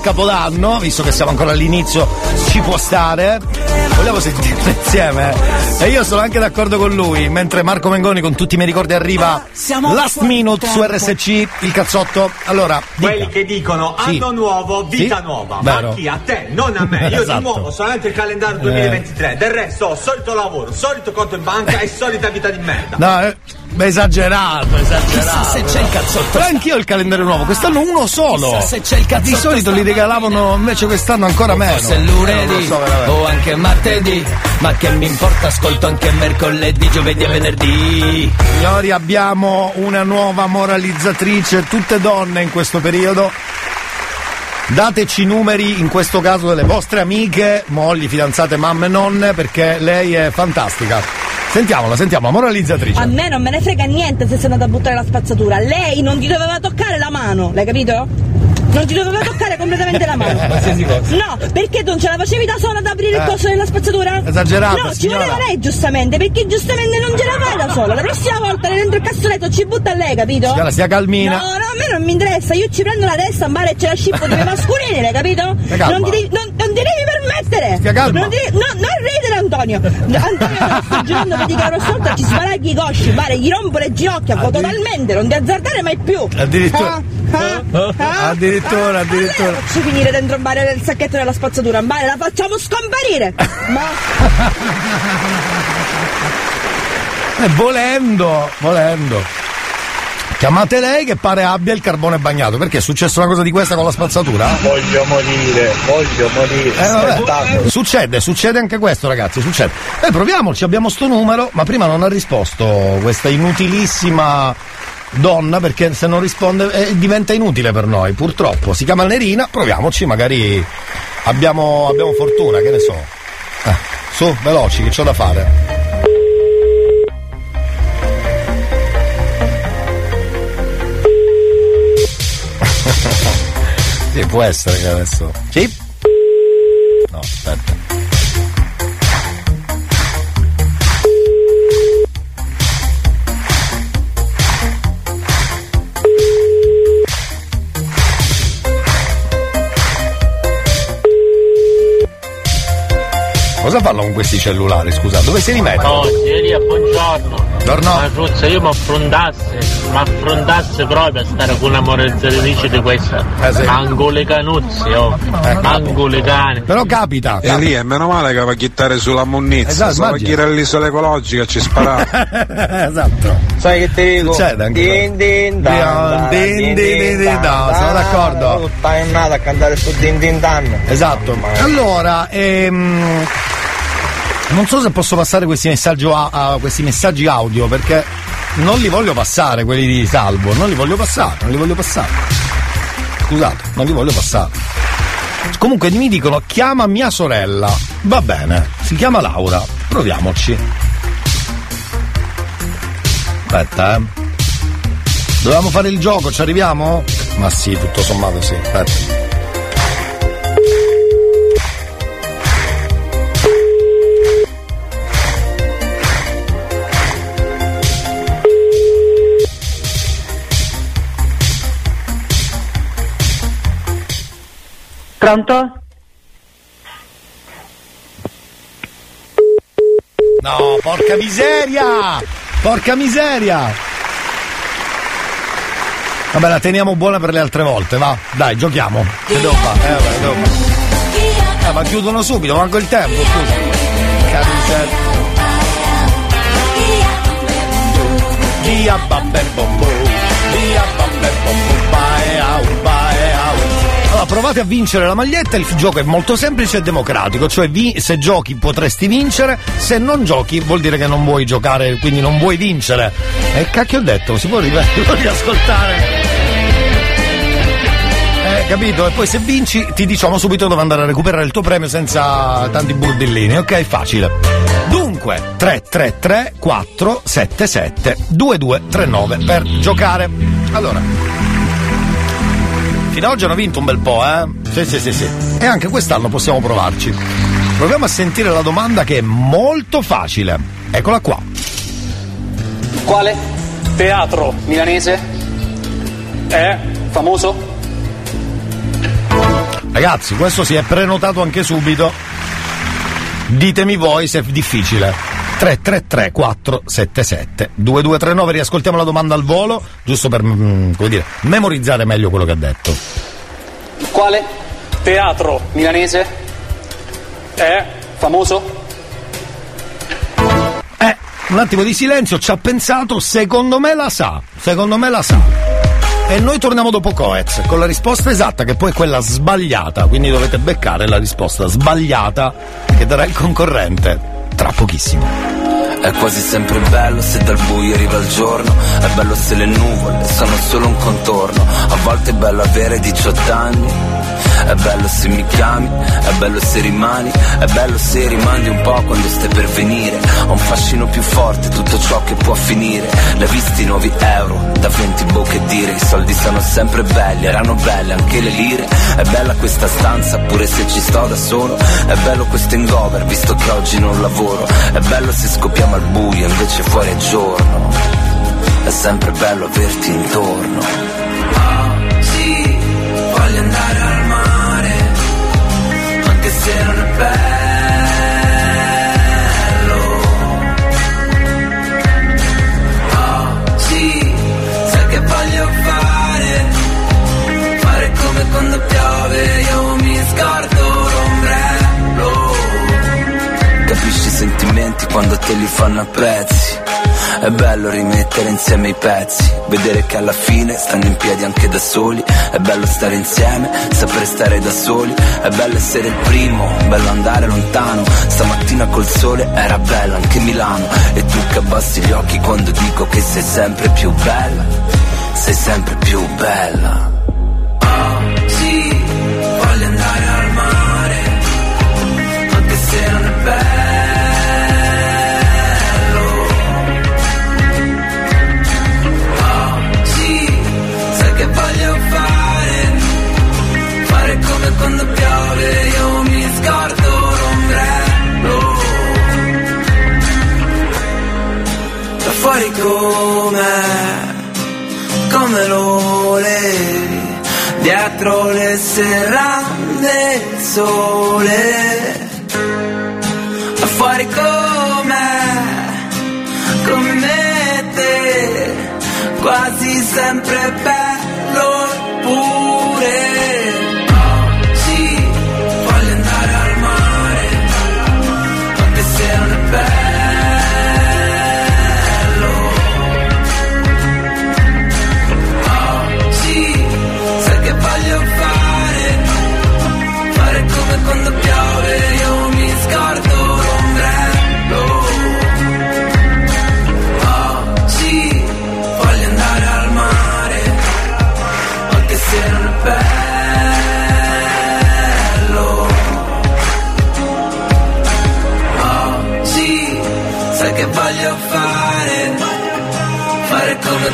Speaker 1: Capodanno, visto che siamo ancora all'inizio, ci può stare. Vogliamo sentirlo insieme. E io sono anche d'accordo con lui, mentre Marco Mengoni con tutti i miei ricordi arriva last minute su RSC, il cazzotto. Allora, dica.
Speaker 54: Quelli che dicono
Speaker 1: Sì.
Speaker 54: anno nuovo, vita
Speaker 1: Sì?
Speaker 54: nuova.
Speaker 1: Vero.
Speaker 54: Ma a chi? A te, non a me. Io
Speaker 1: Esatto.
Speaker 54: di nuovo solamente il calendario 2023. Del resto ho solito lavoro, solito conto in banca e solita vita di merda.
Speaker 1: No, eh, beh, esagerato, esagerato.
Speaker 54: Chissà se c'è il cazzotto.
Speaker 1: Però anch'io ho il calendario nuovo, quest'anno uno solo.
Speaker 41: Chissà se c'è il cazzotto
Speaker 1: Di solito li regalavano, invece quest'anno ancora meno.
Speaker 41: Forse
Speaker 1: Eh,
Speaker 41: lunedì
Speaker 1: lo so
Speaker 41: o anche martedì, ma che mi importa, ascolto anche mercoledì, giovedì e venerdì.
Speaker 1: Signori, abbiamo una nuova moralizzatrice, tutte donne in questo periodo. Dateci i numeri, in questo caso delle vostre amiche, mogli, fidanzate, mamme e nonne, perché lei è fantastica. Sentiamola, sentiamola, moralizzatrice.
Speaker 55: A me non me ne frega niente se sei andata a buttare la spazzatura. Lei non ti doveva toccare la mano, l'hai capito? Non ti doveva toccare completamente la mano.
Speaker 1: Qualsiasi cosa.
Speaker 55: No, perché tu non ce la facevi da sola ad aprire il
Speaker 1: Eh.
Speaker 55: coso della spazzatura?
Speaker 1: Esagerato,
Speaker 55: No, ci
Speaker 1: signora.
Speaker 55: voleva lei giustamente, perché giustamente non ce la fai da sola. La prossima volta dentro il cassoletto ci butta lei, capito?
Speaker 1: Signora, sia calmina.
Speaker 55: No, no, a me
Speaker 10: non mi interessa, io ci prendo la testa in mare e ce la scippo di mascoline, capito?
Speaker 1: Stia calma.
Speaker 10: Non ti, devi, non, non ti devi permettere!
Speaker 1: Stia calma.
Speaker 10: Non, ti no, ridere Antonio! Antonio sto girando vedi che volta ci sparagli i cosci, mare, gli rompo le ginocchia totalmente, non ti azzardare mai più!
Speaker 1: Addirittura-
Speaker 10: Ah, ah, ah,
Speaker 1: Addirittura,
Speaker 10: ah,
Speaker 1: addirittura.
Speaker 10: allora Faccio finire dentro un mare nel sacchetto della spazzatura, mare, la facciamo scomparire! Ma
Speaker 1: Eh, volendo, volendo. Chiamate lei che pare abbia il carbone bagnato. Perché è successa una cosa di questa con la spazzatura?
Speaker 52: Voglio morire, voglio morire.
Speaker 1: Eh, vabbè. Succede, succede anche questo, ragazzi, succede. Beh, proviamoci, abbiamo sto numero, ma prima non ha risposto questa inutilissima donna, perché se non risponde eh, diventa inutile per noi, purtroppo. Si chiama Nerina, proviamoci, magari abbiamo, abbiamo fortuna, che ne so. Eh, su, veloci, che c'ho da fare. Può essere che adesso. Sì? Con questi cellulari, scusa? Dove si rimettono?
Speaker 56: Oh, Elia, buongiorno.
Speaker 1: Buongiorno.
Speaker 56: Ma Ruzza, io mi affrontassi, mi affrontassi proprio a stare con una moralizzatrice di questa.
Speaker 1: Eh, sì.
Speaker 56: Manco le canuzze, oh. Manco le cane.
Speaker 1: Però capita.
Speaker 40: E lì è meno male che va a chittare sulla munnizia.
Speaker 1: Esatto,
Speaker 40: Stava a chiare all'isola ecologica ci sparava.
Speaker 1: esatto.
Speaker 52: Sai che ti dico?
Speaker 1: Succede anche
Speaker 52: Din din dan,
Speaker 1: Din, din, din, din, dan, sono d'accordo.
Speaker 52: Stai nata a cantare su din din dan.
Speaker 1: Esatto. Allora, ehm, non so se posso passare questi messaggi, a- a- questi messaggi audio perché non li voglio passare, quelli di Salvo, non li voglio passare, non li voglio passare. Scusate, non li voglio passare. Comunque mi dicono chiama mia sorella. Va bene, si chiama Laura. Proviamoci. Aspetta, eh. Dovevamo fare il gioco, ci arriviamo? Ma sì, tutto sommato sì. Aspetta.
Speaker 11: Pronto?
Speaker 1: No, porca miseria! Porca miseria! Vabbè, la teniamo buona per le altre volte, va. Dai, giochiamo. Che devo fare? Eh, vabbè, devo fare. Eh, ma chiudono subito, manco il tempo, scusa. Porca miseria. Via babbe bombo, via babbe bombo, bae au. Provate a vincere la maglietta, il gioco è molto semplice e democratico, cioè vi- se giochi potresti vincere, se non giochi vuol dire che non vuoi giocare, quindi non vuoi vincere. E cacchio ho detto, si può riascoltare? Eh, capito? E poi se vinci ti diciamo subito dove andare a recuperare il tuo premio senza tanti burdellini, ok? Facile. Dunque, 333 477 2239 per giocare. Allora, fino ad oggi hanno vinto un bel po', eh? Sì, sì, sì, sì. E anche quest'anno possiamo provarci. Proviamo a sentire la domanda che è molto facile. Eccola qua.
Speaker 57: Quale teatro milanese è famoso?
Speaker 1: Ragazzi, questo si è prenotato anche subito. Ditemi voi se è difficile. 333 477 2239 riascoltiamo la domanda al volo, giusto per mm, come dire, memorizzare meglio quello che ha detto.
Speaker 57: Quale teatro milanese è famoso?
Speaker 1: Eh, un attimo di silenzio, ci ha pensato, secondo me la sa, secondo me la sa. E noi torniamo dopo Coez con la risposta esatta, che poi è quella sbagliata, quindi dovete beccare la risposta sbagliata che darà il concorrente tra pochissimo.
Speaker 41: È quasi sempre bello se dal buio arriva il giorno, è bello se le nuvole sono solo un contorno, a volte è bello avere 18 anni, è bello se mi chiami, è bello se rimani, è bello se rimandi un po' quando stai per venire, ho un fascino più forte, tutto ciò che può finire, l'hai visti nuovi euro, da 20 bocche dire, i soldi sono sempre belli, erano belle anche le lire, è bella questa stanza pure se ci sto da solo, è bello questo hangover visto che oggi non lavoro, è bello se scopriamo al buio invece fuori è giorno, è sempre bello averti intorno. È bello. Oggi sai che voglio fare, fare come quando piove io mi scordo l'ombrello. Capisci i sentimenti quando te li fanno a pezzi. È bello rimettere insieme i pezzi, vedere che alla fine stanno in piedi anche da soli. È bello stare insieme, sapere stare da soli. È bello essere il primo, bello andare lontano. Stamattina col sole era bella anche Milano. E tu che abbassi gli occhi quando dico che sei sempre più bella. Sei sempre più bella. Dietro le serrande il sole. Fuori come me e te, quasi sempre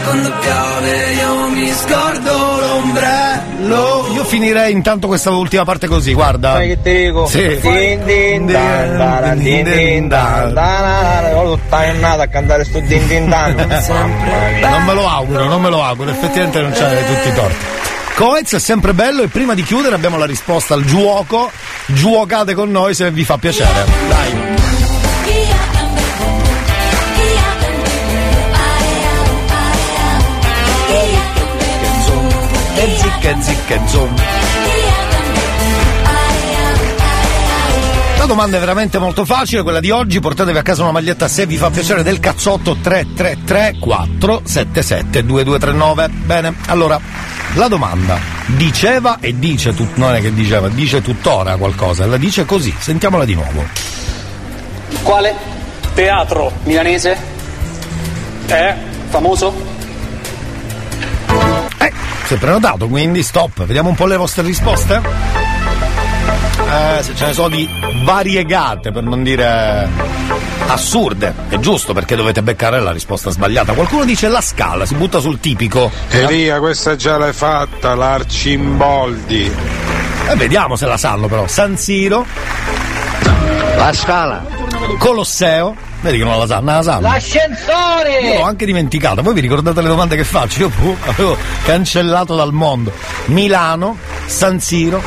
Speaker 41: quando piove io mi scordo l'ombrello. Io
Speaker 1: finirei intanto questa ultima parte così, guarda.
Speaker 52: Sai che ti dico?
Speaker 1: Sì.
Speaker 52: Din din dan, din din dan, tutta a cantare sto din din dan.
Speaker 1: Non me lo auguro, non me lo auguro, effettivamente non c'è tutti i torti. Coez è sempre bello e prima di chiudere abbiamo la risposta al giuoco. Giuocate con noi se vi fa piacere. Dai. Zicca zicca zoom. La domanda è veramente molto facile, quella di oggi, portatevi a casa una maglietta se vi fa piacere del cazzotto 333 477 2239. Bene, allora, la domanda diceva e dice, tut- non è che diceva, dice tuttora qualcosa, la dice così, sentiamola di nuovo.
Speaker 57: Quale teatro milanese è famoso?
Speaker 1: Si è prenotato, quindi stop. Vediamo un po' le vostre risposte. Eh, se ce ne sono di variegate, per non dire assurde. È giusto perché dovete beccare la risposta sbagliata. Qualcuno dice la scala, si butta sul tipico.
Speaker 40: Elia, questa già l'hai fatta, l'Arcimboldi.
Speaker 1: E vediamo se la sanno però. San Siro.
Speaker 52: La scala.
Speaker 1: Colosseo. Vedi che non la sanno, non la sanno.
Speaker 52: L'ascensore!
Speaker 1: Io l'ho anche dimenticata, voi vi ricordate le domande che faccio? Io puh, avevo cancellato dal mondo. Milano, San Siro,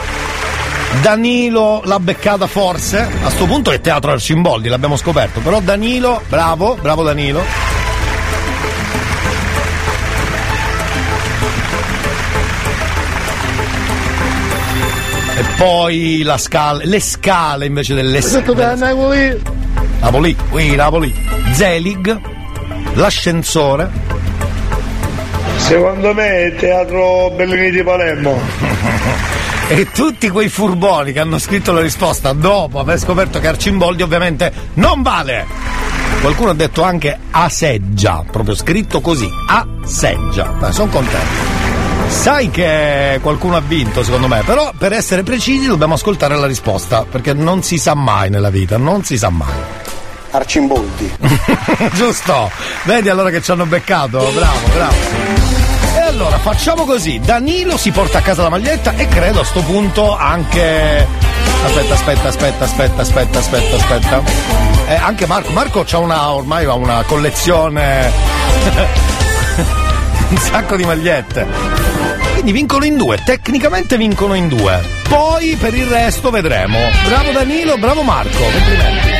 Speaker 1: Danilo l'ha beccata forse, a sto punto è Teatro Arcimboldi, l'abbiamo scoperto, però Danilo, bravo, bravo Danilo. E poi la scala, le scale invece delle scale. Napoli. Qui Napoli. Zelig, l'ascensore.
Speaker 52: Secondo me è il teatro Bellini di Palermo.
Speaker 1: E tutti quei furboni che hanno scritto la risposta dopo aver scoperto che Arcimboldi ovviamente non vale. Qualcuno ha detto anche aseggia, proprio scritto così, aseggia. Beh, sono contento. Sai che qualcuno ha vinto secondo me, però per essere precisi dobbiamo ascoltare la risposta, perché non si sa mai nella vita, non si sa mai.
Speaker 52: Arcimboldi.
Speaker 1: Giusto, vedi allora che ci hanno beccato, bravo, bravo. E allora facciamo così, Danilo si porta a casa la maglietta e credo a sto punto anche... Aspetta, aspetta, aspetta, aspetta, aspetta, aspetta, aspetta. Eh, anche Marco, Marco c'ha una, ormai ha una collezione... un sacco di magliette. Quindi vincono in due, tecnicamente vincono in due. Poi per il resto vedremo. Bravo Danilo, bravo Marco, complimenti.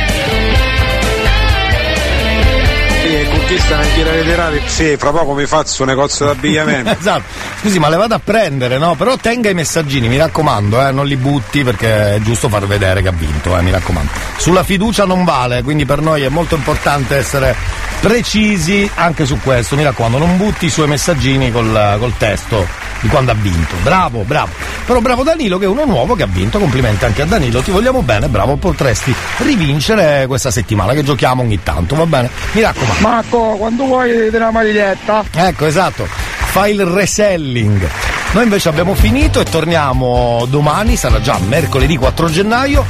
Speaker 40: Sì, e con chi sta nel chiedere reiterare? Sì, fra poco mi faccio un negozio d'abbigliamento.
Speaker 1: esatto. Scusi, ma le vado a prendere, no? Però tenga i messaggini, mi raccomando, eh, non li butti perché è giusto far vedere che ha vinto, eh, mi raccomando. Sulla fiducia non vale, quindi per noi è molto importante essere precisi anche su questo, mi raccomando, non butti i suoi messaggini col, col testo di quando ha vinto. Bravo, bravo. Però bravo Danilo che è uno nuovo che ha vinto, complimenti anche a Danilo, ti vogliamo bene, bravo, potresti rivincere questa settimana che giochiamo ogni tanto, va bene? Mi raccomando.
Speaker 58: Marco, quando vuoi della maglietta?
Speaker 1: Ecco, esatto. Fai il reselling. Noi invece abbiamo finito e torniamo domani, sarà già mercoledì 4 gennaio.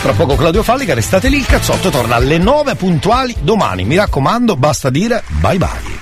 Speaker 1: Tra poco Claudio Fallica, restate lì, il cazzotto torna alle 9 puntuali domani. Mi raccomando, basta dire bye bye.